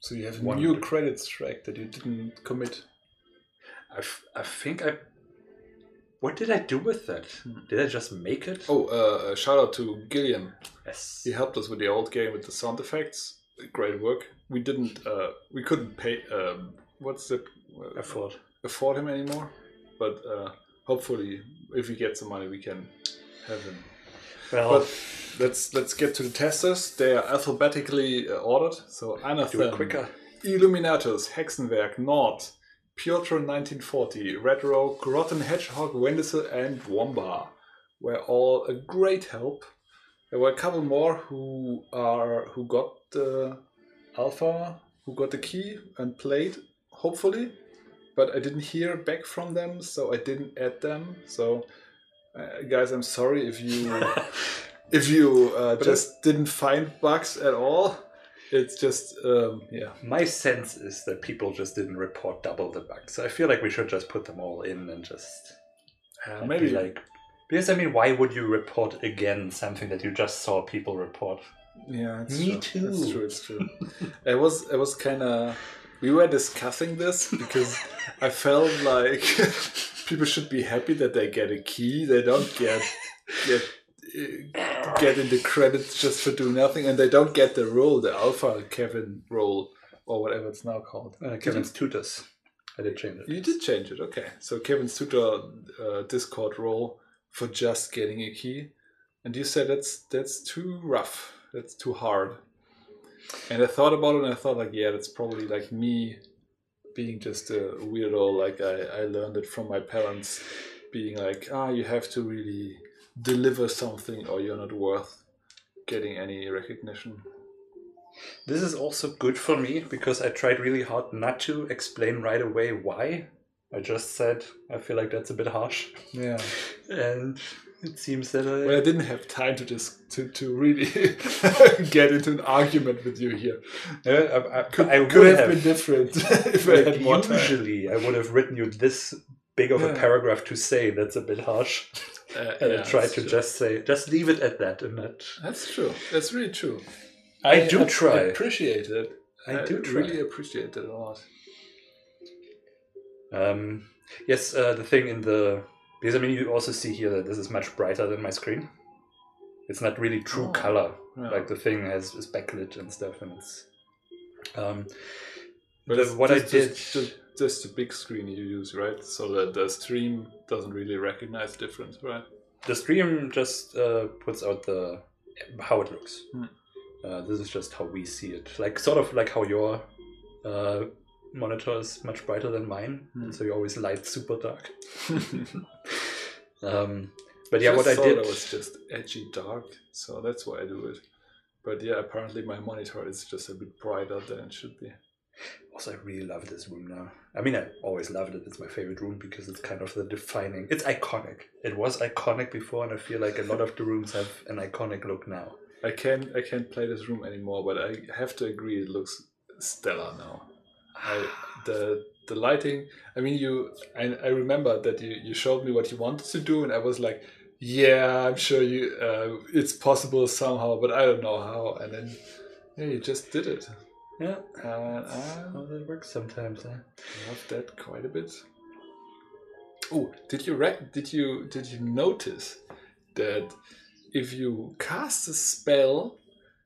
[SPEAKER 2] So you have a
[SPEAKER 1] One-
[SPEAKER 2] new credits track that you didn't commit.
[SPEAKER 1] I, f- I think I. What did I do with that?
[SPEAKER 2] Hmm.
[SPEAKER 1] Did I just make it?
[SPEAKER 2] Oh, uh, shout out to Gillian.
[SPEAKER 1] yes.
[SPEAKER 2] He helped us with the old game with the sound effects. Great work. We didn't. Uh, we couldn't pay. Um, what's the Uh,
[SPEAKER 1] Afford.
[SPEAKER 2] afford him anymore. But uh, hopefully, if we get some money, we can have him.
[SPEAKER 1] Well,
[SPEAKER 2] But let's let's get to the testers. They are alphabetically uh, ordered. So
[SPEAKER 1] do
[SPEAKER 2] Anathem,
[SPEAKER 1] it quicker.
[SPEAKER 2] Illuminatus, Hexenwerk, Nord, Piotr 1940, Red Rogue, Rotten Hedgehog, Wendisel, and Womba were all a great help. There were a couple more who are who got the alpha, who got the key and played, hopefully, but I didn't hear back from them, so I didn't add them. So, uh, guys, I'm sorry if you (laughs) if you uh, just didn't find bugs at all. It's just um, yeah.
[SPEAKER 1] My sense is that people just didn't report double the bugs. So I feel like we should just put them all in and just
[SPEAKER 2] Uh, maybe
[SPEAKER 1] be like. Because I mean, why would you report again something that you just saw people report?
[SPEAKER 2] Yeah, it's
[SPEAKER 1] Me
[SPEAKER 2] true. It's true. It's true. I was I was kind of. We were discussing this because I felt like (laughs) people should be happy that they get a key. They don't get get get in the credits just for doing nothing, and they don't get the role, the Alpha Kevin role, or whatever it's now called.
[SPEAKER 1] Uh, Kevin's tutors. I did change it.
[SPEAKER 2] You did change it, okay. So Kevin's tutor uh, Discord role for just getting a key, and you said that's that's too rough. That's too hard. And I thought about it, and I thought like, yeah, that's probably like me being just a weirdo. Like I, I learned it from my parents, being like, ah, you have to really deliver something, or you're not worth getting any recognition.
[SPEAKER 1] This is also good for me because I tried really hard not to explain right away why. I just said I feel like that's a bit harsh,
[SPEAKER 2] Yeah. (laughs)
[SPEAKER 1] and it seems that I.
[SPEAKER 2] Well, I didn't have time to just to, to really (laughs) get into an argument with you here.
[SPEAKER 1] Yeah, I, I,
[SPEAKER 2] Could,
[SPEAKER 1] I would
[SPEAKER 2] could have,
[SPEAKER 1] have,
[SPEAKER 2] been different (laughs) if I had more time.
[SPEAKER 1] usually I would have written you this big of a paragraph to say that's a bit harsh,
[SPEAKER 2] Uh,
[SPEAKER 1] and
[SPEAKER 2] yeah,
[SPEAKER 1] I
[SPEAKER 2] that's
[SPEAKER 1] to
[SPEAKER 2] true.
[SPEAKER 1] just say just leave it at that and not.
[SPEAKER 2] That's true. That's really true.
[SPEAKER 1] I, do
[SPEAKER 2] ap-
[SPEAKER 1] try.
[SPEAKER 2] appreciate it.
[SPEAKER 1] I do try.
[SPEAKER 2] really appreciate it a lot.
[SPEAKER 1] Um, yes, uh, the thing in the Because I mean, you also see here that this is much brighter than my screen. It's not really true
[SPEAKER 2] Oh,
[SPEAKER 1] color.
[SPEAKER 2] Yeah.
[SPEAKER 1] Like the thing has is backlit and stuff, and it's. Um,
[SPEAKER 2] But
[SPEAKER 1] the- what I did,
[SPEAKER 2] just, just, just the big screen you use, right? So that the stream doesn't really recognize difference, right?
[SPEAKER 1] the stream just uh, puts out the how it looks.
[SPEAKER 2] Hmm.
[SPEAKER 1] Uh, this is just how we see it, like sort of like how your uh, monitor is much brighter than mine,
[SPEAKER 2] Hmm.
[SPEAKER 1] so you always light super dark. (laughs) Um, but yeah,
[SPEAKER 2] Just
[SPEAKER 1] what I did
[SPEAKER 2] it was just edgy dark, so that's why I do it. But yeah, apparently my monitor is just a bit brighter than it should be.
[SPEAKER 1] also I really love this room now. I mean, I always loved it. It's my favorite room because it's kind of the defining. It's iconic. It was iconic before, and I feel like a lot of the rooms have an iconic look now.
[SPEAKER 2] I can't I can't play this room anymore, but I have to agree it looks stellar now. I, (sighs) the the lighting. I mean, you. I, I remember that you, you showed me what you wanted to do, and I was like, yeah, I'm sure you. Uh, it's possible somehow, but I don't know how. And then yeah, you just did it.
[SPEAKER 1] Yeah,
[SPEAKER 2] And I
[SPEAKER 1] well, that works sometimes. Huh?
[SPEAKER 2] love that quite a bit. Oh, did you rec- did you did you notice that if you cast a spell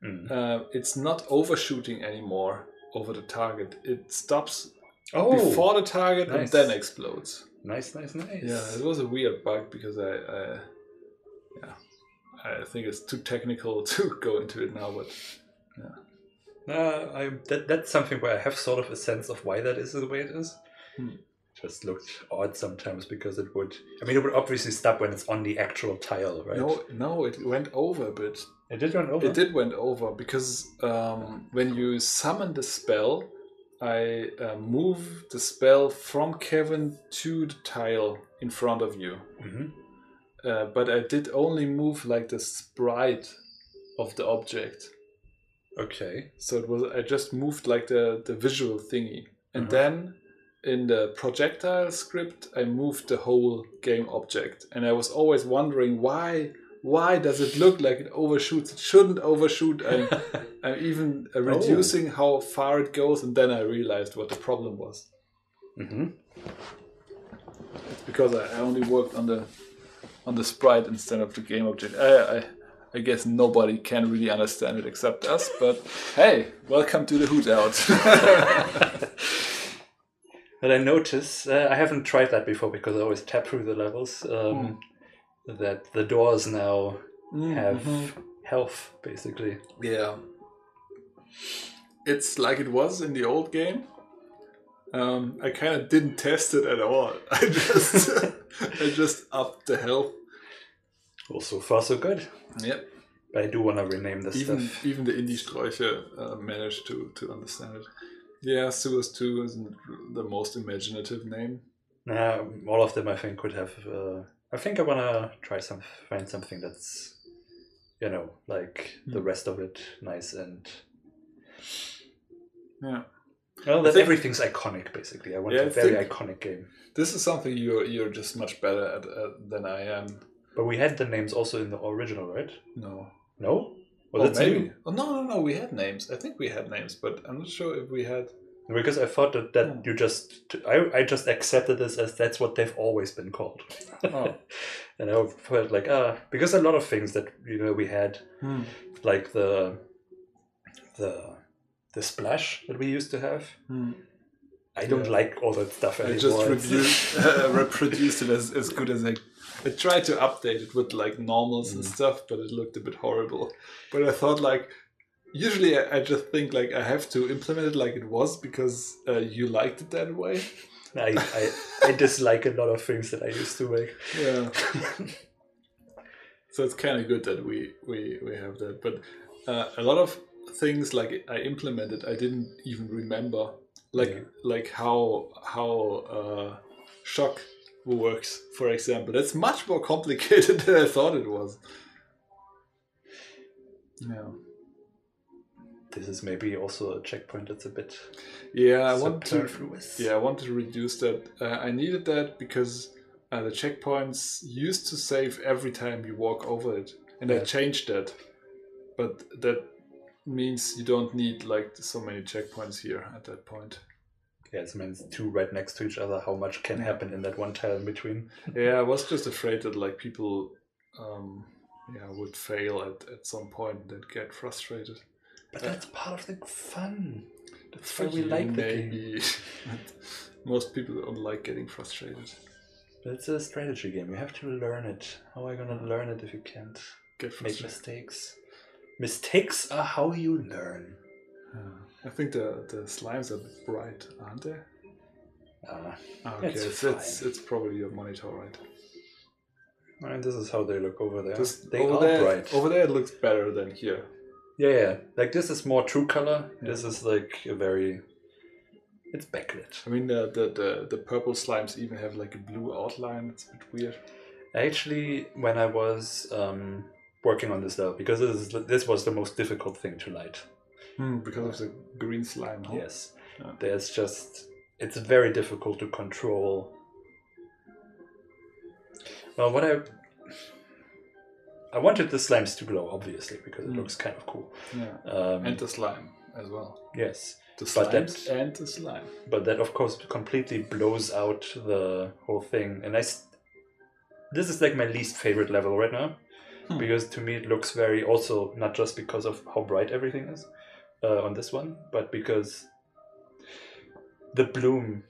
[SPEAKER 1] Mm.
[SPEAKER 2] uh, it's not overshooting anymore over the target. It stops
[SPEAKER 1] Oh,
[SPEAKER 2] before the target and then explodes.
[SPEAKER 1] nice, nice, nice.
[SPEAKER 2] Yeah, it was a weird bug because I, I, yeah, I think it's too technical (laughs) to go into it now. But
[SPEAKER 1] Uh, I that that's something where I have sort of a sense of why that is the way it is.
[SPEAKER 2] Hmm.
[SPEAKER 1] Just looked odd sometimes because it would. I mean, it would obviously stop when it's on the actual tile, right?
[SPEAKER 2] no, no, it went over a bit.
[SPEAKER 1] it did run over.
[SPEAKER 2] It did went over because um, when you summon the spell, I uh, move the spell from Kevin to the tile in front of you.
[SPEAKER 1] hmm
[SPEAKER 2] Uh, but I did only move like the sprite of the object.
[SPEAKER 1] Okay.
[SPEAKER 2] So it was I just moved like the the visual thingy, and
[SPEAKER 1] Mhm.
[SPEAKER 2] then in the projectile script I moved the whole game object, and I was always wondering why why does it look like it overshoots? It shouldn't overshoot. I'm, (laughs) I'm even reducing how far it goes, and then I realized what the problem was.
[SPEAKER 1] hmm
[SPEAKER 2] It's because I I only worked on the on the sprite instead of the game object. I, I I guess nobody can really understand it except us. But hey, welcome to the Hoot Out. (laughs)
[SPEAKER 1] But I notice uh, I haven't tried that before because I always tap through the levels. Um, That the doors now have
[SPEAKER 2] Mhm.
[SPEAKER 1] health, basically.
[SPEAKER 2] Yeah. It's like it was in the old game. Um, I kind of didn't test it at all. (laughs) I just (laughs) I just upped the health.
[SPEAKER 1] Well, so far so good.
[SPEAKER 2] Yep.
[SPEAKER 1] But I do want to rename this
[SPEAKER 2] Even
[SPEAKER 1] stuff.
[SPEAKER 2] even the indie Sträuche uh, managed to to understand it. Yeah, Suez 2 isn't the most imaginative name.
[SPEAKER 1] Nah, all of them I think could have. Uh, I think I want to try some find something that's, you know, like the
[SPEAKER 2] Hmm.
[SPEAKER 1] rest of it nice and.
[SPEAKER 2] Yeah.
[SPEAKER 1] Well, that
[SPEAKER 2] think-
[SPEAKER 1] everything's iconic, basically. I want
[SPEAKER 2] Yeah,
[SPEAKER 1] a
[SPEAKER 2] I
[SPEAKER 1] very iconic game.
[SPEAKER 2] This is something you're you're just much better at uh, than I am.
[SPEAKER 1] But we had the names also in the original, right?
[SPEAKER 2] No.
[SPEAKER 1] No? Well,
[SPEAKER 2] oh,
[SPEAKER 1] that's
[SPEAKER 2] maybe. Oh, no, no, no. We had names. I think we had names, but I'm not sure if we had.
[SPEAKER 1] Because I thought that, that
[SPEAKER 2] Hmm.
[SPEAKER 1] you just, I, I just accepted this as that's what they've always been called.
[SPEAKER 2] Oh. (laughs)
[SPEAKER 1] and I felt like, ah, because a lot of things that, you know, we had,
[SPEAKER 2] Hmm.
[SPEAKER 1] like the, the, the splash that we used to have.
[SPEAKER 2] Hmm.
[SPEAKER 1] I don't
[SPEAKER 2] Yeah.
[SPEAKER 1] like all that stuff anymore.
[SPEAKER 2] I
[SPEAKER 1] just
[SPEAKER 2] reviewed, uh, reproduced it as, as good as I. I tried to update it with like normals and
[SPEAKER 1] Mm.
[SPEAKER 2] stuff, but it looked a bit horrible. But I thought like, usually I, I just think like I have to implement it like it was because uh, you liked it that way.
[SPEAKER 1] I, I, I dislike a lot of things that I used to make.
[SPEAKER 2] Yeah. (laughs) so it's kind of good that we we we have that, but uh, a lot of things like I implemented, I didn't even remember, like
[SPEAKER 1] Yeah.
[SPEAKER 2] like how how uh, shock works, for example. That's much more complicated (laughs) than I thought it was. Yeah,
[SPEAKER 1] This is maybe also a checkpoint that's a bit
[SPEAKER 2] yeah. I want to
[SPEAKER 1] superfluous.
[SPEAKER 2] Yeah, I want to reduce that. Uh, I needed that because uh, the checkpoints used to save every time you walk over it, and I changed that. But that means you don't need like so many checkpoints here at that point.
[SPEAKER 1] Yes, I mean, it's two right next to each other. How much can happen in that one tile in between?
[SPEAKER 2] Yeah, I was just afraid that like people, um, yeah, would fail at, at some point and then get frustrated.
[SPEAKER 1] But that's part of the fun. That's why we like the game.
[SPEAKER 2] maybe. (laughs) Most people don't like getting frustrated.
[SPEAKER 1] But it's a strategy game. You have to learn it. How are you gonna learn it if you can't
[SPEAKER 2] Get
[SPEAKER 1] make mistakes? Mistakes are how you learn.
[SPEAKER 2] I think the the slimes are bright, aren't they?
[SPEAKER 1] Ah,
[SPEAKER 2] Ah, okay,
[SPEAKER 1] It's
[SPEAKER 2] it's, it's, it's probably your monitor, right?
[SPEAKER 1] and this is how they look over there.
[SPEAKER 2] This-
[SPEAKER 1] they
[SPEAKER 2] over
[SPEAKER 1] are
[SPEAKER 2] there,
[SPEAKER 1] bright.
[SPEAKER 2] Over there, it looks better than here.
[SPEAKER 1] Yeah, yeah. Like this is more true color.
[SPEAKER 2] Yeah.
[SPEAKER 1] This is like a very. It's backlit.
[SPEAKER 2] I mean, the, the the the purple slimes even have like a blue outline. It's a bit weird.
[SPEAKER 1] Actually, when I was um, working on this level, because this is, this was the most difficult thing to light.
[SPEAKER 2] Hmm, because of the green slime. Huh?
[SPEAKER 1] Yes,
[SPEAKER 2] Yeah.
[SPEAKER 1] there's just it's very difficult to control. Well, what I I wanted the slimes to glow, obviously, because it
[SPEAKER 2] Mm.
[SPEAKER 1] looks kind of cool.
[SPEAKER 2] Yeah.
[SPEAKER 1] Um,
[SPEAKER 2] And the slime as well.
[SPEAKER 1] yes,
[SPEAKER 2] The
[SPEAKER 1] But
[SPEAKER 2] slimes
[SPEAKER 1] that-
[SPEAKER 2] and the slime.
[SPEAKER 1] but that of course completely blows out the whole thing and I, this is like my least favorite level right now
[SPEAKER 2] Hmm.
[SPEAKER 1] because to me it looks very also not just because of how bright everything is uh, on this one but because the bloom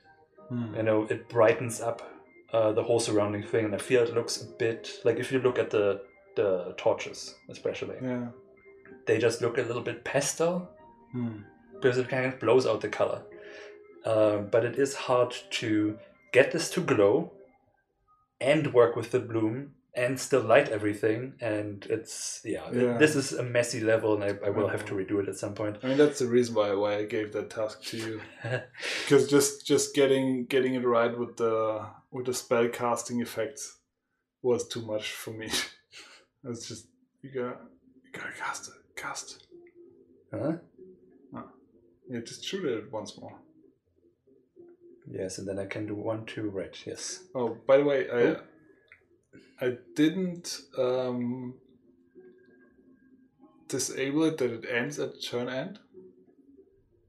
[SPEAKER 2] Hmm.
[SPEAKER 1] you know it brightens up uh, the whole surrounding thing and i feel it looks a bit like if you look at the the torches especially
[SPEAKER 2] Yeah.
[SPEAKER 1] they just look a little bit pastel
[SPEAKER 2] Hmm.
[SPEAKER 1] because it kind of blows out the color. Um, but it is hard to get this to glow and work with the bloom and still light everything. And it's, yeah,
[SPEAKER 2] Yeah.
[SPEAKER 1] this is a messy level and I, I will have to redo it at some point.
[SPEAKER 2] I mean, that's the reason why why I gave that task to you. (laughs) because just just getting getting it right with the with the spell casting effects was too much for me. (laughs) it's just you gotta you gotta cast it, cast.
[SPEAKER 1] huh? no.
[SPEAKER 2] Yeah, just shoot it once more.
[SPEAKER 1] Yes, and then I can do one, two, red. Yes.
[SPEAKER 2] Oh, by the way, I
[SPEAKER 1] Oh.
[SPEAKER 2] I didn't um, disable it that it ends at turn end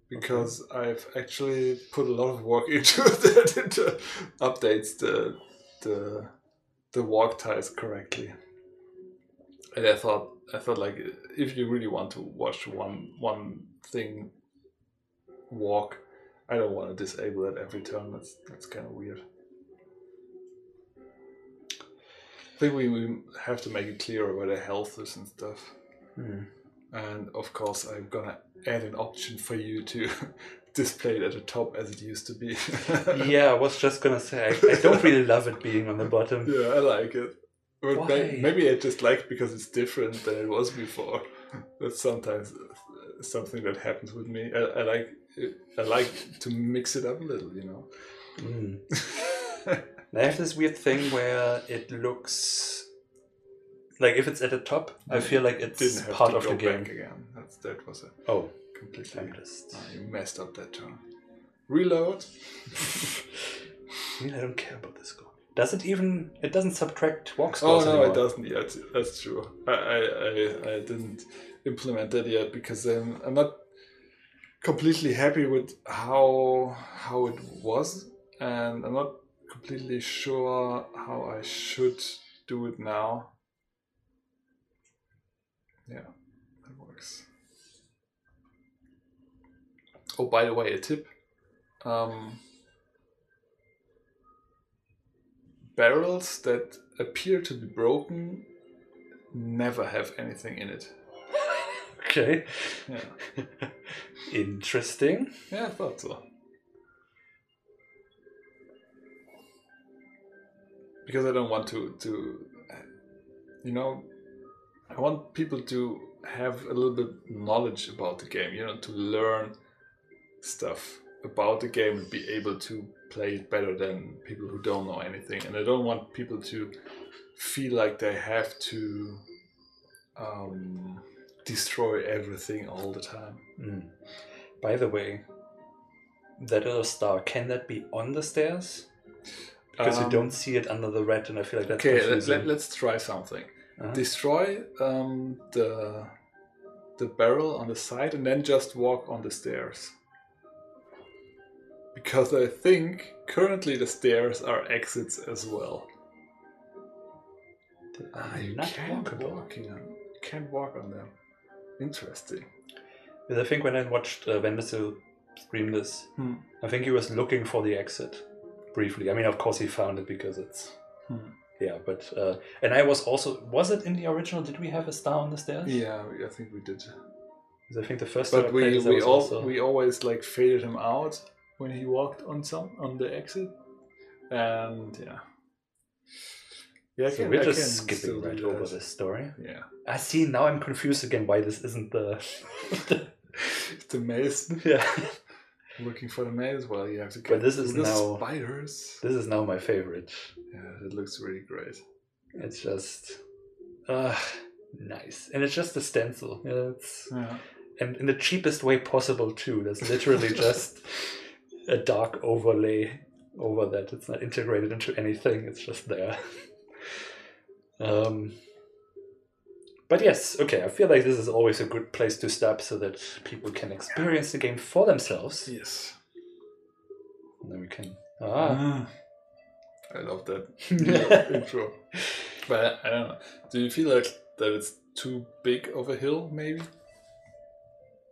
[SPEAKER 2] because I've actually put a lot of work (laughs) into (laughs) that into updates the the the walk ties correctly. And I thought I thought like if you really want to watch one one thing walk, I don't want to disable it every turn. That's that's kind of weird. I think we, we have to make it clear where the health is and stuff.
[SPEAKER 1] Hmm.
[SPEAKER 2] And of course, I'm gonna add an option for you to (laughs) display it at the top as it used to be. (laughs)
[SPEAKER 1] yeah, I was just gonna say, I, I don't really (laughs) love it being on the bottom.
[SPEAKER 2] yeah, I like it. But
[SPEAKER 1] Why?
[SPEAKER 2] may- maybe I just like it because it's different than it was before. That's sometimes uh, something that happens with me. I, I like I like to mix it up a little, you know.
[SPEAKER 1] Mm. I have this weird thing where it looks like if it's at the top, I feel like it's part of the game.
[SPEAKER 2] again. That's that was a
[SPEAKER 1] Oh,
[SPEAKER 2] completely.
[SPEAKER 1] I'm.
[SPEAKER 2] Ah, you messed up that turn. Reload.
[SPEAKER 1] I don't care about this score. Does it even? It doesn't subtract walk
[SPEAKER 2] Oh no,
[SPEAKER 1] anymore.
[SPEAKER 2] it doesn't yet. That's true. I, I, I, I didn't implement that yet because um, I'm not completely happy with how how it was, and I'm not completely sure how I should do it now. Yeah, that works. Oh, by the way, a tip. Um, barrels that appear to be broken never have anything in it. (laughs)
[SPEAKER 1] Okay.
[SPEAKER 2] Yeah, (laughs)
[SPEAKER 1] Interesting.
[SPEAKER 2] yeah I thought so. Because I don't want to, to, you know, I want people to have a little bit knowledge about the game, you know, to learn stuff about the game and be able to play it better than people who don't know anything. And I don't want people to feel like they have to um, destroy everything all the time.
[SPEAKER 1] Mm. By the way, that other star can that be on the stairs? Because you
[SPEAKER 2] Um,
[SPEAKER 1] don't see it under the red, and I feel like that's
[SPEAKER 2] Okay, let, let, us try something.
[SPEAKER 1] Uh-huh.
[SPEAKER 2] Destroy um, the the barrel on the side, and then just walk on the stairs. because I think currently the stairs are exits as well. Ah, you can't walk on. You can't walk on them. Interesting.
[SPEAKER 1] Because I think when I watched uh, stream this,
[SPEAKER 2] Hmm.
[SPEAKER 1] I think he was looking for the exit briefly. I mean, of course, he found it because it's.
[SPEAKER 2] Hmm.
[SPEAKER 1] Yeah, but. Uh, and I was also. Was it in the original? Did we have a star on the stairs?
[SPEAKER 2] Yeah, I think we did.
[SPEAKER 1] I think the first time
[SPEAKER 2] But we we all
[SPEAKER 1] also-
[SPEAKER 2] we always like faded him out when he walked on some on the exit, and yeah. Yeah,
[SPEAKER 1] So
[SPEAKER 2] can-
[SPEAKER 1] we're
[SPEAKER 2] I
[SPEAKER 1] just skipping right
[SPEAKER 2] that.
[SPEAKER 1] over this story.
[SPEAKER 2] Yeah,
[SPEAKER 1] I see. Now I'm confused again. Why this isn't the. (laughs)
[SPEAKER 2] it's the maze. (laughs)
[SPEAKER 1] yeah.
[SPEAKER 2] Looking for the maze. Well, you have to.
[SPEAKER 1] But this is
[SPEAKER 2] the
[SPEAKER 1] now-
[SPEAKER 2] spiders.
[SPEAKER 1] This is now my favorite.
[SPEAKER 2] Yeah, it looks really great.
[SPEAKER 1] It's just. Uh, nice. And it's just a stencil. Yeah, it's.
[SPEAKER 2] Yeah.
[SPEAKER 1] and in the cheapest way possible too. There's literally (laughs) just a dark overlay over that. It's not integrated into anything. It's just there. (laughs) um, but yes, okay. I feel like this is always a good place to stop so that people can experience the game for themselves.
[SPEAKER 2] Yes.
[SPEAKER 1] And then we can. Ah.
[SPEAKER 2] I love that (laughs) (laughs) intro. But I don't know. Do you feel like that it's too big of a hill? Maybe.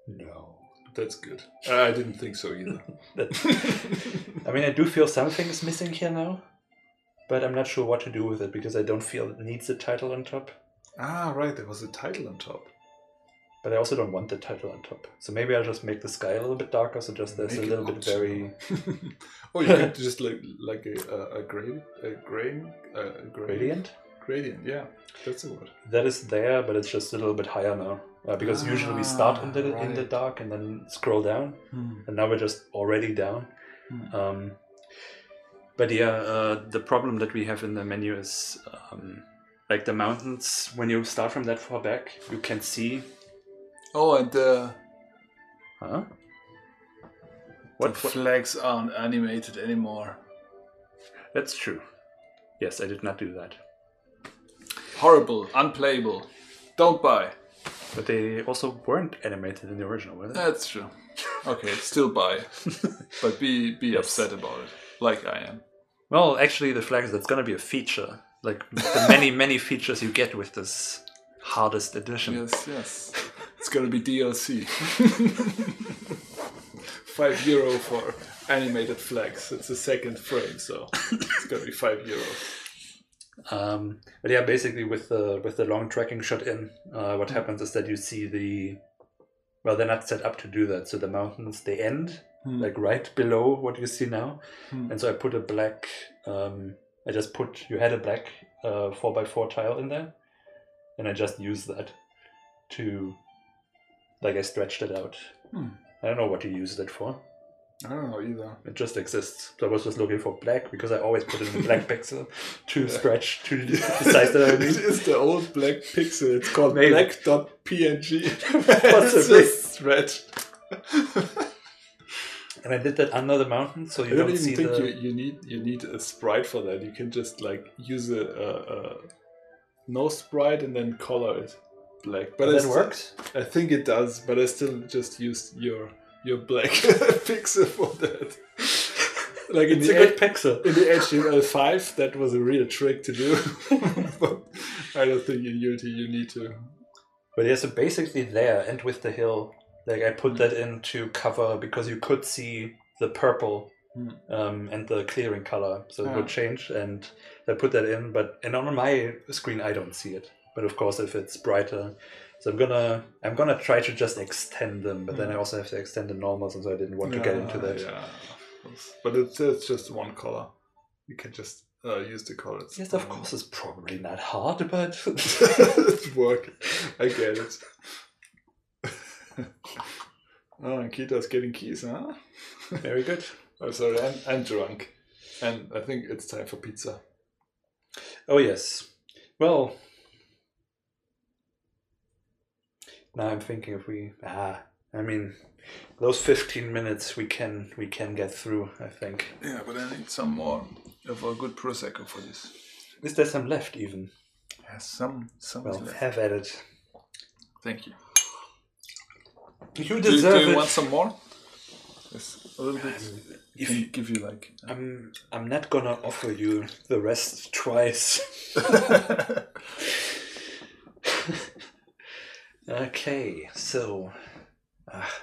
[SPEAKER 1] no.
[SPEAKER 2] That's good. I didn't think so either. (laughs)
[SPEAKER 1] I mean, I do feel something is missing here now, but I'm not sure what to do with it because I don't feel it needs a title on top.
[SPEAKER 2] Ah, right. There was a title on top.
[SPEAKER 1] But I also don't want the title on top. So maybe I'll just make the sky a little bit darker, so just there's
[SPEAKER 2] Make
[SPEAKER 1] a little bit very
[SPEAKER 2] optional. (laughs) (laughs) oh, you could (laughs) just like like a a, a grade a grain a gradient.
[SPEAKER 1] gradient.
[SPEAKER 2] Gradient. Yeah, that's a word.
[SPEAKER 1] That is there, but it's just a little bit higher now. Uh, because usually we start in the in the dark and then scroll down, and now we're just already down.
[SPEAKER 2] Hmm.
[SPEAKER 1] Um, but yeah, uh, the problem that we have in the menu is um, like the mountains. When you start from that far back, you can see.
[SPEAKER 2] Oh, and the,
[SPEAKER 1] Huh?
[SPEAKER 2] the
[SPEAKER 1] What? what?
[SPEAKER 2] flags aren't animated anymore.
[SPEAKER 1] That's true. Yes, I did not do that.
[SPEAKER 2] Horrible, unplayable. Don't buy.
[SPEAKER 1] But they also weren't animated in the original, were they?
[SPEAKER 2] That's true. Okay, still buy, (laughs) but be be upset about it, like I am.
[SPEAKER 1] Well, actually, the flags, that's to be a feature. Like the many, (laughs) many features you get with this hardest edition.
[SPEAKER 2] Yes, yes. It's gonna be DLC. (laughs) five euro for animated flags. It's the second frame, so it's gonna be five euro.
[SPEAKER 1] Um, but yeah, basically with the with the long tracking shot in, uh, what happens is that you see the well, they're not set up to do that. So the mountains they end
[SPEAKER 2] Hmm.
[SPEAKER 1] like right below what you see now,
[SPEAKER 2] Hmm.
[SPEAKER 1] and so I put a black. Um, I just put you had a black uh, four by four tile in there, and I just used that to like I stretched it out.
[SPEAKER 2] Hmm.
[SPEAKER 1] I don't know what you used it for.
[SPEAKER 2] I don't know either.
[SPEAKER 1] It just exists. So I was just looking for black because I always put it in a black (laughs) pixel to stretch to (laughs) the size that I
[SPEAKER 2] it
[SPEAKER 1] need.
[SPEAKER 2] is the old black pixel. It's called
[SPEAKER 1] Maybe.
[SPEAKER 2] black.png. (laughs)
[SPEAKER 1] Possibly.
[SPEAKER 2] it's just stretched.
[SPEAKER 1] And I did that under the mountain, so
[SPEAKER 2] I
[SPEAKER 1] you
[SPEAKER 2] don't
[SPEAKER 1] don't
[SPEAKER 2] even
[SPEAKER 1] see
[SPEAKER 2] think
[SPEAKER 1] the.
[SPEAKER 2] you, you need you need a sprite for that. You can just like use a, a, a no sprite and then color it black. But I
[SPEAKER 1] that works.
[SPEAKER 2] I think it does, but I still just used your your black (laughs) pixel for that. (laughs) Like
[SPEAKER 1] It's a good pixel.
[SPEAKER 2] in the HTML5, that was a real trick to do. (laughs) but I don't think in Unity you need to.
[SPEAKER 1] But yeah, so basically there and with the hill, like I put that in to cover because you could see the purple
[SPEAKER 2] Hmm.
[SPEAKER 1] um, and the clearing color, so it would change. And I put that in, but and on my screen I don't see it. But of course, if it's brighter, so I'm gonna I'm gonna try to just extend them. But then I also have to extend the normals, and so I didn't want to get into
[SPEAKER 2] Hmm.
[SPEAKER 1] That.
[SPEAKER 2] Yeah. But it's, it's just one color. You can just uh, use the colors.
[SPEAKER 1] Yes, of course, it's probably not hard, but (laughs)
[SPEAKER 2] it's work. I get it. (laughs) (laughs) oh, and Kita's getting keys, huh? (laughs)
[SPEAKER 1] very good.
[SPEAKER 2] Oh, sorry, I'm, I'm drunk. And I think it's time for pizza.
[SPEAKER 1] Oh yes. Well, now I'm thinking if we ah, I mean, those 15 minutes we can we can get through. I think.
[SPEAKER 2] Yeah, but I need some more of a good prosecco for this.
[SPEAKER 1] Is there some left even?
[SPEAKER 2] Yeah, some some
[SPEAKER 1] Well,
[SPEAKER 2] left.
[SPEAKER 1] have at it.
[SPEAKER 2] Thank you.
[SPEAKER 1] You deserve
[SPEAKER 2] do you
[SPEAKER 1] it.
[SPEAKER 2] want some more? Yes, a little bit.
[SPEAKER 1] if
[SPEAKER 2] can
[SPEAKER 1] you-
[SPEAKER 2] give you like.
[SPEAKER 1] I'm I'm not gonna offer you the rest twice. (laughs) okay, so ah,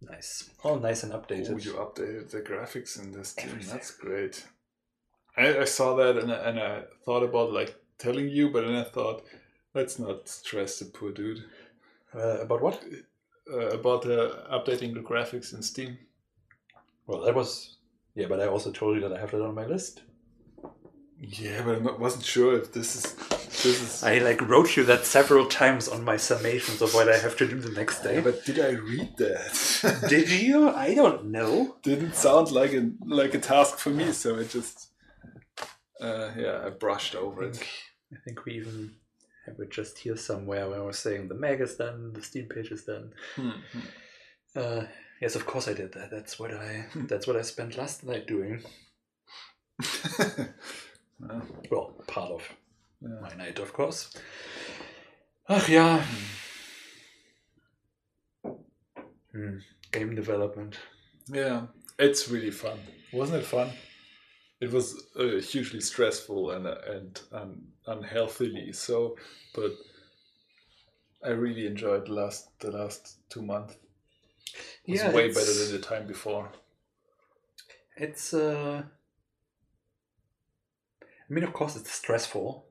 [SPEAKER 1] nice, all nice and updated.
[SPEAKER 2] Oh, you updated the graphics in this.
[SPEAKER 1] Everything.
[SPEAKER 2] That's great. I, I saw that and I, and I thought about like telling you, but then I thought, let's not stress the poor dude
[SPEAKER 1] Uh, about what?
[SPEAKER 2] Uh, about uh, updating the graphics in Steam.
[SPEAKER 1] Well, that was yeah, but I also told you that I have that on my list.
[SPEAKER 2] Yeah, but I not, wasn't sure if this is this is.
[SPEAKER 1] I like wrote you that several times on my summations of what I have to do the next day.
[SPEAKER 2] Yeah, but did I read that? (laughs)
[SPEAKER 1] Did you? I don't know.
[SPEAKER 2] Didn't sound like a like a task for me, so I just. Uh, yeah, I brushed over it.
[SPEAKER 1] I think we even have it just here somewhere where we're saying the mag is done, the Steam page is done.
[SPEAKER 2] Hmm, hmm.
[SPEAKER 1] Uh, yes, of course I did that. That's what I. That's what I spent last night doing.
[SPEAKER 2] Well, (laughs)
[SPEAKER 1] Well, part of
[SPEAKER 2] yeah.
[SPEAKER 1] my night, of course. Ach ja. Hmm. Game development.
[SPEAKER 2] Yeah, it's really fun. Wasn't it fun? It was uh, hugely stressful and and un, unhealthily so, but I really enjoyed the last the last two months. It was
[SPEAKER 1] Yeah,
[SPEAKER 2] way better than the time before.
[SPEAKER 1] It's uh I mean of course it's stressful.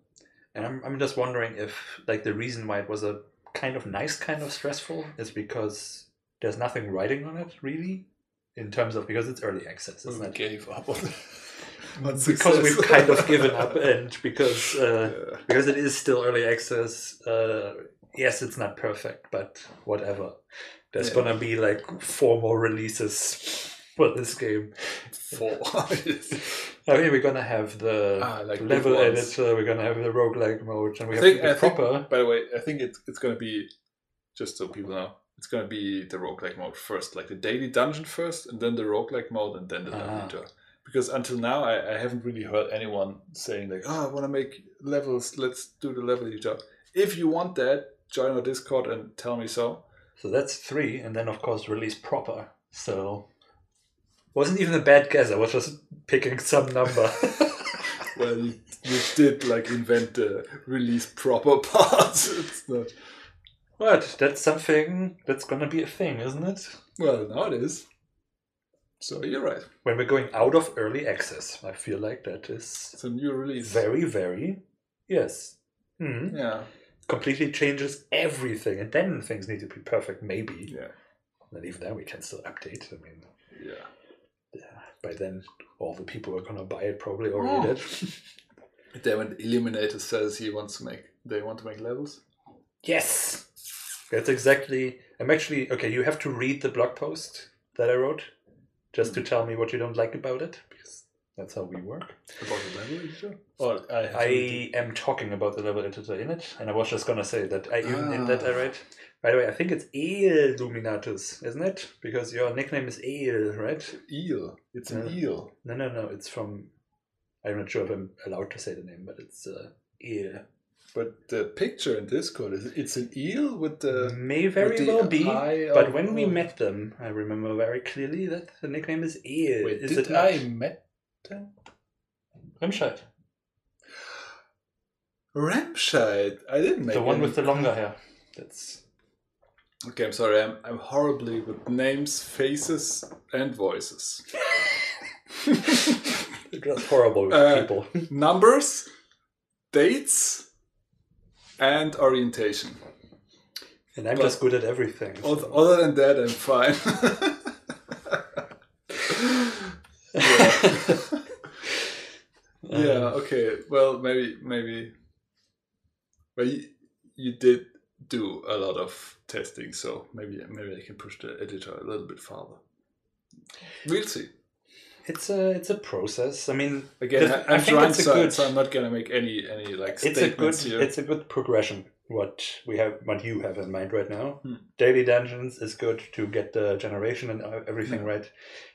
[SPEAKER 1] And I'm I'm just wondering if like the reason why it was a kind of nice kind of stressful is because there's nothing writing on it really in terms of because it's early access,
[SPEAKER 2] We
[SPEAKER 1] isn't it?
[SPEAKER 2] gave up on, on
[SPEAKER 1] Because
[SPEAKER 2] success.
[SPEAKER 1] we've kind of given up (laughs) and because uh
[SPEAKER 2] Yeah.
[SPEAKER 1] because it is still early access, uh yes it's not perfect, but whatever. There's
[SPEAKER 2] Yeah.
[SPEAKER 1] gonna be like four more releases for this game.
[SPEAKER 2] Four. (laughs) (laughs)
[SPEAKER 1] I mean, we're gonna have the
[SPEAKER 2] Ah, like
[SPEAKER 1] level editor. We're gonna have the roguelike mode, and we
[SPEAKER 2] I
[SPEAKER 1] have
[SPEAKER 2] think,
[SPEAKER 1] the
[SPEAKER 2] I think,
[SPEAKER 1] proper.
[SPEAKER 2] by the way, I think it's it's gonna be just so people know, it's gonna be the roguelike mode first, like the daily dungeon first, and then the roguelike mode, and then the level
[SPEAKER 1] Ah.
[SPEAKER 2] editor. Because until now, I, I haven't really heard anyone saying like, "Oh, I want to make levels. Let's do the level editor." If you want that, join our Discord and tell me so.
[SPEAKER 1] So that's three, and then of course release proper. So wasn't even a bad guess. I was just picking some number. (laughs) (laughs)
[SPEAKER 2] Well, you, you did like invent the release proper (laughs) parts. It's not.
[SPEAKER 1] but that's something that's gonna be a thing, isn't it?
[SPEAKER 2] Well, now it is. So you're right.
[SPEAKER 1] When we're going out of early access, I feel like that is
[SPEAKER 2] It's a new release.
[SPEAKER 1] very, very yes. Hmm.
[SPEAKER 2] Yeah.
[SPEAKER 1] Completely changes everything, and then things need to be perfect. Maybe,
[SPEAKER 2] Yeah.
[SPEAKER 1] and even then we can still update. I mean,
[SPEAKER 2] Yeah.
[SPEAKER 1] yeah, by then all the people are gonna buy it probably already
[SPEAKER 2] Oh.
[SPEAKER 1] did.
[SPEAKER 2] Then when Illuminator says he wants to make, they want to make levels.
[SPEAKER 1] yes, that's exactly. I'm actually okay. You have to read the blog post that I wrote just to tell me what you don't like about it because that's how we work.
[SPEAKER 2] About the level editor? Or I, have
[SPEAKER 1] I am talking about the level editor in it, and I was just gonna say that I even in that I
[SPEAKER 2] Ah.
[SPEAKER 1] write. By the way, I think it's Illuminatus, isn't it? Because your nickname is Eel, right?
[SPEAKER 2] eel. It's an eel.
[SPEAKER 1] No, no, no. It's from. I'm not sure if I'm allowed to say the name, but it's uh, El.
[SPEAKER 2] But the picture in Discord is it's an eel with the.
[SPEAKER 1] May very
[SPEAKER 2] with the
[SPEAKER 1] well be. But when we met them, I remember very clearly that the nickname is eel.
[SPEAKER 2] Wait,
[SPEAKER 1] is
[SPEAKER 2] did
[SPEAKER 1] it not?
[SPEAKER 2] I met them?
[SPEAKER 1] Remscheid.
[SPEAKER 2] Remscheid. I didn't make
[SPEAKER 1] The one
[SPEAKER 2] any-
[SPEAKER 1] with the longer hair. That's.
[SPEAKER 2] Okay, I'm sorry. I'm I'm horribly with names, faces, and voices. (laughs)
[SPEAKER 1] Just horrible with
[SPEAKER 2] Uh,
[SPEAKER 1] people. (laughs)
[SPEAKER 2] Numbers, dates, and orientation.
[SPEAKER 1] And I'm
[SPEAKER 2] but-
[SPEAKER 1] just good at everything. So-
[SPEAKER 2] Other than that, I'm fine. (laughs) yeah. yeah.
[SPEAKER 1] Um,
[SPEAKER 2] Okay. Well, maybe maybe. Well, you, you did do a lot of testing, so maybe maybe I can push the editor a little bit farther. We'll see.
[SPEAKER 1] It's a it's a process. I mean,
[SPEAKER 2] Again,
[SPEAKER 1] The-
[SPEAKER 2] I,
[SPEAKER 1] I
[SPEAKER 2] I'm trying so,
[SPEAKER 1] good-
[SPEAKER 2] so I'm not gonna make any any like
[SPEAKER 1] it's a good
[SPEAKER 2] here.
[SPEAKER 1] it's a good progression. What we have, what you have in mind right now.
[SPEAKER 2] Hmm.
[SPEAKER 1] Daily dungeons is good to get the generation and everything
[SPEAKER 2] Yeah.
[SPEAKER 1] right.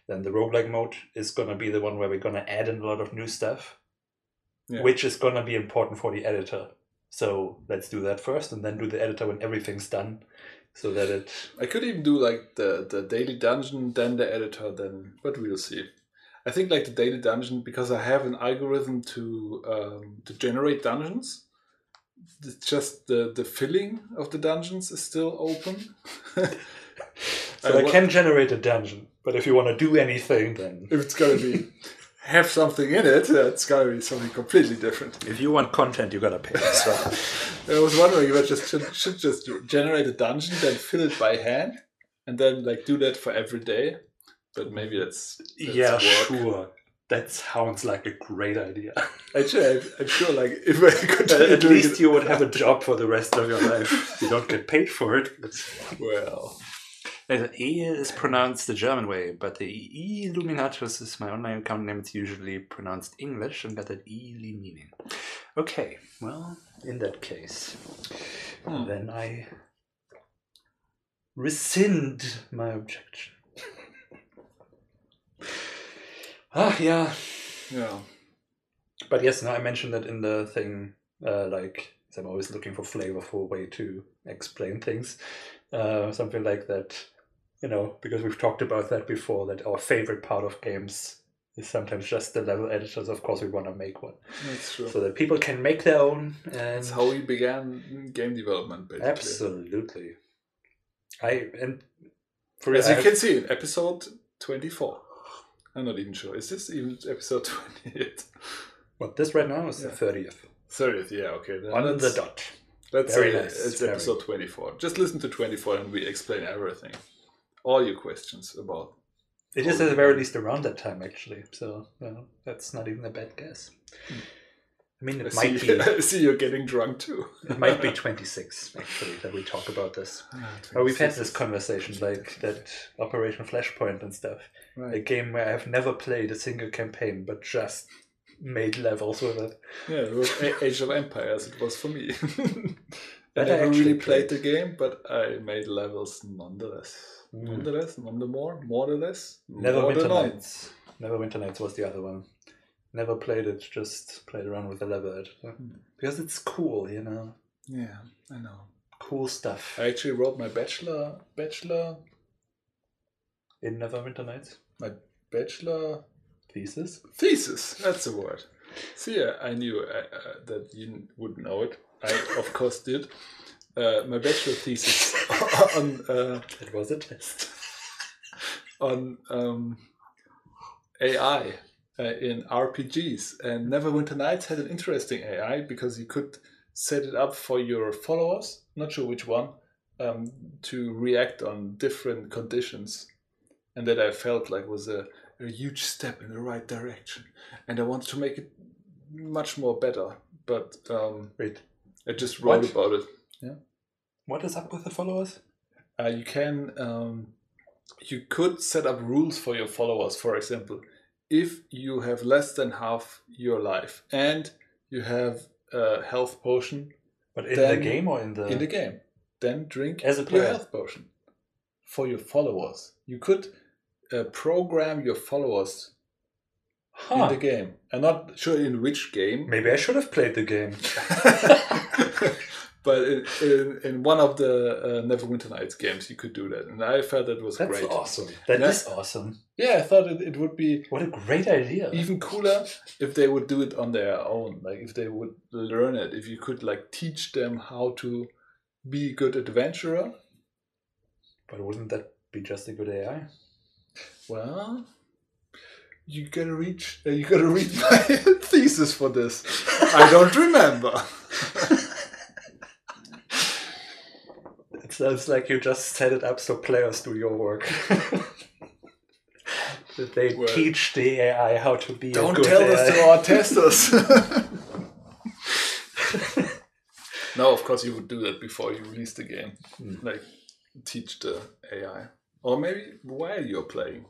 [SPEAKER 1] Then the roguelike mode is gonna be the one where we're gonna add in a lot of new stuff,
[SPEAKER 2] Yeah.
[SPEAKER 1] which is gonna be important for the editor. So let's do that first, and then do the editor when everything's done, so that it.
[SPEAKER 2] I could even do like the the daily dungeon, then the editor, then. But we'll see. I think like the daily dungeon because I have an algorithm to um, to generate dungeons. It's just the the filling of the dungeons is still open. (laughs) (laughs)
[SPEAKER 1] So I, can generate a dungeon, but if you want to do anything, then
[SPEAKER 2] if it's gonna be (laughs) have something in it, it's gotta be something completely different.
[SPEAKER 1] if you want content, you gotta pay. So
[SPEAKER 2] I was wondering if I just should, should just generate a dungeon, then fill it by hand, and then like do that for every day. But maybe that's, that's
[SPEAKER 1] yeah,
[SPEAKER 2] work.
[SPEAKER 1] sure. That sounds like a great idea. (laughs)
[SPEAKER 2] Actually, I'm, I'm sure like if I (laughs) continue
[SPEAKER 1] At
[SPEAKER 2] doing
[SPEAKER 1] least
[SPEAKER 2] it,
[SPEAKER 1] you would have a job for the rest of your life. You don't get paid for it. It's
[SPEAKER 2] well,
[SPEAKER 1] The E is pronounced the German way, but the E Illuminatus is my online account name. It's usually pronounced English and got that E meaning. Okay, well, in that case,
[SPEAKER 2] Hmm.
[SPEAKER 1] then I rescind my objection. Ah, yeah.
[SPEAKER 2] yeah.
[SPEAKER 1] But yes, no, I mentioned that in the thing, uh, like, I'm always looking for flavorful way to explain things. Uh, something like that, you know, because we've talked about that before, that our favorite part of games is sometimes just the level editors. Of course, we want to make one.
[SPEAKER 2] That's true.
[SPEAKER 1] So that people can make their own. And
[SPEAKER 2] That's how we began game development, basically.
[SPEAKER 1] Absolutely. I, and for
[SPEAKER 2] As you
[SPEAKER 1] have-
[SPEAKER 2] can see in episode 24. I'm not even sure. Is this even episode (laughs) 28?
[SPEAKER 1] what, this right now is
[SPEAKER 2] Yeah.
[SPEAKER 1] the 30th.
[SPEAKER 2] 30th, yeah, okay. Then
[SPEAKER 1] On the dot.
[SPEAKER 2] Let's
[SPEAKER 1] Very
[SPEAKER 2] say
[SPEAKER 1] nice,
[SPEAKER 2] it's
[SPEAKER 1] very.
[SPEAKER 2] episode 24. Just listen to 24 and we explain everything. All your questions about.
[SPEAKER 1] It is at the very least around that time, actually. So well, that's not even a bad guess. Hmm. I mean,
[SPEAKER 2] I
[SPEAKER 1] it
[SPEAKER 2] see,
[SPEAKER 1] be
[SPEAKER 2] I (laughs) see you're getting drunk too.
[SPEAKER 1] it might be twenty six actually that we talk about this. But we've had this conversation like that Operation Flashpoint and stuff. A game where I've never played a single campaign, but just made levels with it.
[SPEAKER 2] Yeah, it was Age of Empires. It was for me. (laughs) I
[SPEAKER 1] That I
[SPEAKER 2] never
[SPEAKER 1] actually
[SPEAKER 2] really played
[SPEAKER 1] played.
[SPEAKER 2] the game, but I made levels nonetheless.
[SPEAKER 1] Mm.
[SPEAKER 2] Nonetheless, none the more, more the less.
[SPEAKER 1] Neverwinter
[SPEAKER 2] more the none.
[SPEAKER 1] Nights. Neverwinter Nights was the other one. Never played it, just played around with the lever editor.
[SPEAKER 2] Hmm.
[SPEAKER 1] Because it's cool, you know.
[SPEAKER 2] Yeah, I know.
[SPEAKER 1] Cool stuff.
[SPEAKER 2] I actually wrote my bachelor, bachelor,
[SPEAKER 1] In Neverwinter Nights.
[SPEAKER 2] My bachelor
[SPEAKER 1] Thesis.
[SPEAKER 2] thesis. That's the word. See, yeah, I knew uh, uh, that you would know it. I, of (laughs) course, did. Uh, my bachelor thesis (laughs) on uh,
[SPEAKER 1] It was a test.
[SPEAKER 2] on um, AI uh, in RPGs. And Neverwinter Nights had an interesting AI because you could set it up for your followers, not sure which one, um, to react on different conditions. And that I felt like was a, a huge step in the right direction. And I wanted to make it much more better. But um,
[SPEAKER 1] Wait,
[SPEAKER 2] I just wrote
[SPEAKER 1] What?
[SPEAKER 2] about it. Yeah.
[SPEAKER 1] what is up with the followers?
[SPEAKER 2] Uh, you can um, you could set up rules for your followers for example if you have less than half your life and you have a health potion
[SPEAKER 1] But in the game or in the?
[SPEAKER 2] in the game then drink
[SPEAKER 1] As a
[SPEAKER 2] your
[SPEAKER 1] player.
[SPEAKER 2] health potion for your followers you could uh, program your followers
[SPEAKER 1] Huh.
[SPEAKER 2] in the game i'm not sure in which game
[SPEAKER 1] Maybe I should have played the game. (laughs) (laughs)
[SPEAKER 2] but in, in, in one of the uh, neverwinter nights games you could do that and i felt that was
[SPEAKER 1] That's
[SPEAKER 2] great
[SPEAKER 1] awesome. That is
[SPEAKER 2] Yeah.
[SPEAKER 1] awesome.
[SPEAKER 2] yeah i thought it, it would be
[SPEAKER 1] What a great idea.
[SPEAKER 2] even cooler if they would do it on their own like if they would learn it if you could like teach them how to be a good adventurer
[SPEAKER 1] But wouldn't that be just a good AI?
[SPEAKER 2] well you gotta reach uh, you gotta read (laughs) my thesis for this i don't remember (laughs)
[SPEAKER 1] It sounds like you just set it up so players do your work. (laughs) that they
[SPEAKER 2] Well-
[SPEAKER 1] teach the AI how to be a
[SPEAKER 2] don't tell
[SPEAKER 1] AI.
[SPEAKER 2] this to our testers (laughs) no of course you would do that before you release the game
[SPEAKER 1] Hmm.
[SPEAKER 2] like teach the ai or maybe while you're playing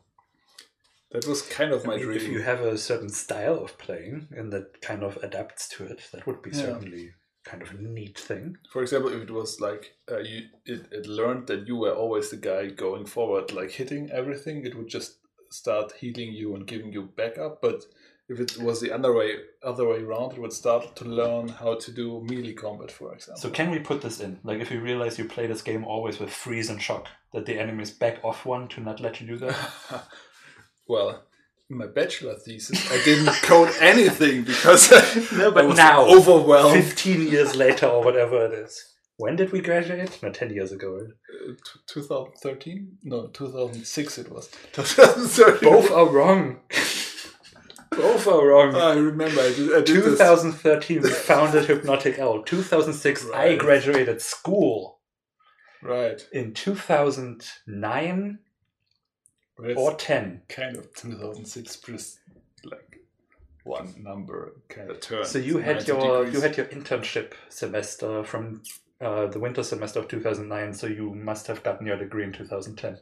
[SPEAKER 2] that was kind of
[SPEAKER 1] I
[SPEAKER 2] my
[SPEAKER 1] mean,
[SPEAKER 2] dream
[SPEAKER 1] if you have a certain style of playing and that kind of adapts to it, that would be
[SPEAKER 2] Yeah.
[SPEAKER 1] certainly kind of a neat thing.
[SPEAKER 2] For example, if it was like uh, you, it, it learned that you were always the guy going forward, like hitting everything, it would just start healing you and giving you backup. But if it was the other way other way around, it would start to learn how to do melee combat, for example.
[SPEAKER 1] So can we put this in? Like if you realize you play this game always with freeze and shock, that the enemies back off one to not let you do that? (laughs)
[SPEAKER 2] well, in my bachelor thesis, I didn't (laughs) code anything because
[SPEAKER 1] No,
[SPEAKER 2] I
[SPEAKER 1] but
[SPEAKER 2] was
[SPEAKER 1] now,
[SPEAKER 2] overwhelmed.
[SPEAKER 1] 15 years later or whatever it is. When did we graduate? No, 10 years ago. right?
[SPEAKER 2] Uh, t- 2013? No, 2006 it was. (laughs) 2013.
[SPEAKER 1] Both are wrong. Both are wrong.
[SPEAKER 2] I remember. I did, I did this.
[SPEAKER 1] 2013 we (laughs) founded Hypnotic Owl. 2006 I graduated school.
[SPEAKER 2] Right.
[SPEAKER 1] In 2009 Or 10.
[SPEAKER 2] kind of 2006 plus like one number kind of turn.
[SPEAKER 1] So you had your
[SPEAKER 2] degrees.
[SPEAKER 1] you had your internship semester from uh, the winter semester of 2009, so you must have gotten your degree in 2010.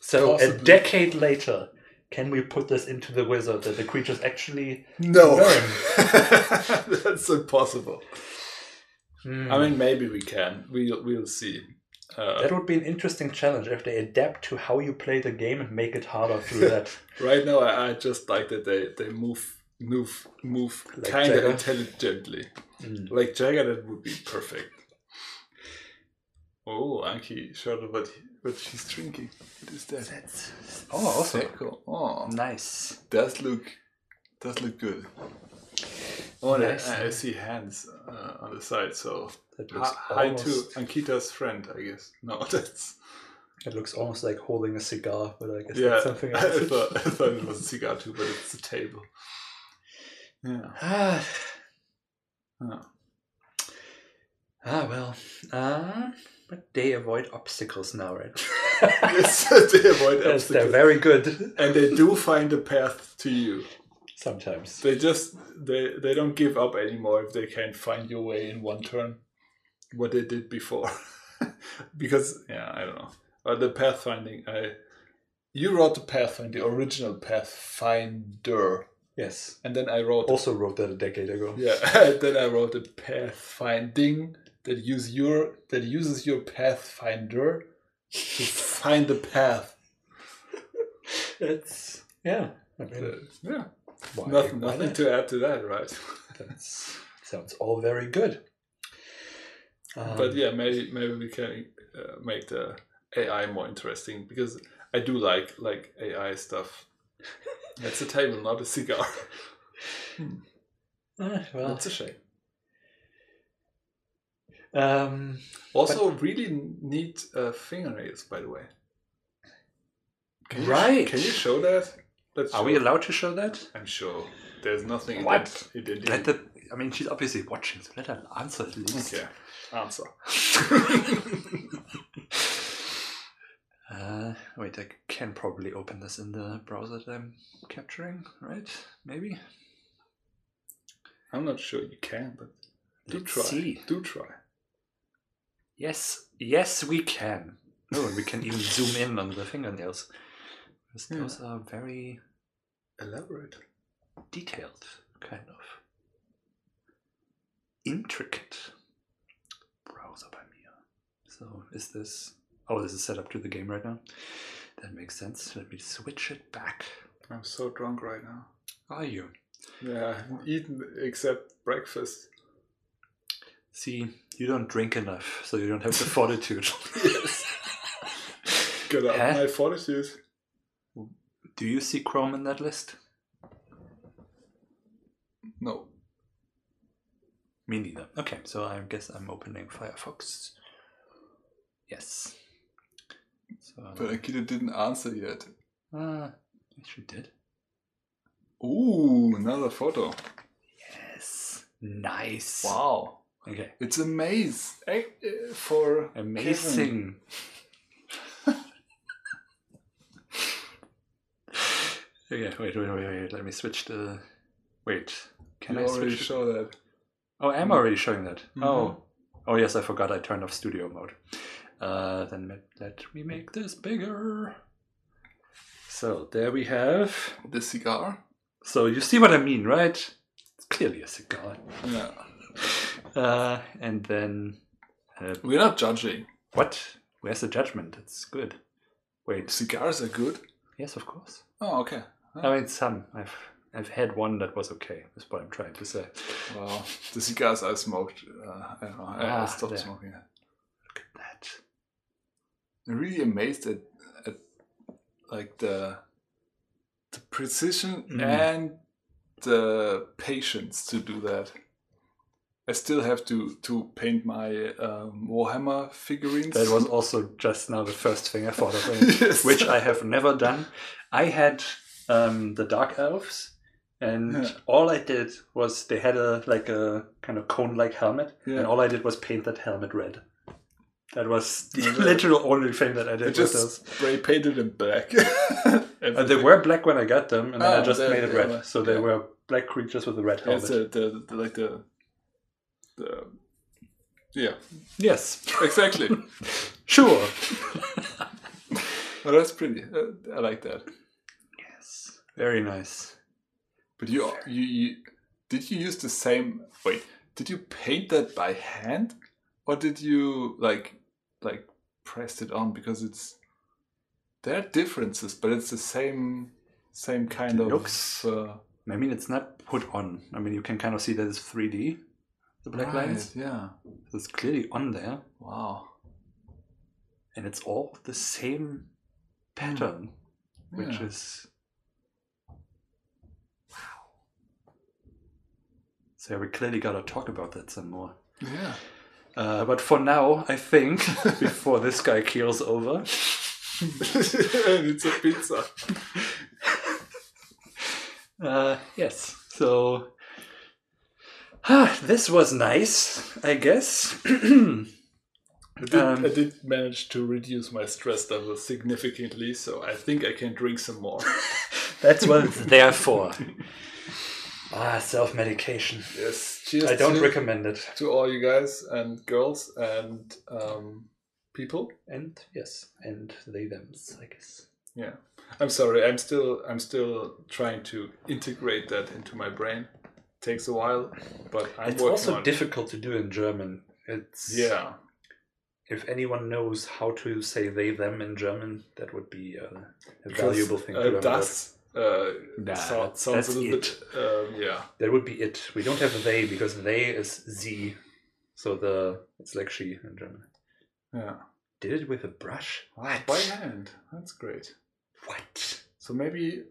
[SPEAKER 1] So a decade later, can we put this into the wizard that the creatures actually?
[SPEAKER 2] No, (laughs) (laughs) that's impossible.
[SPEAKER 1] Hmm.
[SPEAKER 2] I mean, maybe we can. We'll we'll see. Uh,
[SPEAKER 1] that would be an interesting challenge if they adapt to how you play the game and make it harder through (laughs) that.
[SPEAKER 2] right now, I, I just like that they they move move move
[SPEAKER 1] Like
[SPEAKER 2] kind of intelligently.
[SPEAKER 1] Mm.
[SPEAKER 2] Like Jagger, that would be perfect. Oh, Anki showed what he, what she's drinking. What is that?
[SPEAKER 1] That's oh, also
[SPEAKER 2] Secco. Oh,
[SPEAKER 1] nice.
[SPEAKER 2] does look does look good. Oh,
[SPEAKER 1] Nice.
[SPEAKER 2] I, I see hands uh, on the side. So
[SPEAKER 1] That looks
[SPEAKER 2] hi
[SPEAKER 1] almost, (laughs)
[SPEAKER 2] to Ankita's friend, I guess. No, (laughs) that's
[SPEAKER 1] It looks almost like holding a cigar, but I guess
[SPEAKER 2] yeah.
[SPEAKER 1] that's something (laughs)
[SPEAKER 2] I
[SPEAKER 1] else.
[SPEAKER 2] thought I thought it was a cigar too, but it's a table. Yeah.
[SPEAKER 1] ah, (sighs)
[SPEAKER 2] Ah.
[SPEAKER 1] ah, well. Uh, but they avoid obstacles now, right?
[SPEAKER 2] yes, they avoid
[SPEAKER 1] yes, they're very good.
[SPEAKER 2] and they do find a path to you.
[SPEAKER 1] Sometimes.
[SPEAKER 2] They just they they don't give up anymore if they can't find your way in one turn. What they did before, (laughs) because yeah, I don't know. Uh, the pathfinding, I you wrote the pathfinder, the original pathfinder,
[SPEAKER 1] Yes.
[SPEAKER 2] and then I wrote
[SPEAKER 1] Also wrote that a decade ago.
[SPEAKER 2] yeah, (laughs) then I wrote the pathfinding that use your that uses your pathfinder to find the path. (laughs)
[SPEAKER 1] It's yeah. I mean,
[SPEAKER 2] Uh, yeah,
[SPEAKER 1] why-
[SPEAKER 2] nothing,
[SPEAKER 1] why
[SPEAKER 2] nothing
[SPEAKER 1] not?
[SPEAKER 2] to add to that, right?
[SPEAKER 1] that sounds all very good. Um,
[SPEAKER 2] but yeah, maybe maybe we can uh, make the AI more interesting because I do like like AI stuff. (laughs) That's a table, not a cigar.
[SPEAKER 1] uh, (laughs) well,
[SPEAKER 2] That's a shame.
[SPEAKER 1] um,
[SPEAKER 2] Also, really neat uh, fingernails, by the way. Can you,
[SPEAKER 1] Right.
[SPEAKER 2] Can you show that? Let's
[SPEAKER 1] are
[SPEAKER 2] show
[SPEAKER 1] we allowed to show that?
[SPEAKER 2] I'm sure there's nothing.
[SPEAKER 1] What?
[SPEAKER 2] That it did.
[SPEAKER 1] Let the. I mean, she's obviously watching, so let her answer at least.
[SPEAKER 2] Okay. Answer. (laughs)
[SPEAKER 1] Uh, wait, I can probably open this in the browser that I'm capturing, right? Maybe.
[SPEAKER 2] I'm not sure you can, but do
[SPEAKER 1] Let's
[SPEAKER 2] try.
[SPEAKER 1] see.
[SPEAKER 2] Do try.
[SPEAKER 1] Yes, yes, we can. Oh, and we can even (laughs) zoom in on the fingernails. Because
[SPEAKER 2] Yeah.
[SPEAKER 1] Those are very
[SPEAKER 2] Elaborate.
[SPEAKER 1] detailed, kind of intricate. Browser by Mia. So, is this? Oh, this is set up to the game right now. That makes sense. Let me switch it back.
[SPEAKER 2] I'm so drunk right now.
[SPEAKER 1] Are you?
[SPEAKER 2] Yeah, I haven't eaten except breakfast.
[SPEAKER 1] See, you don't drink enough, so you don't have the (laughs) fortitude.
[SPEAKER 2] Yes. Get up my fortitude.
[SPEAKER 1] Do you see Chrome in that list?
[SPEAKER 2] No.
[SPEAKER 1] Me neither. Okay, so I guess I'm opening Firefox. Yes. So,
[SPEAKER 2] But Akita didn't answer yet.
[SPEAKER 1] uh, she did.
[SPEAKER 2] Ooh, another photo.
[SPEAKER 1] Yes. Nice.
[SPEAKER 2] Wow.
[SPEAKER 1] Okay.
[SPEAKER 2] It's a maze eh, eh, for.
[SPEAKER 1] Amazing. (laughs) okay, wait, wait, wait, wait. Let me switch the. Wait. Can
[SPEAKER 2] you
[SPEAKER 1] I
[SPEAKER 2] already
[SPEAKER 1] switch? the-
[SPEAKER 2] show that.
[SPEAKER 1] Oh, I'm already showing that.
[SPEAKER 2] Mhm.
[SPEAKER 1] Oh. Oh, yes, I forgot I turned off studio mode. Uh, then let, let me make this bigger. So there we have.
[SPEAKER 2] The cigar?
[SPEAKER 1] So you see what I mean, right? It's clearly a cigar.
[SPEAKER 2] Yeah.
[SPEAKER 1] Uh, and then. Uh,
[SPEAKER 2] We're not judging.
[SPEAKER 1] what? Where's the judgment? It's good. Wait.
[SPEAKER 2] Cigars are good.
[SPEAKER 1] Yes, of course.
[SPEAKER 2] Oh, okay.
[SPEAKER 1] I mean, some. I've I've had one that was okay. That's what I'm trying to say.
[SPEAKER 2] Well, the cigars I smoked, uh, I don't know. I, I
[SPEAKER 1] Ah,
[SPEAKER 2] stopped
[SPEAKER 1] there.
[SPEAKER 2] smoking.
[SPEAKER 1] Look at that.
[SPEAKER 2] I'm really amazed at, at like the the precision
[SPEAKER 1] Mm.
[SPEAKER 2] and the patience to do that. I still have to to paint my um, Warhammer figurines.
[SPEAKER 1] That was also just now the first thing I thought of, (laughs)
[SPEAKER 2] Yes.
[SPEAKER 1] which I have never done. I had um, the Dark Elves, and
[SPEAKER 2] Yeah. (laughs)
[SPEAKER 1] all I did was they had a like a kind of cone-like helmet,
[SPEAKER 2] Yeah.
[SPEAKER 1] and all I did was paint that helmet red. That was the
[SPEAKER 2] Yeah, (laughs)
[SPEAKER 1] literal only thing that I
[SPEAKER 2] I
[SPEAKER 1] did with
[SPEAKER 2] just
[SPEAKER 1] those.
[SPEAKER 2] spray painted them black. (laughs)
[SPEAKER 1] Uh, they were black when I got them, and then I
[SPEAKER 2] Oh,
[SPEAKER 1] just made it red.
[SPEAKER 2] were-
[SPEAKER 1] So they
[SPEAKER 2] yeah.
[SPEAKER 1] were black creatures with a red
[SPEAKER 2] Yeah,
[SPEAKER 1] helmet.
[SPEAKER 2] it's the, the, the like the the yeah
[SPEAKER 1] Yes,
[SPEAKER 2] exactly.
[SPEAKER 1] sure.
[SPEAKER 2] well, that's pretty. Uh, I like that.
[SPEAKER 1] yes, very nice.
[SPEAKER 2] But you, you, you, did you use the same? Wait, did you paint that by hand, or did you like, like pressed it on? Because it's there are differences, but it's the same, same kind
[SPEAKER 1] It
[SPEAKER 2] of.
[SPEAKER 1] looks-
[SPEAKER 2] uh,
[SPEAKER 1] I mean, it's not put on. I mean, you can kind of see that it's 3D, the black
[SPEAKER 2] right,
[SPEAKER 1] lines.
[SPEAKER 2] Yeah.
[SPEAKER 1] So it's clearly on there,
[SPEAKER 2] Wow.
[SPEAKER 1] and it's all the same pattern, which
[SPEAKER 2] Yeah.
[SPEAKER 1] is So we clearly gotta talk about that some more.
[SPEAKER 2] Yeah.
[SPEAKER 1] Uh, but for now, I think (laughs) before this guy keels over, (laughs)
[SPEAKER 2] it's a pizza. (laughs)
[SPEAKER 1] uh, yes. So ah, (sighs) this was nice, I guess. (clears throat)
[SPEAKER 2] I did,
[SPEAKER 1] Um,
[SPEAKER 2] I did manage to reduce my stress level significantly, so I think I can drink some more.
[SPEAKER 1] That's what it's there for. Ah, self medication.
[SPEAKER 2] yes, cheers
[SPEAKER 1] I don't recommend it.
[SPEAKER 2] to all you guys and girls and um, people.
[SPEAKER 1] And yes, and they them's, I guess.
[SPEAKER 2] Yeah, I'm sorry. I'm still I'm still trying to integrate that into my brain. Takes a while, but I'm
[SPEAKER 1] it's
[SPEAKER 2] working
[SPEAKER 1] also
[SPEAKER 2] on it.
[SPEAKER 1] difficult to do in German. It's
[SPEAKER 2] Yeah,
[SPEAKER 1] If anyone knows how to say they them in German, that would be uh, a valuable thing to
[SPEAKER 2] uh,
[SPEAKER 1] learn.
[SPEAKER 2] das uh,
[SPEAKER 1] Nah,
[SPEAKER 2] so-
[SPEAKER 1] that's-
[SPEAKER 2] sounds
[SPEAKER 1] that's
[SPEAKER 2] a little
[SPEAKER 1] it.
[SPEAKER 2] bit. Um, yeah,
[SPEAKER 1] That would be it. We don't have they because they is sie, so the it's like she in German.
[SPEAKER 2] yeah.
[SPEAKER 1] Did it with a brush? What?
[SPEAKER 2] By hand. That's great.
[SPEAKER 1] What?
[SPEAKER 2] So maybe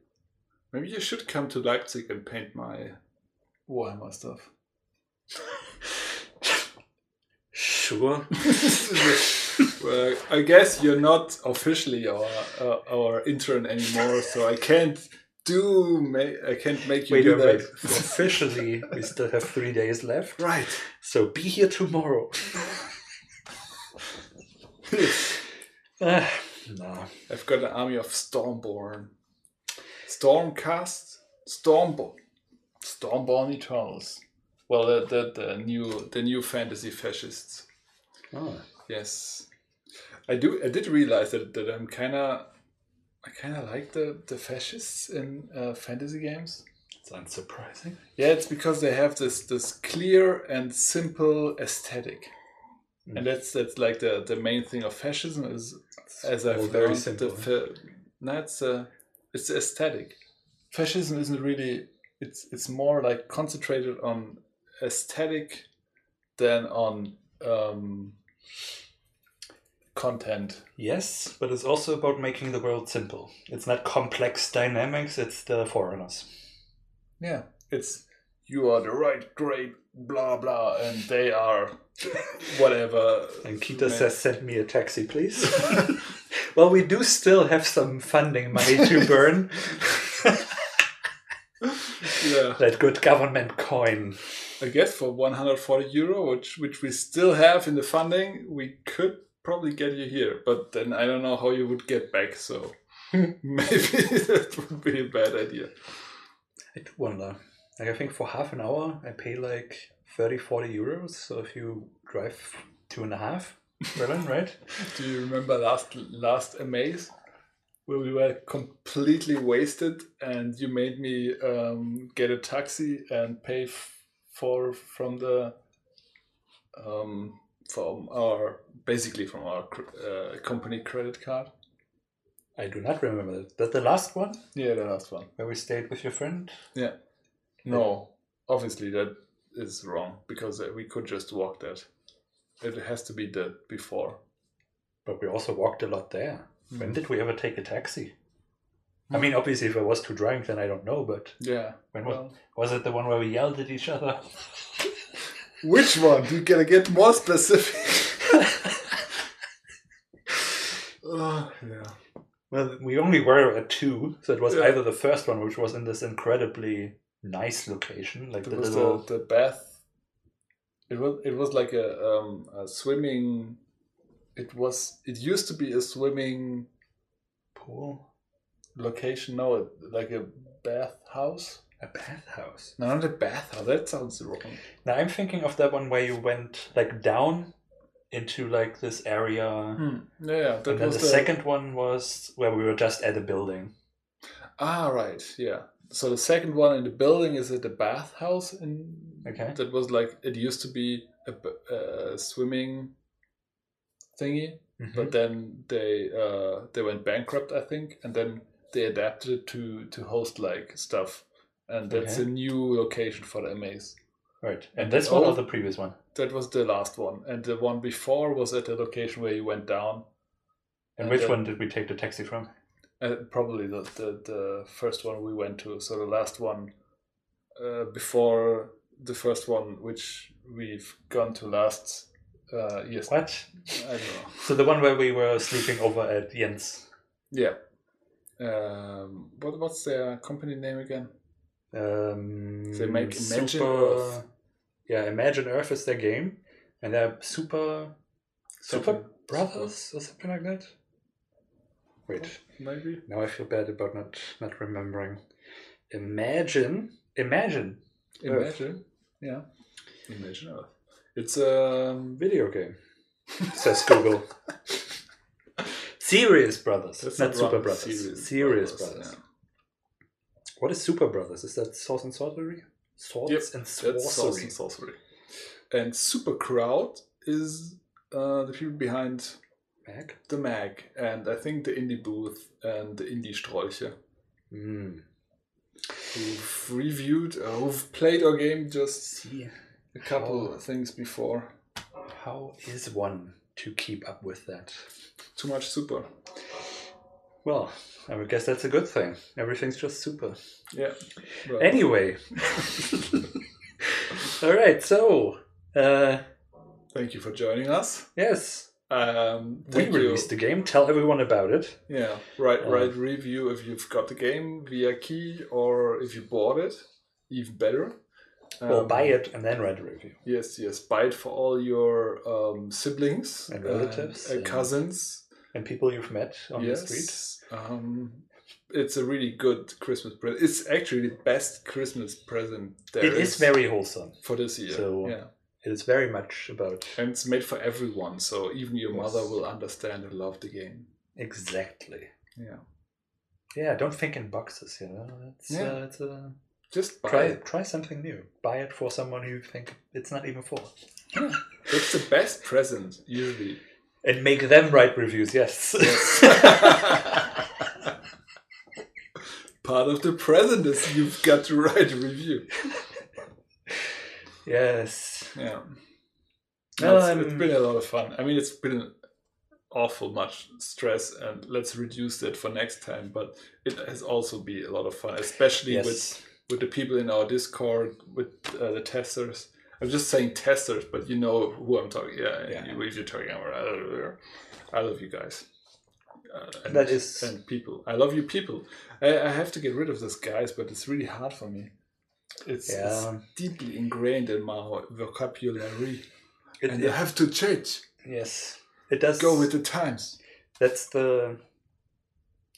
[SPEAKER 2] maybe you should come to Leipzig and paint my Warhammer stuff. (laughs)
[SPEAKER 1] Sure. (laughs)
[SPEAKER 2] well, I guess you're not officially our uh, our intern anymore, so I can't do ma- I can't make you
[SPEAKER 1] Wait,
[SPEAKER 2] do that.
[SPEAKER 1] Officially, we still have three days left.
[SPEAKER 2] Right.
[SPEAKER 1] So be here tomorrow. (laughs) Ah, no.
[SPEAKER 2] I've got an army of Stormborn. Stormcast? Stormborn. Stormborn Eternals. Well, the, the, the new the new fantasy fascists.
[SPEAKER 1] Oh.
[SPEAKER 2] Yes, I do. I did realize that, that I'm kind of, I kind of like the the fascists in uh, fantasy games.
[SPEAKER 1] It's unsurprising.
[SPEAKER 2] Yeah, it's because they have this this clear and simple aesthetic,
[SPEAKER 1] Mm.
[SPEAKER 2] and that's that's like the the main thing of fascism is, as I've learned,
[SPEAKER 1] simple.
[SPEAKER 2] the fa- that's uh, it's aesthetic. Fascism isn't really. It's it's more like concentrated on aesthetic than on um, content.
[SPEAKER 1] Yes, but it's also about making the world simple. It's not complex dynamics, it's the foreigners.
[SPEAKER 2] Yeah, it's you are the right, great, blah blah, and they are (laughs) whatever.
[SPEAKER 1] And Kita
[SPEAKER 2] Man.
[SPEAKER 1] says, send me a taxi, please. (laughs) well, we do still have some funding money to (laughs) burn.
[SPEAKER 2] yeah,
[SPEAKER 1] that good government coin.
[SPEAKER 2] I guess for 140 euro, which which we still have in the funding, we could probably get you here. But then I don't know how you would get back. So (laughs) maybe (laughs) that would be a bad idea.
[SPEAKER 1] I do wonder. Like, I think for half an hour, I pay like 30, 40 euros. So if you drive two and a half, Berlin, (laughs) right?
[SPEAKER 2] Do you remember last last A MAZE where we were completely wasted and you made me um, get a taxi and pay f- for from the um, from our basically from our uh, company credit card.
[SPEAKER 1] I do not remember that. That the last one
[SPEAKER 2] Yeah, the last one.
[SPEAKER 1] where we stayed with your friend. Yeah.
[SPEAKER 2] No, obviously that is wrong because uh, we could just walk that. It has to be the before.
[SPEAKER 1] But we also walked a lot there. When
[SPEAKER 2] Mhm.
[SPEAKER 1] did we ever take a taxi? I mean, obviously, if I was too drunk, then I don't know. But
[SPEAKER 2] Yeah.
[SPEAKER 1] when was, was it the one where we yelled at each other? (laughs)
[SPEAKER 2] which one? Do You gotta get more specific. uh, (laughs) yeah.
[SPEAKER 1] Well, we only were at two, so it was
[SPEAKER 2] Yeah.
[SPEAKER 1] either the first one, which was in this incredibly nice location, like
[SPEAKER 2] It
[SPEAKER 1] the
[SPEAKER 2] was
[SPEAKER 1] little
[SPEAKER 2] the, the bath. It was it was like a um a swimming. It was it used to be a swimming
[SPEAKER 1] pool,
[SPEAKER 2] location. No, like a bath house.
[SPEAKER 1] A bathhouse.
[SPEAKER 2] No, not a bathhouse. That sounds wrong.
[SPEAKER 1] Now I'm thinking of that one where you went like down into like this area,
[SPEAKER 2] Hmm. Yeah, yeah, that
[SPEAKER 1] and then
[SPEAKER 2] was
[SPEAKER 1] the, second one was where we were just at a building.
[SPEAKER 2] Ah, right. Yeah. So the second one in the building is at the bathhouse, in
[SPEAKER 1] Okay.
[SPEAKER 2] that was like it used to be a swimming thingy,
[SPEAKER 1] Mhm.
[SPEAKER 2] but then they uh, they went bankrupt, I think, and then they adapted it to to host like stuff, and that's
[SPEAKER 1] Okay.
[SPEAKER 2] a new location for the MAs.
[SPEAKER 1] Right, and that's one of the previous one.
[SPEAKER 2] That was the last one, and the one before was at the location where you went down.
[SPEAKER 1] And
[SPEAKER 2] And
[SPEAKER 1] which
[SPEAKER 2] then-
[SPEAKER 1] one did we take the taxi from?
[SPEAKER 2] Uh, probably the, the the first one we went to. So the last one uh, before the first one, which we've gone to last. Uh, yes,
[SPEAKER 1] What?
[SPEAKER 2] I don't know.
[SPEAKER 1] So the one where we were sleeping over at Jens.
[SPEAKER 2] Yeah. Um, what what's their company name again?
[SPEAKER 1] Um,
[SPEAKER 2] They make Imagine
[SPEAKER 1] super,
[SPEAKER 2] Earth.
[SPEAKER 1] Yeah, Imagine Earth is their game, and they're super, super
[SPEAKER 2] Something-
[SPEAKER 1] brothers or something like that. Wait,
[SPEAKER 2] Maybe.
[SPEAKER 1] now I feel bad about not not remembering. Imagine, imagine Earth.
[SPEAKER 2] Imagine. Yeah. Imagine Earth. It's a
[SPEAKER 1] video game. (laughs) Says Google. (laughs) Serious Brothers,
[SPEAKER 2] That's
[SPEAKER 1] not
[SPEAKER 2] not
[SPEAKER 1] Super Brothers.
[SPEAKER 2] Serious
[SPEAKER 1] Serious,
[SPEAKER 2] Brothers,
[SPEAKER 1] Brothers.
[SPEAKER 2] yeah.
[SPEAKER 1] What is Super Brothers? Is that Sauce and Sorcery? Swords
[SPEAKER 2] Yep,
[SPEAKER 1] and Sorcery.
[SPEAKER 2] and Sorcery. And Super Crowd is uh, the people behind
[SPEAKER 1] Mag?
[SPEAKER 2] the Mag, and I think the Indie Booth and the Indie Strolche,
[SPEAKER 1] Mm.
[SPEAKER 2] who've reviewed, uh, who've played our game just a couple of things before.
[SPEAKER 1] how is one to keep up with that?
[SPEAKER 2] Too much super.
[SPEAKER 1] Well, I would guess that's a good thing. Everything's just super.
[SPEAKER 2] Yeah. Well,
[SPEAKER 1] Anyway. (laughs) All right, so, uh,
[SPEAKER 2] thank you for joining us.
[SPEAKER 1] yes,
[SPEAKER 2] Um,
[SPEAKER 1] we
[SPEAKER 2] you.
[SPEAKER 1] released the game. Tell everyone about it.
[SPEAKER 2] Yeah, write
[SPEAKER 1] Uh,
[SPEAKER 2] write review if you've got the game via key or if you bought it, even better.
[SPEAKER 1] Well,
[SPEAKER 2] Um,
[SPEAKER 1] buy it and then write a review.
[SPEAKER 2] Yes, yes, buy it for all your um, siblings
[SPEAKER 1] And relatives
[SPEAKER 2] uh,
[SPEAKER 1] and-
[SPEAKER 2] cousins.
[SPEAKER 1] And people you've met on
[SPEAKER 2] yes,
[SPEAKER 1] the street.
[SPEAKER 2] Um, it's a really good Christmas present. It's actually the best Christmas present there
[SPEAKER 1] It is very wholesome.
[SPEAKER 2] for this year.
[SPEAKER 1] So-
[SPEAKER 2] yeah,
[SPEAKER 1] It is very much about
[SPEAKER 2] and it's made for everyone, so even your
[SPEAKER 1] Yes.
[SPEAKER 2] mother will understand and love the game.
[SPEAKER 1] exactly.
[SPEAKER 2] Yeah,
[SPEAKER 1] Yeah, don't think in boxes. You know, it's
[SPEAKER 2] Yeah.
[SPEAKER 1] uh, it's a
[SPEAKER 2] just buy
[SPEAKER 1] try
[SPEAKER 2] it.
[SPEAKER 1] try something new. Buy it for someone who you think it's not even for, (laughs)
[SPEAKER 2] It's the best present usually.
[SPEAKER 1] And make them write reviews. Yes. (laughs)
[SPEAKER 2] Part of the present is you've got to write a review.
[SPEAKER 1] yes.
[SPEAKER 2] Yeah. It's-
[SPEAKER 1] I'm-
[SPEAKER 2] it's been a lot of fun. I mean, it's been awful much stress, and let's reduce that for next time. But it has also been a lot of fun, especially with with the people in our Discord, with uh, the testers. I'm just saying testers, but you know who I'm talking. Yeah,
[SPEAKER 1] Yeah.
[SPEAKER 2] you- if you're talking about, I love you guys. Uh, and,
[SPEAKER 1] That is-
[SPEAKER 2] and people. I love you, people. I, I have to get rid of this, guys, but it's really hard for me. It's,
[SPEAKER 1] Yeah.
[SPEAKER 2] it's deeply ingrained in my vocabulary,
[SPEAKER 1] It,
[SPEAKER 2] and
[SPEAKER 1] it-
[SPEAKER 2] I have to change.
[SPEAKER 1] yes. It does
[SPEAKER 2] Go with the times.
[SPEAKER 1] That's the.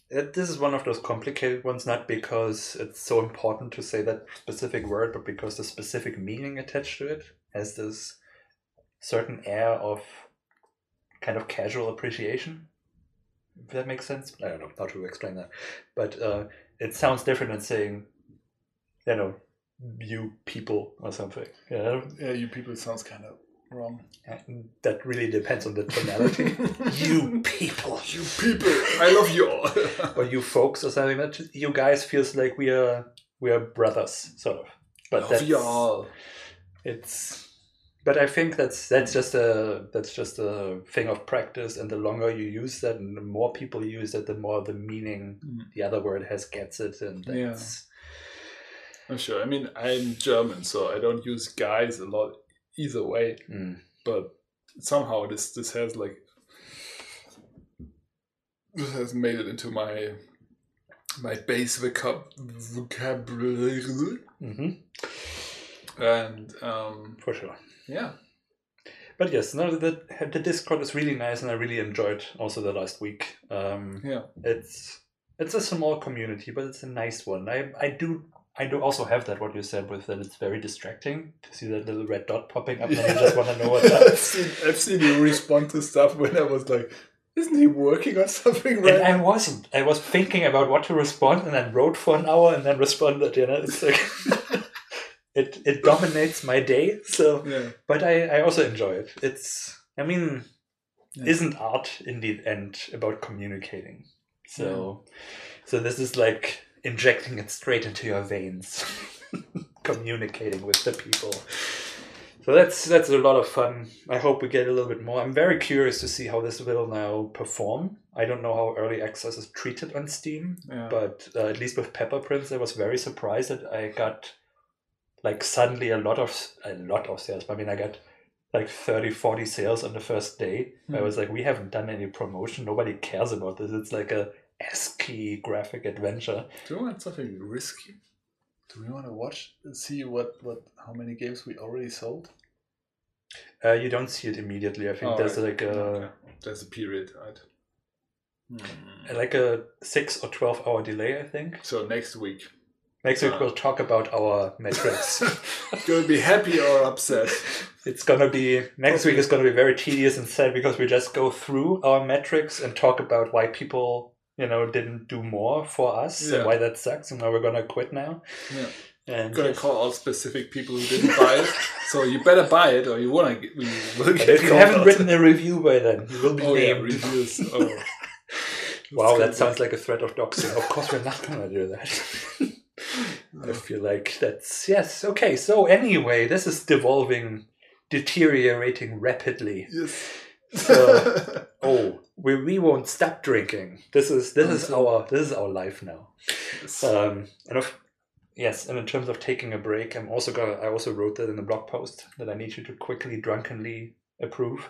[SPEAKER 1] This is one of those complicated ones, not because it's so important to say that specific word, but because the specific meaning attached to it has this certain air of kind of casual appreciation. If that makes sense. I don't know how to explain that. But uh, it sounds different than saying, you know, you people or something. Know?
[SPEAKER 2] Yeah, you people sounds kind of wrong.
[SPEAKER 1] That really depends on the tonality. (laughs) you people,
[SPEAKER 2] You people, I love you all. (laughs)
[SPEAKER 1] or you folks, or something. That just- you guys feels like we are we are brothers, sort of. But
[SPEAKER 2] love
[SPEAKER 1] that's
[SPEAKER 2] you all.
[SPEAKER 1] it's. But I think that's that's just a that's just a thing of practice, and the longer you use that, and the more people use it, the more the meaning
[SPEAKER 2] Mm.
[SPEAKER 1] the other word has gets it, and
[SPEAKER 2] Yeah. I'm sure. I mean, I'm German, so I don't use guys a lot either way.
[SPEAKER 1] mm.
[SPEAKER 2] But somehow this this has like this has made it into my my base vocab vocabulary,
[SPEAKER 1] hmm
[SPEAKER 2] and um,
[SPEAKER 1] for sure.
[SPEAKER 2] yeah,
[SPEAKER 1] But yes, no, the the Discord is really nice, and I really enjoyed also the last week. Um,
[SPEAKER 2] yeah,
[SPEAKER 1] it's it's a small community, but it's a nice one. I I do I do also have that what you said with that it's very distracting to see that little red dot popping up, and you just want to know what. (laughs)
[SPEAKER 2] I've seen I've seen you respond to stuff when I was like, "Isn't he working on something
[SPEAKER 1] And
[SPEAKER 2] right?"
[SPEAKER 1] I wasn't. I was thinking about what to respond, and then wrote for an hour, and then responded. You know, it's like (laughs) it it dominates my day. So,
[SPEAKER 2] yeah,
[SPEAKER 1] but I I also enjoy it. It's I mean,
[SPEAKER 2] Yeah.
[SPEAKER 1] isn't art in the end about communicating? So, so this is like injecting it straight into your veins, (laughs) communicating with the people. So that's that's a lot of fun. I hope we get a little bit more. I'm very curious to see how this will now perform. I don't know how early access is treated on Steam,
[SPEAKER 2] yeah.
[SPEAKER 1] but uh, at least with Pepper Prince, I was very surprised that I got like suddenly a lot of a lot of sales. I mean, I got like 30, 40 sales on the first day. I
[SPEAKER 2] Hmm.
[SPEAKER 1] was like, we haven't done any promotion. Nobody cares about this. It's like a ASCII graphic adventure.
[SPEAKER 2] Do you want something risky? Do we want to watch and see what what how many games we already sold?
[SPEAKER 1] Uh, you don't see it immediately. I think
[SPEAKER 2] Oh,
[SPEAKER 1] there's
[SPEAKER 2] right.
[SPEAKER 1] like a
[SPEAKER 2] Okay. There's a period, right? Hmm.
[SPEAKER 1] like a six or twelve hour delay. I think
[SPEAKER 2] So next week,
[SPEAKER 1] next week
[SPEAKER 2] Uh.
[SPEAKER 1] we'll talk about our metrics. (laughs)
[SPEAKER 2] gonna be happy or upset? (laughs)
[SPEAKER 1] it's gonna be next
[SPEAKER 2] Okay.
[SPEAKER 1] week is gonna be very tedious and sad because we just go through our metrics and talk about why people you know didn't do more for us
[SPEAKER 2] Yeah.
[SPEAKER 1] and why that sucks and why we're gonna quit now.
[SPEAKER 2] Yeah.
[SPEAKER 1] And
[SPEAKER 2] gonna call out specific people who didn't buy it. So you better buy it, or you wanna get, we will get
[SPEAKER 1] if you haven't
[SPEAKER 2] out.
[SPEAKER 1] written a review by then, you will be
[SPEAKER 2] oh yeah,
[SPEAKER 1] named.
[SPEAKER 2] reviews. (laughs) Oh.
[SPEAKER 1] wow, that sounds like a threat of doxing. Of course, we're not gonna do that. (laughs) I feel like that's yes. Okay, so anyway, this is devolving, deteriorating rapidly.
[SPEAKER 2] yes.
[SPEAKER 1] So- (laughs) Oh, we, we won't stop drinking. This is this is our this is our life now.
[SPEAKER 2] Yes.
[SPEAKER 1] Um, and of yes, and in terms of taking a break, I'm also gonna. I also wrote that in the blog post that I need you to quickly, drunkenly approve.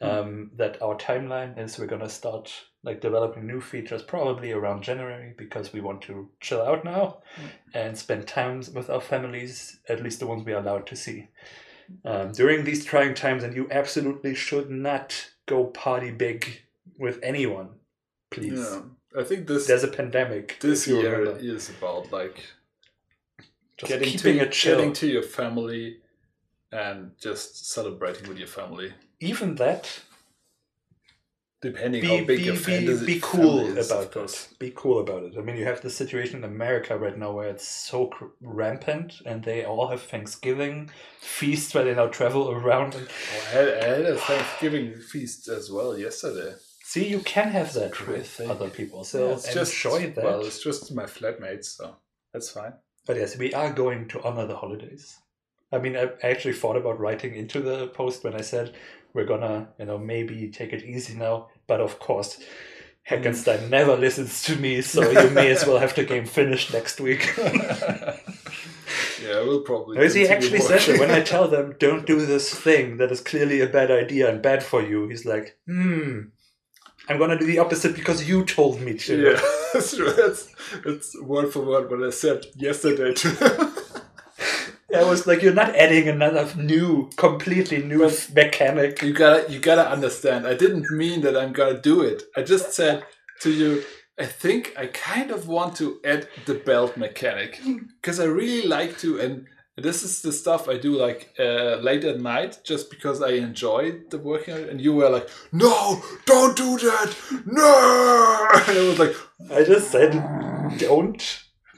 [SPEAKER 1] Um, that our timeline is we're gonna start like developing new features probably around January because we want to chill out now and spend time with our families, at least the ones we are allowed to see. Um, during these trying times, and you absolutely should not go party big with anyone, please.
[SPEAKER 2] yeah. I think this
[SPEAKER 1] There's a pandemic.
[SPEAKER 2] this year
[SPEAKER 1] remember.
[SPEAKER 2] is about like
[SPEAKER 1] Just
[SPEAKER 2] getting
[SPEAKER 1] keeping
[SPEAKER 2] to
[SPEAKER 1] it chill.
[SPEAKER 2] getting to your family and just celebrating with your family.
[SPEAKER 1] Even that,
[SPEAKER 2] Depending
[SPEAKER 1] be
[SPEAKER 2] how big
[SPEAKER 1] be,
[SPEAKER 2] your
[SPEAKER 1] be,
[SPEAKER 2] fantasy
[SPEAKER 1] be cool
[SPEAKER 2] is,
[SPEAKER 1] about it. Be cool about it. I mean, you have the situation in America right now where it's so cr- rampant, and they all have Thanksgiving feasts where they now travel around. And
[SPEAKER 2] Oh, I, had, I had a Thanksgiving feast as well yesterday.
[SPEAKER 1] see, you can have that
[SPEAKER 2] Great
[SPEAKER 1] with
[SPEAKER 2] thing.
[SPEAKER 1] other people. So
[SPEAKER 2] it's just
[SPEAKER 1] enjoy that.
[SPEAKER 2] Well, it's just my flatmates, so that's fine.
[SPEAKER 1] But yes, we are going to honor the holidays. I mean, I actually thought about writing into the post when I said we're gonna, you know, maybe take it easy now. But of course, Heckenstein never listens to me, so you may as well have the game finished next week. (laughs)
[SPEAKER 2] Yeah, we'll probably.
[SPEAKER 1] Because he actually said that when I tell them, don't do this thing that is clearly a bad idea and bad for you, he's like, hmm, I'm gonna do the opposite because you told me to.
[SPEAKER 2] Yeah, (laughs) that's true. That's, that's word for word what I said yesterday.
[SPEAKER 1] I was like, you're not adding another new, completely new mechanic.
[SPEAKER 2] you gotta, you gotta understand. I didn't mean that I'm gonna do it. I just said to you, I think I kind of want to add the belt mechanic (laughs) because I really like to, and this is the stuff I do like uh, late at night just because I enjoy the working. And you were like, "No, don't do that, no!" (laughs) And I was like,
[SPEAKER 1] I just said, don't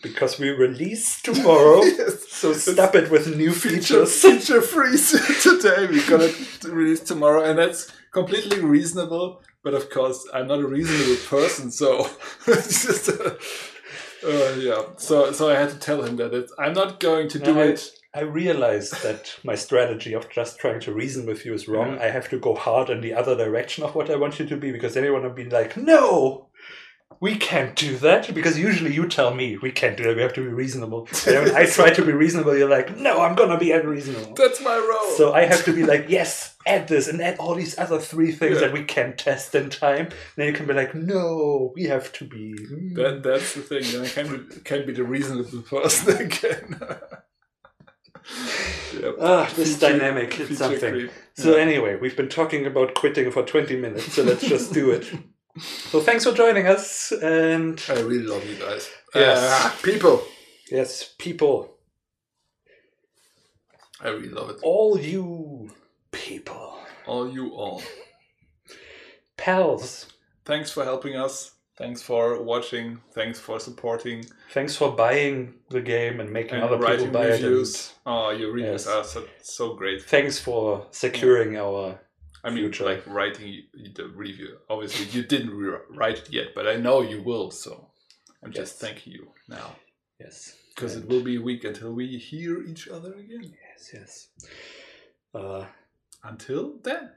[SPEAKER 1] because we release tomorrow. (laughs)
[SPEAKER 2] Yes.
[SPEAKER 1] So stop it with new
[SPEAKER 2] feature
[SPEAKER 1] features. (laughs)
[SPEAKER 2] feature freeze (laughs) today. We're gonna release tomorrow, and that's completely reasonable. But of course, I'm not a reasonable person, so it's just uh, uh, yeah. So so I had to tell him that it's, I'm not going to do
[SPEAKER 1] I-
[SPEAKER 2] it.
[SPEAKER 1] I realized that my strategy of just trying to reason with you is wrong.
[SPEAKER 2] Yeah.
[SPEAKER 1] I have to go hard in the other direction of what I want you to be because everyone will be like, no, we can't do that. Because usually you tell me we can't do that. We have to be reasonable. And when I try to be reasonable, you're like, no, I'm gonna be unreasonable.
[SPEAKER 2] That's my role.
[SPEAKER 1] So I have to be like, yes, add this and add all these other three things
[SPEAKER 2] Yeah.
[SPEAKER 1] that we can test in time. then you can be like, no, we have to be. mm."
[SPEAKER 2] that that's the thing. I can be, can be the reasonable (laughs) person again. (laughs) yep.
[SPEAKER 1] Ah, this
[SPEAKER 2] Feature-
[SPEAKER 1] dynamic, it's something.
[SPEAKER 2] creep.
[SPEAKER 1] So
[SPEAKER 2] Yeah.
[SPEAKER 1] anyway, we've been talking about quitting for 20 minutes, so let's just do it. (laughs) So thanks for joining us, and
[SPEAKER 2] I really love you guys.
[SPEAKER 1] Yes.
[SPEAKER 2] Uh, people.
[SPEAKER 1] yes, people,
[SPEAKER 2] I really love it.
[SPEAKER 1] all you people,
[SPEAKER 2] All you all.
[SPEAKER 1] pals,
[SPEAKER 2] Thanks for helping us. Thanks for watching. Thanks for supporting
[SPEAKER 1] thanks for buying the game and making
[SPEAKER 2] and
[SPEAKER 1] other people buy
[SPEAKER 2] reviews.
[SPEAKER 1] it.
[SPEAKER 2] Oh, your reviews
[SPEAKER 1] Yes.
[SPEAKER 2] are so, so great.
[SPEAKER 1] Thanks for securing our.
[SPEAKER 2] I mean,
[SPEAKER 1] Future.
[SPEAKER 2] like writing the review. Obviously, you didn't write it yet, but I know you will. So I'm just thanking you now
[SPEAKER 1] Yes,
[SPEAKER 2] because it will be a week until we hear each other again.
[SPEAKER 1] Yes, yes. Uh,
[SPEAKER 2] Until then.